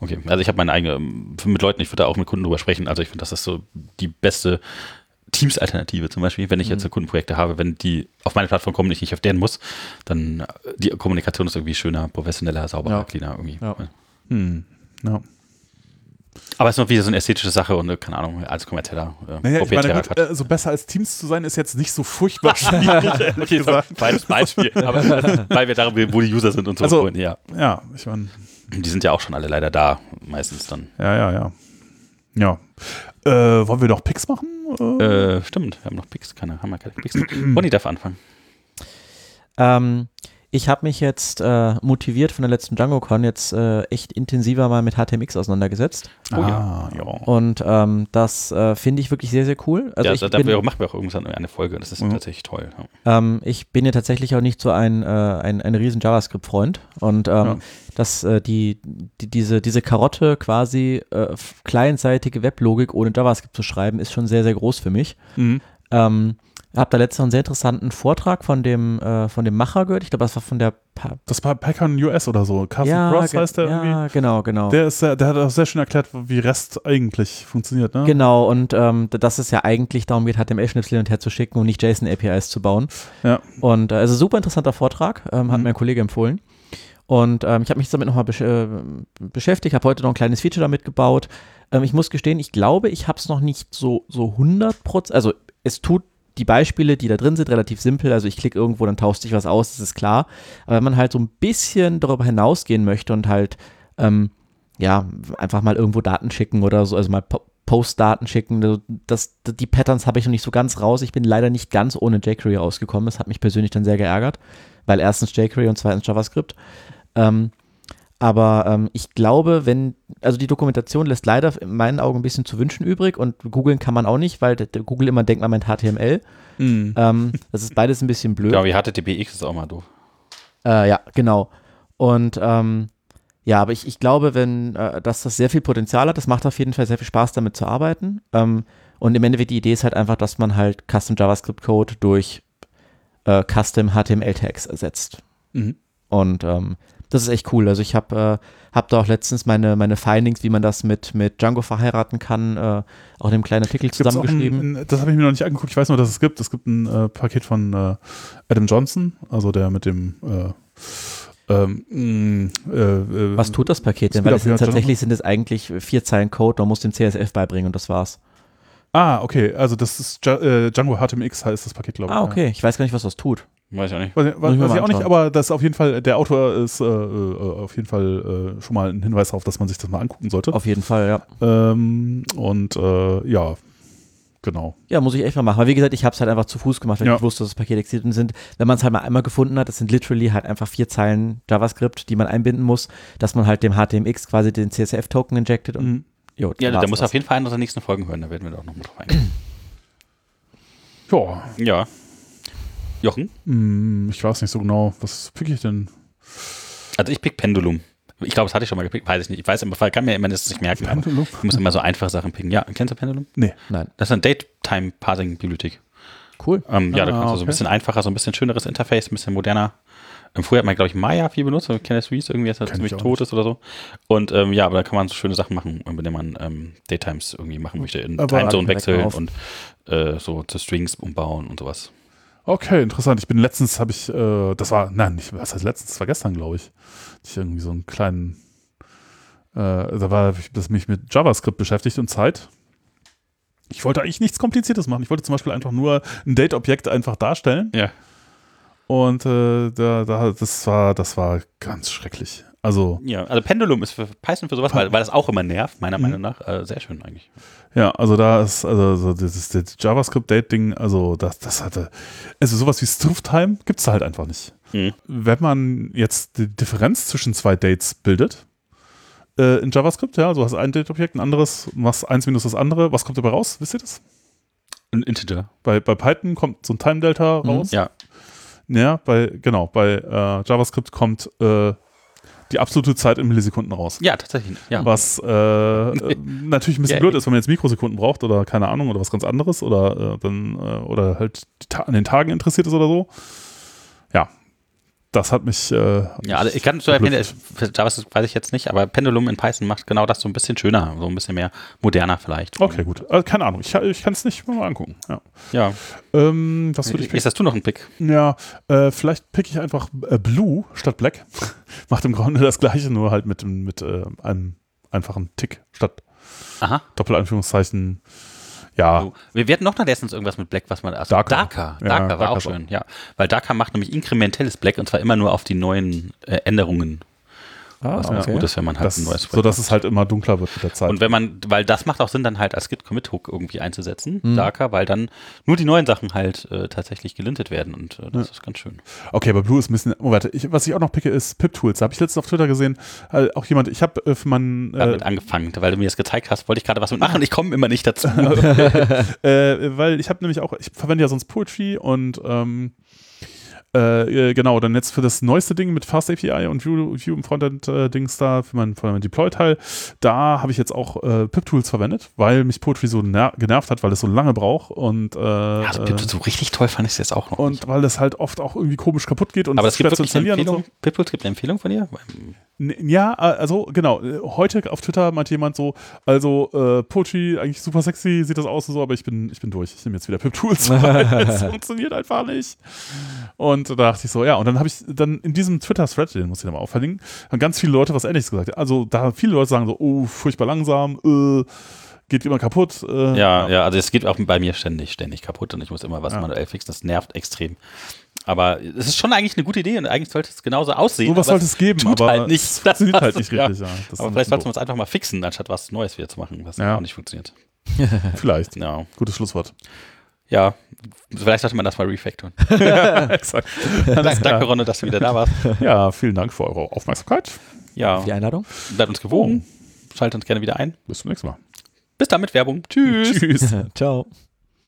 Okay, also ich habe meine eigene, ähm, mit Leuten, ich würde da auch mit Kunden drüber sprechen. Also ich finde, das ist so die beste Teams-Alternative zum Beispiel, wenn ich jetzt Kundenprojekte habe, wenn die auf meine Plattform kommen und ich nicht auf deren muss, dann äh, die Kommunikation ist irgendwie schöner, professioneller, sauberer, Ja. cleaner irgendwie. Ja. Hm. ja. Aber es ist noch wieder so eine ästhetische Sache und äh, keine Ahnung, als kommerzieller äh, Naja, ich meine, gut, äh, so besser als Teams zu sein, ist jetzt nicht so furchtbar schwierig, ehrlich Okay, so, gesagt. falsches Beispiel. Aber weil wir darum, wo die User sind und so. Also- wollen, ja. Ja, ich meine, Die sind ja auch schon alle leider da, meistens dann. ja, ja, ja. Ja. Äh, wollen wir noch Picks machen? Äh, stimmt, wir haben noch Pix, keine, haben wir keine Pix. Bonnie darf anfangen. Ähm, ich habe mich jetzt äh, motiviert von der letzten DjangoCon jetzt äh, echt intensiver mal mit HTMX auseinandergesetzt. Oh ja. Ah, ja. Und ähm, das äh, finde ich wirklich sehr, sehr cool. Also ja, ich, da, bin, dafür machen wir auch irgendwann eine Folge. Das ist Mhm. tatsächlich toll. Ja. ähm, ich bin ja tatsächlich auch nicht so ein, äh, ein, ein riesen JavaScript-Freund. Und ähm, Ja. dass äh, die, die, diese, diese Karotte quasi äh, clientseitige Weblogik ohne JavaScript zu schreiben, ist schon sehr, sehr groß für mich. Mhm. Habe da letztens einen sehr interessanten Vortrag von dem, äh, von dem Macher gehört. Ich glaube, das war von der pa Das war Packern US oder so. Carson Cross ge- heißt der ja, irgendwie. genau, genau. Der, ist, der hat auch sehr schön erklärt, wie REST eigentlich funktioniert. Ne? Genau, und ähm, dass es ja eigentlich darum geht, HTML-Schnipsel hin und her zu schicken und nicht JSON-APIs zu bauen. Ja. Und äh, also super interessanter Vortrag, ähm, hat Mhm. mir ein Kollege empfohlen. Und ähm, ich habe mich damit nochmal besch äh, beschäftigt, habe heute noch ein kleines Feature damit gebaut. Ähm, ich muss gestehen, ich glaube, ich habe es noch nicht so, so 100 Prozent, also es tut die Beispiele, die da drin sind, relativ simpel. Also ich klicke irgendwo, dann tauscht sich was aus, das ist klar. Aber wenn man halt so ein bisschen darüber hinausgehen möchte und halt ähm, ja, einfach mal irgendwo Daten schicken oder so, also mal Po- Post-Daten schicken. Das, die Patterns habe ich noch nicht so ganz raus. Ich bin leider nicht ganz ohne jQuery rausgekommen. Das hat mich persönlich dann sehr geärgert, weil erstens jQuery und zweitens JavaScript. Ähm, aber ähm, ich glaube, wenn, also die Dokumentation lässt leider in meinen Augen ein bisschen zu wünschen übrig und googeln kann man auch nicht, weil Google immer denkt, man meint HTML. Mhm. Ähm, das ist beides ein bisschen blöd. Ja, wie HTTPX ist auch mal doof. Äh, ja, genau. Und ähm, ja, aber ich, ich glaube, wenn, äh, dass das sehr viel Potenzial hat, das macht auf jeden Fall sehr viel Spaß, damit zu arbeiten. Ähm, und im Endeffekt die Idee ist halt einfach, dass man halt Custom JavaScript Code durch äh, Custom HTML Tags ersetzt. Mhm. Und ähm, das ist echt cool. Also ich habe äh, hab da auch letztens meine, meine Findings, wie man das mit, mit Django verheiraten kann, äh, auch in einem kleinen Artikel zusammengeschrieben. ein, das habe ich mir noch nicht angeguckt. Ich weiß nur, dass es gibt. Es gibt ein äh, Paket von äh, Adam Johnson, also der mit dem äh, ähm, mh, äh, äh, Was tut das Paket denn? Weil sind, tatsächlich sind es eigentlich vier Zeilen Code, man muss dem CSF beibringen und das war's. Ah, okay. Also das ist Ja- äh, Django HTMX heißt das Paket, glaube ich. Ah, okay. Ich weiß gar nicht, was das tut. Weiß ich auch nicht. Weiß, Muss ich weiß, ich auch nicht, aber das ist auf jeden Fall, der Autor ist äh, äh, auf jeden Fall äh, schon mal ein Hinweis darauf, dass man sich das mal angucken sollte. Auf jeden Fall, ja. Ähm, und äh, ja, genau. Ja, muss ich echt mal machen. Weil wie gesagt, ich habe es halt einfach zu Fuß gemacht, wenn Ja. ich wusste, dass das Paket existiert sind, wenn man es halt mal einmal gefunden hat, das sind literally halt einfach vier Zeilen JavaScript, die man einbinden muss, dass man halt dem HTMX quasi den CSF-Token injected und Mhm. jo, Ja, da muss auf jeden Fall eine unserer nächsten Folgen hören, da werden wir da auch noch mal drauf eingehen. Ja, ja. Jochen? hm, ich weiß nicht so genau, was pick ich denn? Also ich pick Pendulum. Ich glaube, das hatte ich schon mal gepickt, weiß ich nicht. Ich weiß immer, kann mir immer das nicht merken. Pendulum? ich muss immer so einfache Sachen picken. Ja, kennst du Pendulum? Nee. Nein. Das ist eine Date-Time-Parsing-Bibliothek. Cool. Ähm, ja, da Ah, kannst du so ein okay. bisschen einfacher, so ein bisschen schöneres Interface, ein bisschen moderner. Ähm, früher hat man, glaube ich, Maya viel benutzt, aber Kenneth Reese irgendwie Kenn ich ziemlich tot ist oder so. Und ähm, ja, aber da kann man so schöne Sachen machen, mit denen man ähm, Daytimes irgendwie machen möchte, in Timezone wechseln und äh, so zu Strings umbauen und sowas. Okay, interessant. Ich bin letztens, habe ich, äh, das war, nein, nicht, was heißt letztens, das war gestern, glaube ich. Ich irgendwie so einen kleinen, äh, da war ich das mich mit JavaScript beschäftigt und Zeit. Ich wollte eigentlich nichts Kompliziertes machen. Ich wollte zum Beispiel einfach nur ein Date-Objekt einfach darstellen. Ja. Und äh, da, da, das war, das war ganz schrecklich. Also, Ja, also Pendulum ist für Python für sowas, weil, weil das auch immer nervt, meiner Mhm. Meinung nach. Äh, sehr schön eigentlich. ja, also da ist, also so dieses das JavaScript-Date-Ding, also das, das hatte, also sowas wie Struff-Time gibt es halt einfach nicht. Mhm. wenn man jetzt die Differenz zwischen zwei Dates bildet, äh, in JavaScript, ja, du hast ein Date-Objekt, ein anderes, machst eins minus das andere, was kommt dabei raus? Wisst ihr das? Ein Integer. Bei, bei Python kommt so ein Time-Delta Mhm. raus. Ja. Ja, bei, genau, bei äh, JavaScript kommt äh, die absolute Zeit in Millisekunden raus. Ja, tatsächlich. Ja. Was äh, äh, natürlich ein bisschen Ja, blöd ist, wenn man jetzt Mikrosekunden braucht oder keine Ahnung oder was ganz anderes oder äh, dann äh, oder halt an den Tagen interessiert ist oder so. Das hat mich. Äh, Ja, also ich kann zu erwähnen, JavaScript weiß ich jetzt nicht, aber Pendulum in Python macht genau das so ein bisschen schöner, so ein bisschen mehr moderner vielleicht. Okay, gut. Äh, keine Ahnung. Ich, ich kann es nicht mal angucken. Ja. Ja. Ähm, was würde ich Ist das du noch ein Pick? Ja, äh, vielleicht pick ich einfach äh, Blue statt Black. Macht im Grunde das gleiche, nur halt mit, mit äh, einem einfachen Tick statt Aha. Doppelanführungszeichen. Ja, So. Wir, hatten noch letztens irgendwas mit Black, was man. Also Darker. Darker. Ja, Darker war Darker auch- schön, ja. Weil Darker macht nämlich inkrementelles Black und zwar immer nur auf die neuen äh, Änderungen. Ah, was ganz okay. gut ist, wenn man halt Das, ein neues so dass es halt immer dunkler wird mit der Zeit. Und wenn man, weil das macht auch Sinn, dann halt als Git-Commit-Hook irgendwie einzusetzen, Mhm. Darker, weil dann nur die neuen Sachen halt äh, tatsächlich gelintet werden und äh, das ist ganz schön. Okay, aber Blue ist ein bisschen. Oh, warte, ich, was ich auch noch picke, ist Pip-Tools. Da habe ich letztens auf Twitter gesehen, äh, auch jemand, ich habe äh, für meinen. Damit Äh, angefangen, weil du mir das gezeigt hast, wollte ich gerade was mitmachen, ich komme immer nicht dazu. äh, weil ich habe nämlich auch, ich verwende ja sonst Poetry und ähm, äh, äh, genau, dann jetzt für das neueste Ding mit Fast API und View, View im Frontend-Dings da, für mein, für Deploy-Teil, da habe ich jetzt auch äh, Pip-Tools verwendet, weil mich Poetry so ner genervt hat, weil es so lange braucht und, äh, Also äh, Pip so richtig toll fand ich es jetzt auch noch. nicht. und weil das halt oft auch irgendwie komisch kaputt geht und Aber es gibt zu eine installieren so. Empfehlung. Pip, es gibt eine Empfehlung von dir? Ja, äh, also genau. äh, Heute auf Twitter meinte jemand so, also äh, Poetry eigentlich super sexy, sieht das aus und so, aber ich bin, ich bin durch. Ich nehme jetzt wieder Pip-Tools, weil es funktioniert einfach nicht. Und da dachte ich so, ja, und dann habe ich dann in diesem Twitter-Thread, den muss ich dann mal auch verlinken, haben ganz viele Leute was ähnliches gesagt. Also da viele Leute sagen so, oh, furchtbar langsam, äh, geht immer kaputt. Äh, Ja, ja, also es geht auch bei mir ständig, ständig kaputt und ich muss immer was Ja. manuell fixen. Das nervt extrem. Aber es ist schon eigentlich eine gute Idee und eigentlich sollte es genauso aussehen. Sowas aber sollte es geben, tut aber halt nicht. es funktioniert halt nicht Ja. richtig. Ja. Das Aber vielleicht sollten wir es einfach mal fixen, anstatt was Neues wieder zu machen, was Ja. auch nicht funktioniert. Vielleicht. Ja. Gutes Schlusswort. Ja, vielleicht sollte man das mal refactoren. Exakt. Danke, danke, Ronne, dass du wieder da warst. Ja, vielen Dank für eure Aufmerksamkeit. Ja, Die Einladung? bleibt uns gewogen. Schaltet uns gerne wieder ein. Bis zum nächsten Mal. Bis dann mit Werbung. Tschüss. Tschüss. Ciao.